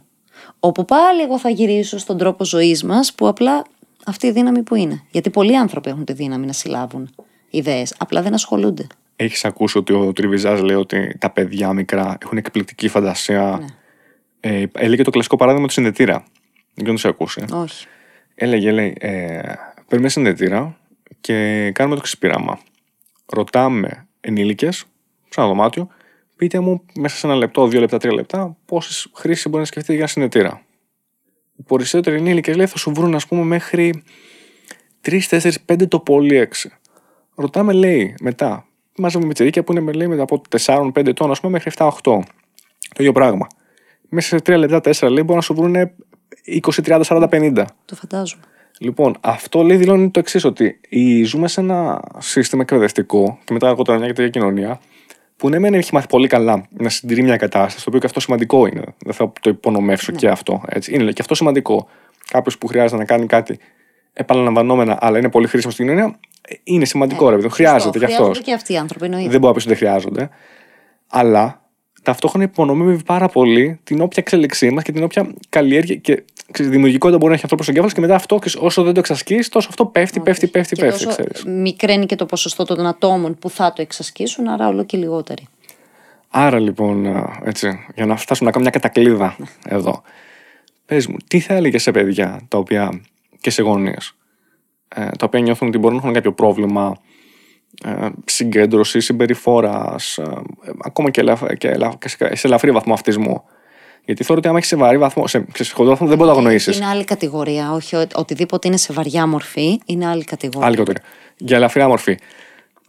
Όπου πάλι εγώ θα γυρίσω στον τρόπο ζωής μας, που απλά αυτή η δύναμη που είναι. Γιατί πολλοί άνθρωποι έχουν τη δύναμη να συλλάβουν ιδέες, απλά δεν ασχολούνται. Έχεις ακούσει ότι ο Τριβιζάς λέει ότι τα παιδιά μικρά έχουν εκπληκτική φαντασία; Ναι. Ε, έλεγε το κλασικό παράδειγμα του συνδετήρα. Δεν ξέρω αν το έχεις ακούσει. Όχι. Έλεγε, λέει, ε, παίρνουμε ένα συνδετήρα και κάνουμε το ξεπήραμα. Ρωτάμε ενήλικες, σε ένα δωμάτιο, πείτε μου μέσα σε ένα λεπτό, δύο λεπτά, τρία λεπτά, πόσες χρήσεις μπορεί να σκεφτείτε για ένα συνδετήρα. Οι περισσότεροι ενήλικε λέει θα σου βρουν, ας πούμε, μέχρι 3, 4, 5 το πολύ 6. Ρωτάμε, λέει, μετά. Μάζαμε με τσερίκια που είναι λέει, μετά από 4-5 ετών, ας πούμε, μέχρι 7-8. Το ίδιο πράγμα. Μέσα σε 3 λεπτά, 4 λέει, μπορεί να σου βρουν 20, 30, 40, 50. Το φαντάζομαι. Λοιπόν, αυτό λέει δηλώνει το εξής, ότι η- ζούμε σε ένα σύστημα εκπαιδευτικό και μετά αργότερα μια τέτοια κοινωνία που ναι, μεν έχει μάθει πολύ καλά να συντηρεί μια κατάσταση, το οποίο και αυτό σημαντικό είναι. Δεν θα το υπονομεύσω και αυτό. Έτσι. Είναι και αυτό σημαντικό. Κάποιος που χρειάζεται να κάνει κάτι επαναλαμβανόμενα, αλλά είναι πολύ χρήσιμο στην κοινωνία, ε, είναι σημαντικό, ρε παιδί μου. Χρειάζεται και αυτός. Χρειάζονται και αυτοί οι άνθρωποι, εννοείται. Δεν μπορώ να πει ότι δεν χρειάζονται. Αλλά ταυτόχρονα υπονομεύει πάρα πολύ την όποια εξέλιξή μας και την όποια καλλιέργεια και ξέρεις, δημιουργικότητα μπορεί να έχει άνθρωπος στον κέφαλο και μετά αυτό, ξέρεις, όσο δεν το εξασκείς, τόσο αυτό πέφτει, πέφτει, πέφτει, και πέφτει. τόσο Ξέρεις. μικραίνει και το ποσοστό των ατόμων που θα το εξασκήσουν, άρα όλο και λιγότεροι. Άρα λοιπόν, α, έτσι, για να φτάσουμε να κάνουμε μια κατακλίδα εδώ. Πες μου, τι θα έλεγε σε παιδιά τα οποία και σε γονείς, ε, τα οποία νιώθουν ότι μπορούν να έχουν κάποιο πρόβλημα ε, συγκέντρωση, συμπεριφοράς, ακόμα και, ελαφ, και, ελαφ, και σε- σε ελαφρύ βαθμό αυτισμού. Γιατί θεωρώ ότι άμα έχεις σε βαρύ βαθμό, σε, σε χοντρό βαθμό δεν μπορεί να το αγνοήσεις. Είναι άλλη κατηγορία. Όχι ο- οτιδήποτε είναι σε βαριά μορφή, είναι άλλη κατηγορία. Άλλη κατηγορία. Για ελαφριά μορφή.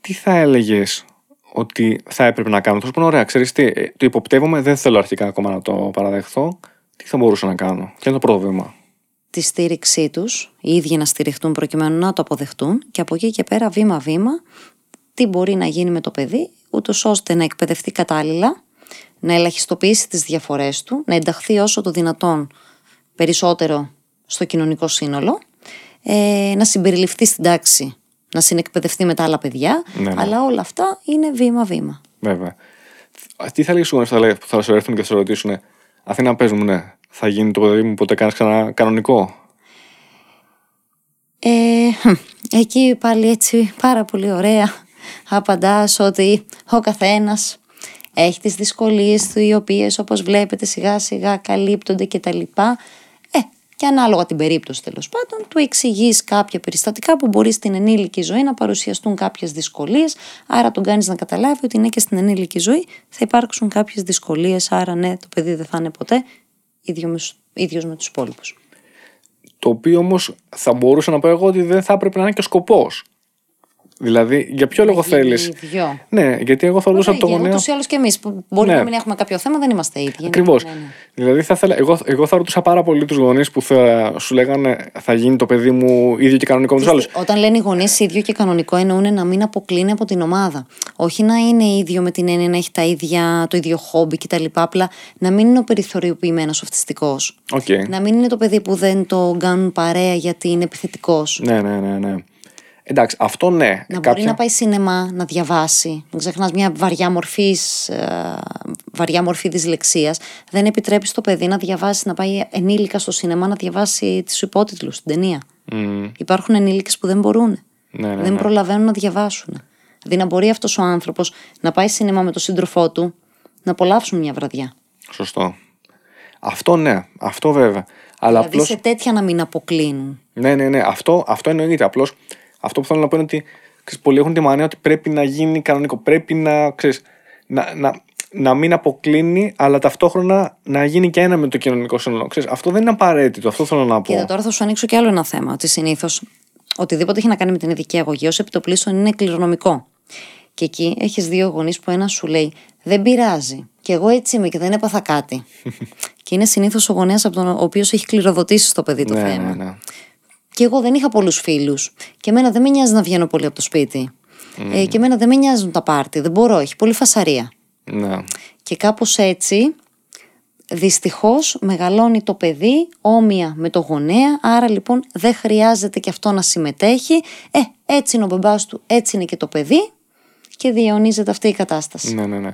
Τι θα έλεγες ότι θα έπρεπε να κάνω; Θα σου πούνε, ωραία, ξέρεις τι, ε, το υποπτεύομαι, δεν θέλω αρχικά ακόμα να το παραδεχθώ. Τι θα μπορούσα να κάνω; Ποιο είναι το πρώτο βήμα. Τη στήριξή τους, οι ίδιοι να στηριχτούν προκειμένου να το αποδεχτούν και από εκεί και πέρα βήμα-βήμα τι μπορεί να γίνει με το παιδί, ούτως ώστε να εκπαιδευτεί κατάλληλα, να ελαχιστοποιήσει τις διαφορές του, να ενταχθεί όσο το δυνατόν περισσότερο στο κοινωνικό σύνολο, ε, να συμπεριληφθεί στην τάξη, να συνεκπαιδευτεί με τα άλλα παιδιά, Ναι, ναι. αλλά όλα αυτά είναι βήμα-βήμα. Βέβαια. Τι θα λέγεις σου θα, που θα σου έρθουν και θα σου ρωτήσουν, Αθήνα, πες μου, ναι, θα γίνει το παιδί μου ποτέ κάνεις ξανά κανονικό. Ε, <laughs> χμ, εκεί πάλι έτσι πάρα πολύ ωραία απαντάς ότι ο καθένας έχει τις δυσκολίες του οι οποίες όπως βλέπετε σιγά σιγά καλύπτονται και τα λοιπά. Ε, και ανάλογα την περίπτωση τέλος πάντων του εξηγείς κάποια περιστατικά που μπορεί στην ενήλικη ζωή να παρουσιαστούν κάποιες δυσκολίες άρα τον κάνεις να καταλάβει ότι είναι και στην ενήλικη ζωή θα υπάρξουν κάποιες δυσκολίες άρα ναι το παιδί δεν θα είναι ποτέ ίδιο με, σ- ίδιος με τους υπόλοιπους. Το οποίο όμως θα μπορούσα να πω εγώ ότι δεν θα έπρεπε να είναι και ο σκοπός. Δηλαδή, για ποιο λόγο θέλεις; Δυο. Ναι, γιατί εγώ θεωρούσα από το γονέα. Ούτως ή άλλως και εμείς. Μπορεί Ναι. να μην έχουμε κάποιο θέμα, δεν είμαστε ίδιοι. Ακριβώς. Ναι, ναι, ναι. Δηλαδή, θα ήθελα, εγώ, εγώ θα ρωτούσα πάρα πολύ τους γονείς που θα σου λέγανε θα γίνει το παιδί μου ίδιο και κανονικό με τους άλλους. Όταν λένε οι γονείς ίδιο και κανονικό, εννοούν να μην αποκλίνει από την ομάδα. Όχι να είναι ίδιο με την έννοια να έχει τα ίδια, το ίδιο χόμπι κτλ. Απλά να μην είναι ο περιθωριοποιημένος αυτιστικός. Οκ. Να μην είναι το παιδί που δεν το κάνουν παρέα γιατί είναι επιθετικός. Ναι, ναι, ναι, ναι. Εντάξει, αυτό ναι. Να μπορεί να πάει σινεμά, να διαβάσει. Μην ξεχνάς μια βαριά μορφής, βαριά μορφή δυσλεξίας. Δεν επιτρέπεις στο παιδί να διαβάσει, να πάει ενήλικας στο σινεμά να διαβάσει τους υπότιτλους στην ταινία. Μμ, Υπάρχουν ενήλικες που δεν μπορούν. ναι, ναι, δεν ναι. προλαβαίνουν να διαβάσουν. Δηλαδή να μπορεί αυτός ο άνθρωπος να πάει σινεμά με τον σύντροφό του να απολαύσουν μια βραδιά. Σωστό. Αυτό ναι, αυτό βέβαια. Αλλά δηλαδή απλώς... σε τέτοια να μην αποκλίνουν. Ναι, ναι, ναι. Αυτό, αυτό εννοείται. Απλώς αυτό που θέλω να πω είναι ότι ξέρεις, πολλοί έχουν τη μανία ότι πρέπει να γίνει κανονικό. Πρέπει να, ξέρεις, να, να, να μην αποκλίνει, αλλά ταυτόχρονα να γίνει και ένα με το κοινωνικό σύνολο. Ξέρεις, αυτό δεν είναι απαραίτητο. Αυτό θέλω να πω. Κοίτα, τώρα θα σου ανοίξω και άλλο ένα θέμα. Ότι συνήθως οτιδήποτε έχει να κάνει με την ειδική αγωγή, ως επιτοπλίστων είναι κληρονομικό. Και εκεί έχεις δύο γονείς που ένας σου λέει Δεν πειράζει. Και εγώ έτσι είμαι και δεν έπαθα κάτι. <laughs> και είναι συνήθως ο γονέας από τον οποίος έχει κληροδοτήσει στο παιδί το ναι, θέμα. ναι, ναι. Και εγώ δεν είχα πολλούς φίλους. Και εμένα δεν με νοιάζει να βγαίνω πολύ από το σπίτι. Ε, και εμένα δεν με νοιάζουν τα πάρτι. Δεν μπορώ, έχει πολύ φασαρία. ναι. Και κάπως έτσι δυστυχώς μεγαλώνει το παιδί όμοια με το γονέα, άρα λοιπόν δεν χρειάζεται και αυτό να συμμετέχει. Ε, έτσι είναι ο μπαμπάς του, έτσι είναι και το παιδί και διαιωνίζεται αυτή η κατάσταση. ναι, ναι, ναι.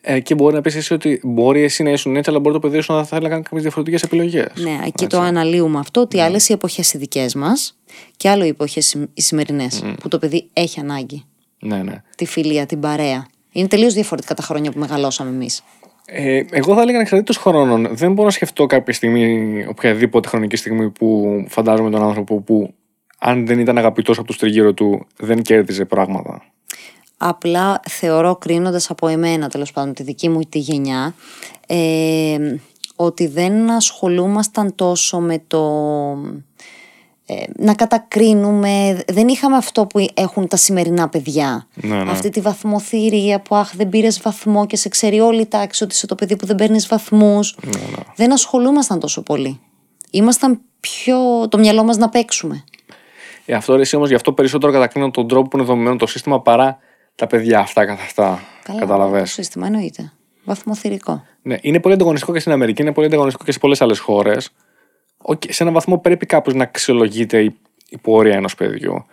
Ε, και μπορεί να πεις εσύ ότι μπορεί εσύ να ήσουν έτσι, αλλά μπορεί το παιδί σου να θα θέλει να κάνει κάποιες διαφορετικές επιλογές. Ναι, εκεί το αναλύουμε αυτό, ότι άλλες οι εποχές οι δικές μας και άλλο οι εποχές οι- οι σημερινές, που το παιδί έχει ανάγκη. Ναι, ναι. Τη φιλία, την παρέα. Είναι τελείως διαφορετικά τα χρόνια που μεγαλώσαμε εμείς. Ε, εγώ θα έλεγα ανεξαρτήτως χρόνων. Δεν μπορώ να σκεφτώ κάποια στιγμή, οποιαδήποτε χρονική στιγμή που φαντάζομαι τον άνθρωπο που αν δεν ήταν αγαπητός από τους τριγύρω του, δεν κέρδιζε πράγματα. Απλά θεωρώ κρίνοντας από εμένα τέλος πάντων τη δική μου τη γενιά ε, ότι δεν ασχολούμασταν τόσο με το ε, να κατακρίνουμε, δεν είχαμε αυτό που έχουν τα σημερινά παιδιά. Ναι, ναι. Αυτή τη βαθμοθυρία που αχ δεν πήρες βαθμό και σε ξέρει όλη η τάξη ότι είσαι το παιδί που δεν παίρνεις βαθμούς. Ναι, Δεν ασχολούμασταν τόσο πολύ. Ήμασταν πιο το μυαλό μας να παίξουμε. Ε, αυτό ρε, εσύ όμως γι' αυτό περισσότερο κατακρίνω τον τρόπο που είναι δομημένο το σύστημα παρά τα παιδιά αυτά καθ' αυτά. Καλά, Καταλαβες. Το σύστημα εννοείται. Βαθμοθυρικό. Ναι, είναι πολύ ανταγωνιστικό και στην Αμερική, είναι πολύ ανταγωνιστικό και σε πολλές άλλες χώρες. Σε έναν βαθμό πρέπει κάπως να αξιολογείται η, η πορεία ενός παιδιού.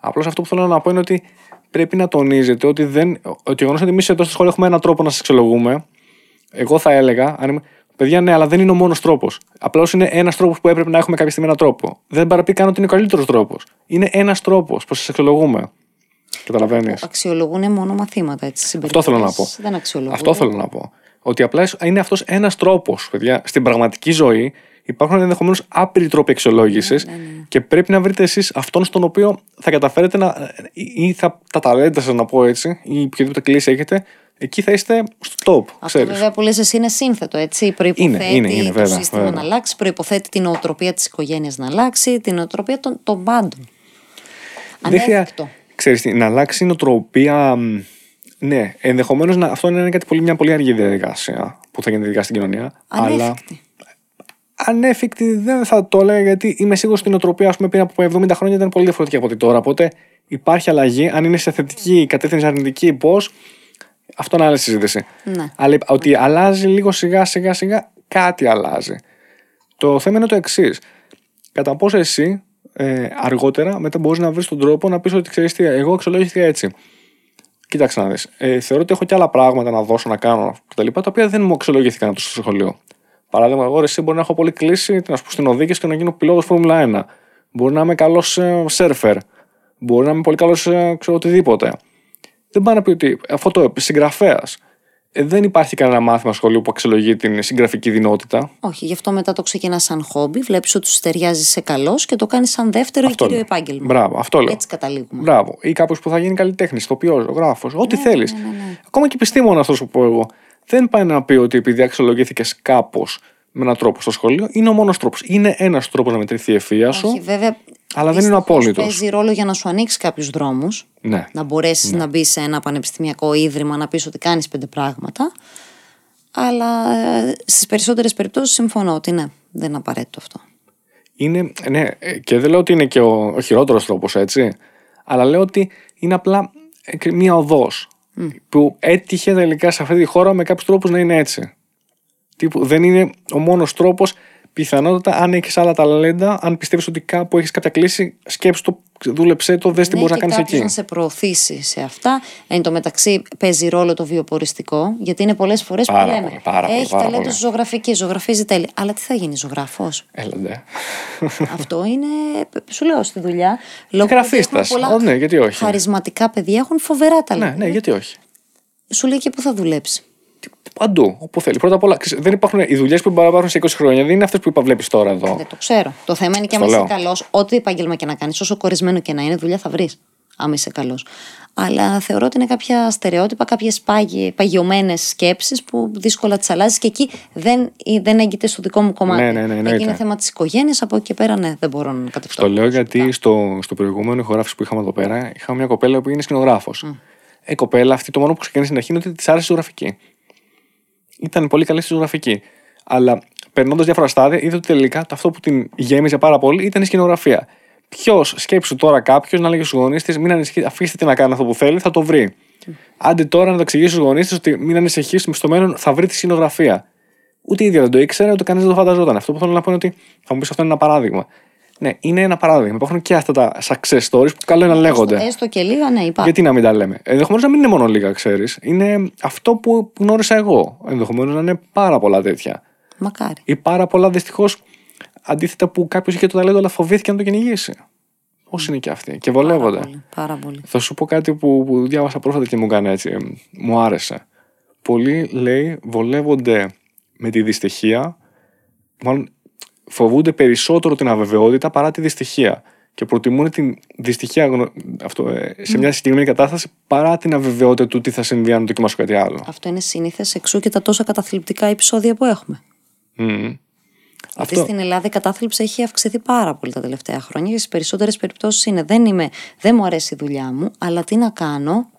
Απλώς αυτό που θέλω να πω είναι ότι πρέπει να τονίζετε ότι δεν. Ότι γεγονός ότι εμείς εδώ στο σχολείο έχουμε έναν τρόπο να σας αξιολογούμε. Εγώ θα έλεγα, αν είμαι, παιδιά, ναι, αλλά δεν είναι ο μόνος τρόπος. Απλώς είναι ένας τρόπος που έπρεπε να έχουμε κάποια στιγμή έναν τρόπο. Δεν παραπεί καν ότι είναι ο καλύτερος τρόπος. Είναι ένας τρόπος που σας αξιολογούμε. Καταλαβαίνεις. Αξιολογούν μόνο μαθήματα, έτσι. Αυτό θέλω να πω. συμπεριφορές Δεν αξιολογούν. Αυτό θέλω να πω. Ότι απλά είναι αυτός ένας τρόπος, παιδιά. Στην πραγματική ζωή υπάρχουν ενδεχομένως άπειροι τρόποι αξιολόγηση Ναι, και πρέπει να βρείτε εσείς αυτόν στον οποίο θα καταφέρετε να. ή θα, τα ταλέντα σας, να πω έτσι, ή οποιαδήποτε κλίση έχετε, εκεί θα είστε στο top. Αυτό ξέρεις. βέβαια που λες εσύ είναι σύνθετο, έτσι. Προϋποθέτει Είναι, είναι, είναι, το βέβαια, σύστημα βέβαια. να αλλάξει, προϋποθέτει την οτροπία της οικογένειας να αλλάξει, την οτροπία των, των πάντων. Δεν χρειά- Ανέφικτο. Ξέρεις τι, να αλλάξει η νοοτροπία. μ, Ναι, ενδεχομένως να, αυτό είναι κάτι πολύ, μια πολύ αργή διαδικασία που θα γίνει ειδικά στην κοινωνία. Αλλά Ανέφικτη. ανέφικτη δεν θα το έλεγα γιατί είμαι σίγουρος ότι η νοοτροπία ας πούμε, πριν από 70 χρόνια ήταν πολύ διαφορετική από ό,τι τώρα. Οπότε υπάρχει αλλαγή. Αν είναι σε θετική κατεύθυνση αρνητική, πώς. Αυτό είναι άλλη συζήτηση. Ναι. Αλλά ότι αλλάζει λίγο σιγά σιγά σιγά, κάτι αλλάζει. Το θέμα είναι το εξής. Κατά πόσο εσύ ε, αργότερα μετά μπορείς να βρεις τον τρόπο να πεις ότι ξέρεις τι, εγώ αξιολόγηθηκα έτσι. Κοίταξε να δεις. Ε, θεωρώ ότι έχω και άλλα πράγματα να δώσω, να κάνω κτλ. Τα οποία δεν μου αξιολογήθηκαν από το σχολείο. Παράδειγμα, εγώ ρε, εσύ μπορεί να έχω πολύ κλείσει να σου πω στην οδήγηση και να γίνω πιλότος Φόρμουλα 1. Μπορεί να είμαι καλός σερφερ. Μπορεί να είμαι πολύ καλός ξέρω οτιδήποτε. Δεν πάει να πει ότι αυτό το συγγραφέας. Ε, δεν υπάρχει κανένα μάθημα σχολείου που αξιολογεί την συγγραφική δυνότητα. Όχι, γι' αυτό μετά το ξεκινά σαν χόμπι, βλέπεις ότι σου ταιριάζει σε καλός και το κάνεις σαν δεύτερο ή Αυτό κύριο λέω. επάγγελμα. Μπράβο, αυτό λέω. Έτσι καταλήγουμε. Μπράβο. Ή κάποιος που θα γίνει καλλιτέχνης, ηθοποιό, γράφο, ό,τι Ναι, θέλεις. Ακόμα και επιστήμονα αυτό που πω εγώ. Δεν πάει να πει ότι επειδή αξιολογήθηκες κάπως, με έναν τρόπο στο σχολείο, είναι ο μόνος τρόπος. Είναι ένας τρόπος να μετρηθεί η ευφυα σου, Όχι, βέβαια. Αλλά δεν είναι ο δυστυχώς απόλυτο. Παίζει ρόλο για να σου ανοίξει κάποιους δρόμους. Ναι. Να μπορέσεις να μπεις σε ένα πανεπιστημιακό ίδρυμα, να πεις ότι κάνεις πέντε πράγματα. Αλλά στις περισσότερες περιπτώσεις συμφωνώ ότι ναι, δεν είναι απαραίτητο αυτό. Είναι, ναι, ε, και δεν λέω ότι είναι και ο, ο χειρότερος τρόπος, έτσι. Αλλά λέω ότι είναι απλά ε, μία οδός που έτυχε τελικά σε αυτή τη χώρα με κάποιους τρόπους να είναι έτσι. Τύπου, δεν είναι ο μόνος τρόπος. Πιθανότατα, αν έχεις άλλα ταλέντα, αν πιστεύεις ότι κάπου έχεις κάποια κλίση, σκέψου το, δούλεψέ το, δες τι ναι, μπορείς να και κάνεις κάποιος εκεί. να σε προωθήσει σε αυτά. Εν τω μεταξύ παίζει ρόλο το βιοποριστικό, γιατί είναι πολλές φορές που Πάρα λέμε. πολύ, πάρα πολύ, έχει πάρα ταλέντο πολύ. στη ζωγραφική, ζωγραφίζει τέλεια. Αλλά τι θα γίνει ζωγράφος; Έλα, ναι. Αυτό είναι, σου λέω, στη δουλειά. Λόγω του ότι Γραφίστας. έχουμε πολλά Ω, ναι, γιατί όχι. Χαρισματικά παιδιά έχουν φοβερά ταλέντα. ναι, ναι, γιατί όχι. Σου λέει και πού θα δουλέψει. Παντού, όπου θέλει. Πρώτα απ' όλα, ξέρεις, δεν υπάρχουν οι δουλειές που μπορεί να υπάρχουν σε 20 χρόνια. Δεν είναι αυτές που βλέπεις τώρα εδώ. Δεν το ξέρω. Το θέμα είναι και Στο άμα είσαι λέω. καλός, ό,τι επάγγελμα και να κάνεις, όσο κορισμένο και να είναι, δουλειά θα βρεις. Άμα είσαι καλός. Αλλά θεωρώ ότι είναι κάποια στερεότυπα, κάποιες παγιωμένες σκέψεις που δύσκολα τις αλλάζεις και εκεί δεν, δεν έγκυται στο δικό μου κομμάτι. Ναι, ναι, ναι, εννοείται. εκεί είναι θέμα της οικογένειας. Από εκεί και πέρα, ναι, δεν μπορώ να κατευθώ. Το λέω γιατί στο, στο προηγούμενο ηχογράφηση που είχαμε εδώ πέρα, είχαμε μια κοπέλα που είναι σκηνογράφος. Ε, κοπέλα αυτή το μόνο που ξεκίνησε στην αρχή είναι ότι της άρεσε η ζωγραφική. Ήταν πολύ καλή στη ζωγραφική. Αλλά περνώντας διάφορα στάδια, είδε ότι τελικά αυτό που την γέμιζε πάρα πολύ ήταν η σκηνογραφία. Ποιος σκέψου τώρα κάποιο να λέγει στους γονείς της: Μην ανησυχεί, αφήστε τη να κάνει αυτό που θέλει, θα το βρει. Άντε τώρα να το εξηγήσει στους γονείς της ότι μην ανησυχείς, στο μέλλον θα βρει τη σκηνογραφία. Ούτε η ίδια δεν το ήξερε, ούτε κανείς δεν το φανταζόταν. Αυτό που θέλω να πω είναι ότι θα μου πεις αυτό είναι ένα παράδειγμα. Ναι, είναι ένα παράδειγμα. Υπάρχουν και αυτά τα success stories που καλό είναι να λέγονται. Έστω, έστω και λίγα, ναι, υπάρχουν. Γιατί να μην τα λέμε; Ενδεχομένως να μην είναι μόνο λίγα, ξέρεις. Είναι αυτό που γνώρισα εγώ. Ενδεχομένως να είναι πάρα πολλά τέτοια. Μακάρι. Ή πάρα πολλά δυστυχώς αντίθετα που κάποιος είχε το ταλέντο αλλά φοβήθηκε να το κυνηγήσει. Πώς είναι και αυτοί; Και βολεύονται. Πολύ, πάρα πολύ. Θα σου πω κάτι που, που διάβασα πρόσφατα και μου έκανε έτσι. ε, Μου άρεσε. Πολλοί λέει βολεύονται με τη δυστυχία. Μάλλον φοβούνται περισσότερο την αβεβαιότητα παρά τη δυστυχία. Και προτιμούν την δυστυχία γνω- αυτό, ε, σε μια συγκεκριμένη κατάσταση παρά την αβεβαιότητα του τι θα συμβεί αν δοκιμάσω κάτι άλλο. Αυτό είναι σύνηθες εξού και τα τόσα καταθλιπτικά επεισόδια που έχουμε. Μμμ. Γιατί Αυτό. στην Ελλάδα η κατάθλιψη έχει αυξηθεί πάρα πολύ τα τελευταία χρόνια και στι περισσότερες περιπτώσεις είναι δεν, είμαι, δεν μου αρέσει η δουλειά μου, αλλά τι να κάνω,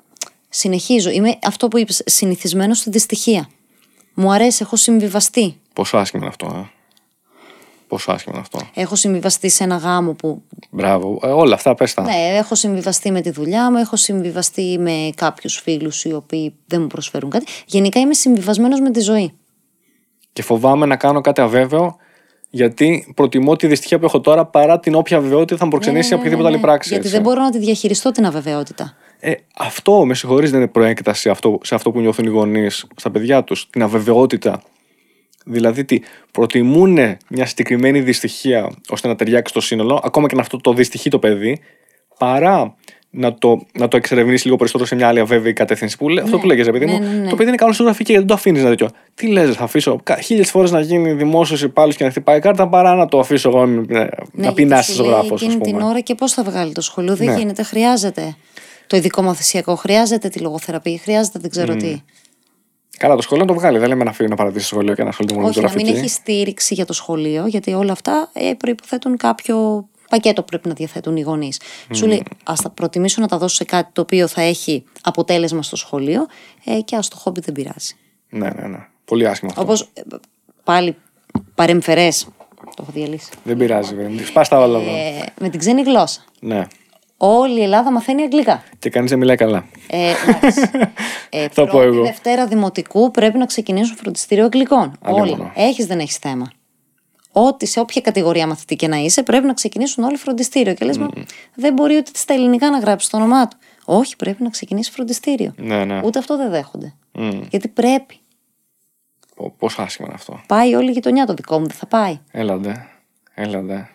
συνεχίζω. Είμαι αυτό που είπες, συνηθισμένος στη δυστυχία. Μου αρέσει, έχω συμβιβαστεί. Πόσο άσχημο είναι αυτό, ε. Πόσο άσχημο είναι αυτό. Έχω συμβιβαστεί σε ένα γάμο που. Μπράβο. Ε, όλα αυτά πες τα. Ναι, έχω συμβιβαστεί με τη δουλειά μου, έχω συμβιβαστεί με κάποιους φίλους οι οποίοι δεν μου προσφέρουν κάτι. Γενικά είμαι συμβιβασμένος με τη ζωή. Και φοβάμαι να κάνω κάτι αβέβαιο γιατί προτιμώ τη δυστυχία που έχω τώρα παρά την όποια βεβαιότητα θα μου προξενήσει Ναι, ναι, ναι, οποιαδήποτε ναι, άλλη πράξη. Γιατί έτσι. δεν μπορώ να τη διαχειριστώ την αβεβαιότητα. Ε, αυτό, με συγχωρείς, δεν είναι προέκταση αυτό, σε αυτό που νιώθουν οι γονείς στα παιδιά τους. Την αβεβαιότητα. Δηλαδή, τι, προτιμούν μια συγκεκριμένη δυστυχία ώστε να ταιριάξει το σύνολο, ακόμα και να αυτό το δυστυχεί το παιδί, παρά να το, να το εξερευνήσει λίγο περισσότερο σε μια άλλη αβέβαιη κατεύθυνση. Που, λέ- Αυτό που λέγες, παιδί μου, ναι, ναι, ναι. το παιδί είναι καλό στη γραφική, γιατί δεν το αφήνεις να τέτοιο. Τι λες, θα αφήσω χίλιες φορές να γίνει δημόσιος υπάλληλος και να χτυπάει κάρτα παρά να το αφήσω εγώ να, Ναι, να πεινάσει γιατί σου λέει ζωγράφος, ας Εκείνη την πούμε. ώρα και πώς θα βγάλει το σχολείο. Δεν Ναι. γίνεται. Χρειάζεται το ειδικό μαθησιακό, χρειάζεται τη λογοθεραπεία, χρειάζεται δεν ξέρω τι. Καλά, το σχολείο να το βγάλει. Δεν λέμε να φύγει να παρατήσει το σχολείο και να ασχολείται μόνο με Όχι, τη να μην ζωγραφική. έχει στήριξη για το σχολείο, γιατί όλα αυτά ε, προποθέτουν κάποιο πακέτο που πρέπει να διαθέτουν οι γονείς. Σου λέει, ας τα προτιμήσω να τα δώσω σε κάτι το οποίο θα έχει αποτέλεσμα στο σχολείο ε, και ας το χόμπι δεν πειράζει. Ναι, ναι, ναι. Πολύ άσχημο αυτό. Όπως πάλι παρεμφερές. Το έχω διαλύσει. Δεν πειράζει, βέβαια. Σπάς τα όλα εδώ. Ε, με την ξένη γλώσσα. Ναι. Όλη η Ελλάδα μαθαίνει αγγλικά. Και κανείς δεν μιλάει καλά. Ε, εντάξει. <laughs> ε, Θα πω πρώτη εγώ. Δευτέρα Δημοτικού πρέπει να ξεκινήσουν φροντιστήριο αγγλικών. Άλλη Όλοι. μόνο. Έχεις, δεν έχεις θέμα. Ό,τι σε όποια κατηγορία μαθητή και να είσαι, πρέπει να ξεκινήσουν όλοι φροντιστήριο. Και λες, μα δεν μπορεί ούτε στα ελληνικά να γράψεις το όνομά του. Όχι, πρέπει να ξεκινήσεις φροντιστήριο. Ναι, ναι. Ούτε αυτό δεν δέχονται. Μμ. Γιατί πρέπει. Πο- Πόσο άσχημο είναι αυτό. Πάει όλη η γειτονιά, το δικό μου δεν θα πάει. Έλαντε. Έλαντε.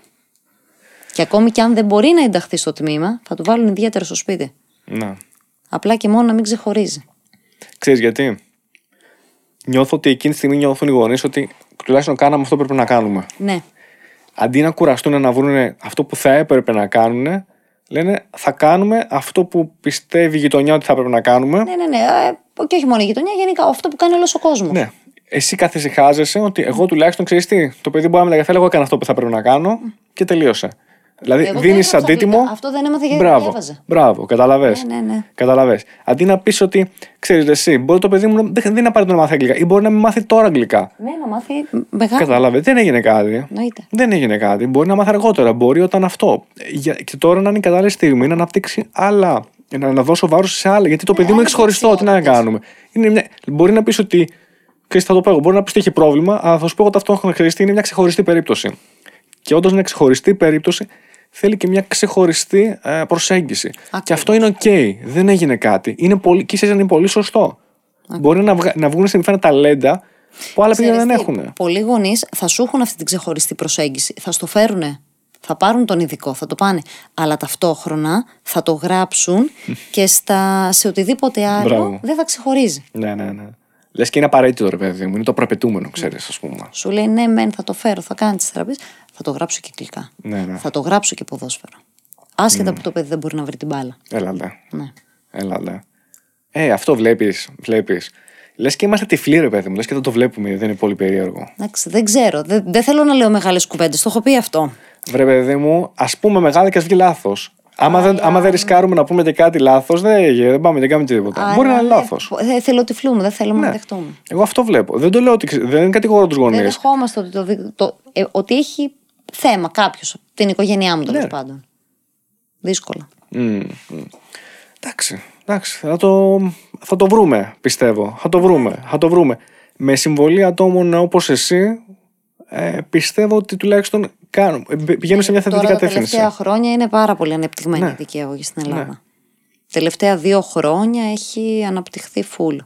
Και ακόμη και αν δεν μπορεί να ενταχθεί στο τμήμα, θα του βάλουν ιδιαίτερο στο σπίτι. Ναι. Απλά και μόνο να μην ξεχωρίζει. Ξέρεις γιατί; Νιώθω ότι εκείνη τη στιγμή νιώθουν οι γονείς ότι τουλάχιστον κάναμε αυτό που πρέπει να κάνουμε. Ναι. Αντί να κουραστούν να βρουν αυτό που θα έπρεπε να κάνουν, λένε θα κάνουμε αυτό που πιστεύει η γειτονιά ότι θα έπρεπε να κάνουμε. Ναι, ναι, ναι. Ε, και όχι μόνο η γειτονιά, γενικά αυτό που κάνει όλος ο κόσμος. Ναι. εσύ καθησυχάζεσαι ότι εγώ τουλάχιστον ξέρεις τι, το παιδί μπορεί να μεταγραφεί, εγώ έκανα αυτό που θα πρέπει να κάνω και τελείωσε. Δηλαδή Εγώ δίνεις δεν έγραψα αντίτιμο. αγγλικά. Αυτό δεν έμαθα γιατί δεν Μπράβο, διάβαζα. μπράβο, καταλαβέ. Ναι, ναι, ναι. Καταλαβες. Αντί να πεις ότι ξέρεις εσύ, μπορεί το παιδί μου να- δεν δεν είναι απαραίτητο να μάθει αγγλικά ή μπορεί να μην μάθει τώρα αγγλικά. Ναι, να μάθει μεγάλο. Κατάλαβε, δεν έγινε κάτι. Εννοείται. Δεν έγινε κάτι. Μπορεί να μάθει αργότερα. Μπορεί όταν αυτό. Για- Και τώρα να είναι η κατάλληλη στιγμή να αναπτύξει άλλα. Να, να δώσω βάρος σε άλλα. Γιατί το παιδί μου είναι άλλες ξεχωριστό. Τι να δεξιότητες. κάνουμε. Είναι μια... Μπορεί να πεις ότι. Ξέρεις, θα το πω εγώ. Μπορεί να πεις ότι έχει πρόβλημα, αλλά θα σου πω εγώ ταυτόχρονα χρειαστεί είναι μια ξεχωριστή περίπτωση. Και όντως είναι ξεχωριστή περίπτωση, θέλει και μια ξεχωριστή ε, προσέγγιση. Και αυτό είναι οκ. Δεν έγινε κάτι. Είναι πολύ, και ίσως είναι πολύ σωστό. Μπορεί να, βγα... να βγουν στην επιφάνεια ταλέντα που άλλα παιδιά δεν Ξέρεις τι, έχουν. Πολλοί γονείς θα σου έχουν αυτή την ξεχωριστή προσέγγιση. Θα στο φέρουνε. Θα πάρουν τον ειδικό, θα το πάνε. Αλλά ταυτόχρονα θα το γράψουν <laughs> και στα, σε οτιδήποτε άλλο Μπράβο. δεν θα ξεχωρίζει. Ναι, ναι, ναι. Λες και είναι απαραίτητο, ρε παιδί μου. Είναι το προαπαιτούμενο, ξέρεις, ας πούμε. Σου λέει ναι, μεν θα το φέρω, θα κάνεις τις θεραπείες, θα το γράψω και αγγλικά. Ναι, ναι. Θα το γράψω και ποδόσφαιρο. Άσχετα που το παιδί δεν μπορεί να βρει την μπάλα. Έλα, ναι. Ναι. Έλα, ναι. Ε, αυτό βλέπεις. Βλέπεις. Λες και είμαστε τυφλοί, ρε παιδί μου. Λες και δεν το βλέπουμε. Δεν είναι πολύ περίεργο. Εντάξει, δεν ξέρω. Δεν, δεν θέλω να λέω μεγάλες κουβέντες. Το έχω πει αυτό. Βρε, παιδί μου, ας πούμε μεγάλα και ας βγει λάθος. Άμα, δεν, άμα δεν ρισκάρουμε να πούμε και κάτι λάθος, δεν, δεν πάμε και κάνουμε τίποτα. Μπορεί να είναι Αλλά, λάθος. ναι, θέλω τυφλούμε, δεν θέλουμε να δεχτούμε. Εγώ αυτό βλέπω. Δεν το λέω ότι. ξε- Δεν κατηγορώ τους Δεν γονείς. δεχόμαστε ότι, το, δι- το, ε, ότι έχει θέμα κάποιος, την οικογένειά μου τέλος Ναι. πάντων. Δύσκολα. Εντάξει, εντάξει. Θα το, θα το βρούμε, πιστεύω. Θα το βρούμε. Θα το βρούμε. Με συμβολή ατόμων όπως εσύ, ε, πιστεύω ότι τουλάχιστον κάνουν, ε, πηγαίνουν σε μια θετική Τώρα τα κατεύθυνση. τελευταία χρόνια είναι πάρα πολύ ανεπτυγμένη Ναι. η ειδική αγωγή στην Ελλάδα. Τελευταία δύο χρόνια έχει αναπτυχθεί full.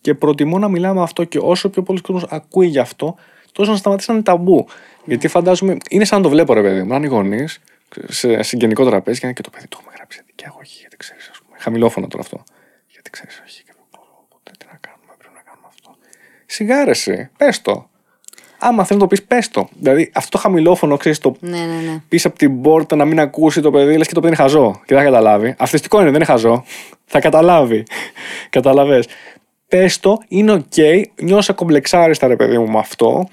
Και προτιμώ να μιλάμε αυτό και όσο πιο πολλοί κόσμος ακούει γι' αυτό, τόσο να σταματήσει να είναι ταμπού. Γιατί φαντάζομαι, είναι σαν να το βλέπω ρε παιδί μου, να είναι οι γονείς σε συγγενικό τραπέζι και να είναι και το παιδί του έχουμε γράψει ειδική αγωγή, γιατί ξέρεις, ας πούμε. Χαμηλόφωνο τώρα αυτό. Γιατί ξέρεις, όχι, και οπότε τι να κάνουμε, πρέπει να κάνουμε αυτό. Σιγάρεσαι, πες το. Άμα θέλει να το πεις, πες το. Δηλαδή αυτό το χαμηλόφωνο, ξέρεις, το Ναι, ναι, ναι. πίσω από την πόρτα να μην ακούσει το παιδί, λες και το παιδί είναι χαζό και δεν θα καταλάβει. Αυτιστικό είναι, δεν είναι χαζό. θα καταλάβει. Κατάλαβες. Πες το, είναι οκ, νιώσα κομπλεξάριστα ρε παιδί μου με αυτό,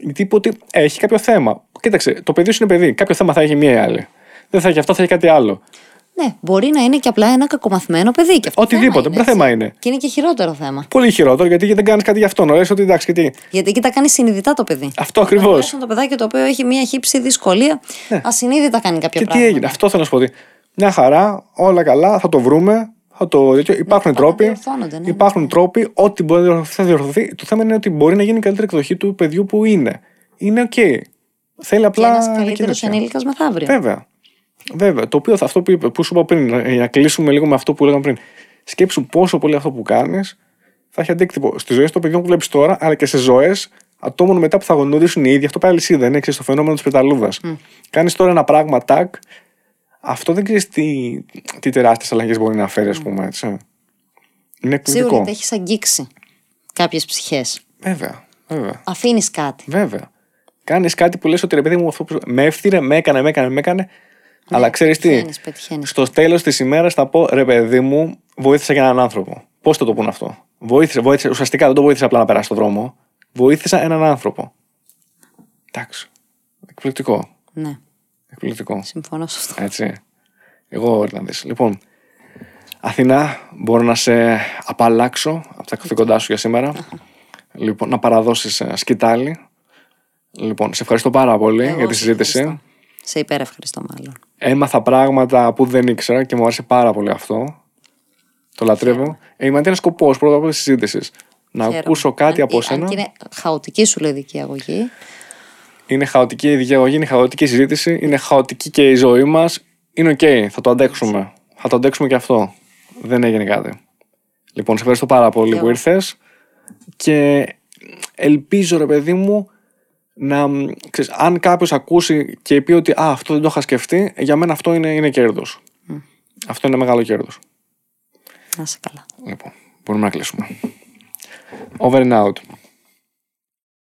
γιατί είπε ότι έχει κάποιο θέμα. Κοίταξε, το παιδί σου είναι παιδί. Κάποιο θέμα θα έχει μία ή άλλη. Δεν θα έχει αυτό, θα έχει κάτι άλλο. Ναι, μπορεί να είναι και απλά ένα κακομαθημένο παιδί. Και αυτό Οτιδήποτε, θέμα δεν θέμα έτσι. είναι. Και είναι και χειρότερο θέμα. Πολύ χειρότερο γιατί δεν κάνεις κάτι γι' αυτό. Λες ότι εντάξει, και τι. Γιατί εκεί τα κάνει συνειδητά το παιδί. Αυτό ακριβώς. Τουλάχιστον το παιδάκι το οποίο έχει μία χι ψι δυσκολία, ασυνείδητα κάνει κάποια Ναι. Και τι πράγματα. έγινε. Αυτό θέλω να σου πω. ότι Μια χαρά, όλα καλά, θα το βρούμε. Θα το... τέτοιο. Υπάρχουν πάντα τρόποι. διορθώνονται, ναι, υπάρχουν τρόποι. Ό,τι μπορεί να διορθωθεί, θα διορθωθεί. Το θέμα είναι ότι μπορεί να γίνει η καλύτερη εκδοχή του παιδιού που είναι. Είναι οκ. Θέλει Και απλά. ένας καλύτερος επικοινωνία. ενήλικας μεθαύριο. Βέβαια. Βέβαια. Το οποίο θα- αυτό που, είπε- που σου είπα πριν, για να κλείσουμε λίγο με αυτό που λέγαμε πριν. Σκέψου πόσο πολύ αυτό που κάνεις θα έχει αντίκτυπο στις ζωές των παιδιών που βλέπεις τώρα, αλλά και σε ζωές ατόμων μετά που θα γνωρίσουν οι ίδιοι. Αυτό πάει αλυσίδα, είναι ξέρεις, το φαινόμενο της πεταλούδας. Mm. Κάνεις τώρα ένα πράγμα, τάκ, αυτό δεν ξέρεις τι, τι τεράστιες αλλαγές μπορεί να φέρει, ας πούμε. Έτσι. Είναι Σίγουρα εκπληκτικό. γιατί έχεις αγγίξει κάποιες ψυχές. Βέβαια, βέβαια. Αφήνεις κάτι. Βέβαια. Κάνεις κάτι που λες ότι ρε παιδί μου, αυτό που με έφτιαξε, με έκανε, με έκανε, με έκανε. αλλά ξέρεις τι. πετυχαίνεις, πετυχαίνεις. Στο τέλος της ημέρας θα πω ρε παιδί μου, βοήθησα και έναν άνθρωπο. Πώς θα το πούνε αυτό; Βοήθησα, βοήθησα, ουσιαστικά δεν το βοήθησα απλά να περάσει το δρόμο. Βοήθησα έναν άνθρωπο. Εντάξει. Εκπληκτικό. Ναι, Εκπληκτικό. συμφωνώ σε αυτό. Έτσι. Εγώ Ιρλανδής. Λοιπόν, Αθηνά, μπορώ να σε απαλλάξω από τα καθήκοντά σου για σήμερα. λοιπόν, να παραδώσεις ε, σκητάλη. Λοιπόν, σε ευχαριστώ πάρα πολύ Εγώ για τη σε συζήτηση. ευχαριστώ. Σε υπερευχαριστώ μάλλον. Έμαθα πράγματα που δεν ήξερα και μου άρεσε πάρα πολύ αυτό. Το λατρεύω. Ε, είμαι ένα σκοπός πρώτα απ' όλα της συζήτησης. Να Χαίρομαι. ακούσω κάτι Αν- από αν σένα. και είναι χαοτική σου λέει ειδική αγωγή. Είναι χαοτική η αγωγή, είναι χαοτική η συζήτηση, είναι χαοτική και η ζωή μας. Είναι οκ, θα το αντέξουμε. Θα το αντέξουμε και αυτό. Δεν έγινε κάτι. Λοιπόν, σε ευχαριστώ πάρα πολύ Και που εγώ. ήρθες και ελπίζω, ρε παιδί μου, να. Ξέρεις, αν κάποιος ακούσει και πει ότι Α, αυτό δεν το είχα σκεφτεί, για μένα αυτό είναι, είναι κέρδος. Αυτό είναι μεγάλο κέρδος. Να είσαι καλά. Λοιπόν, μπορούμε να κλείσουμε. Over and out.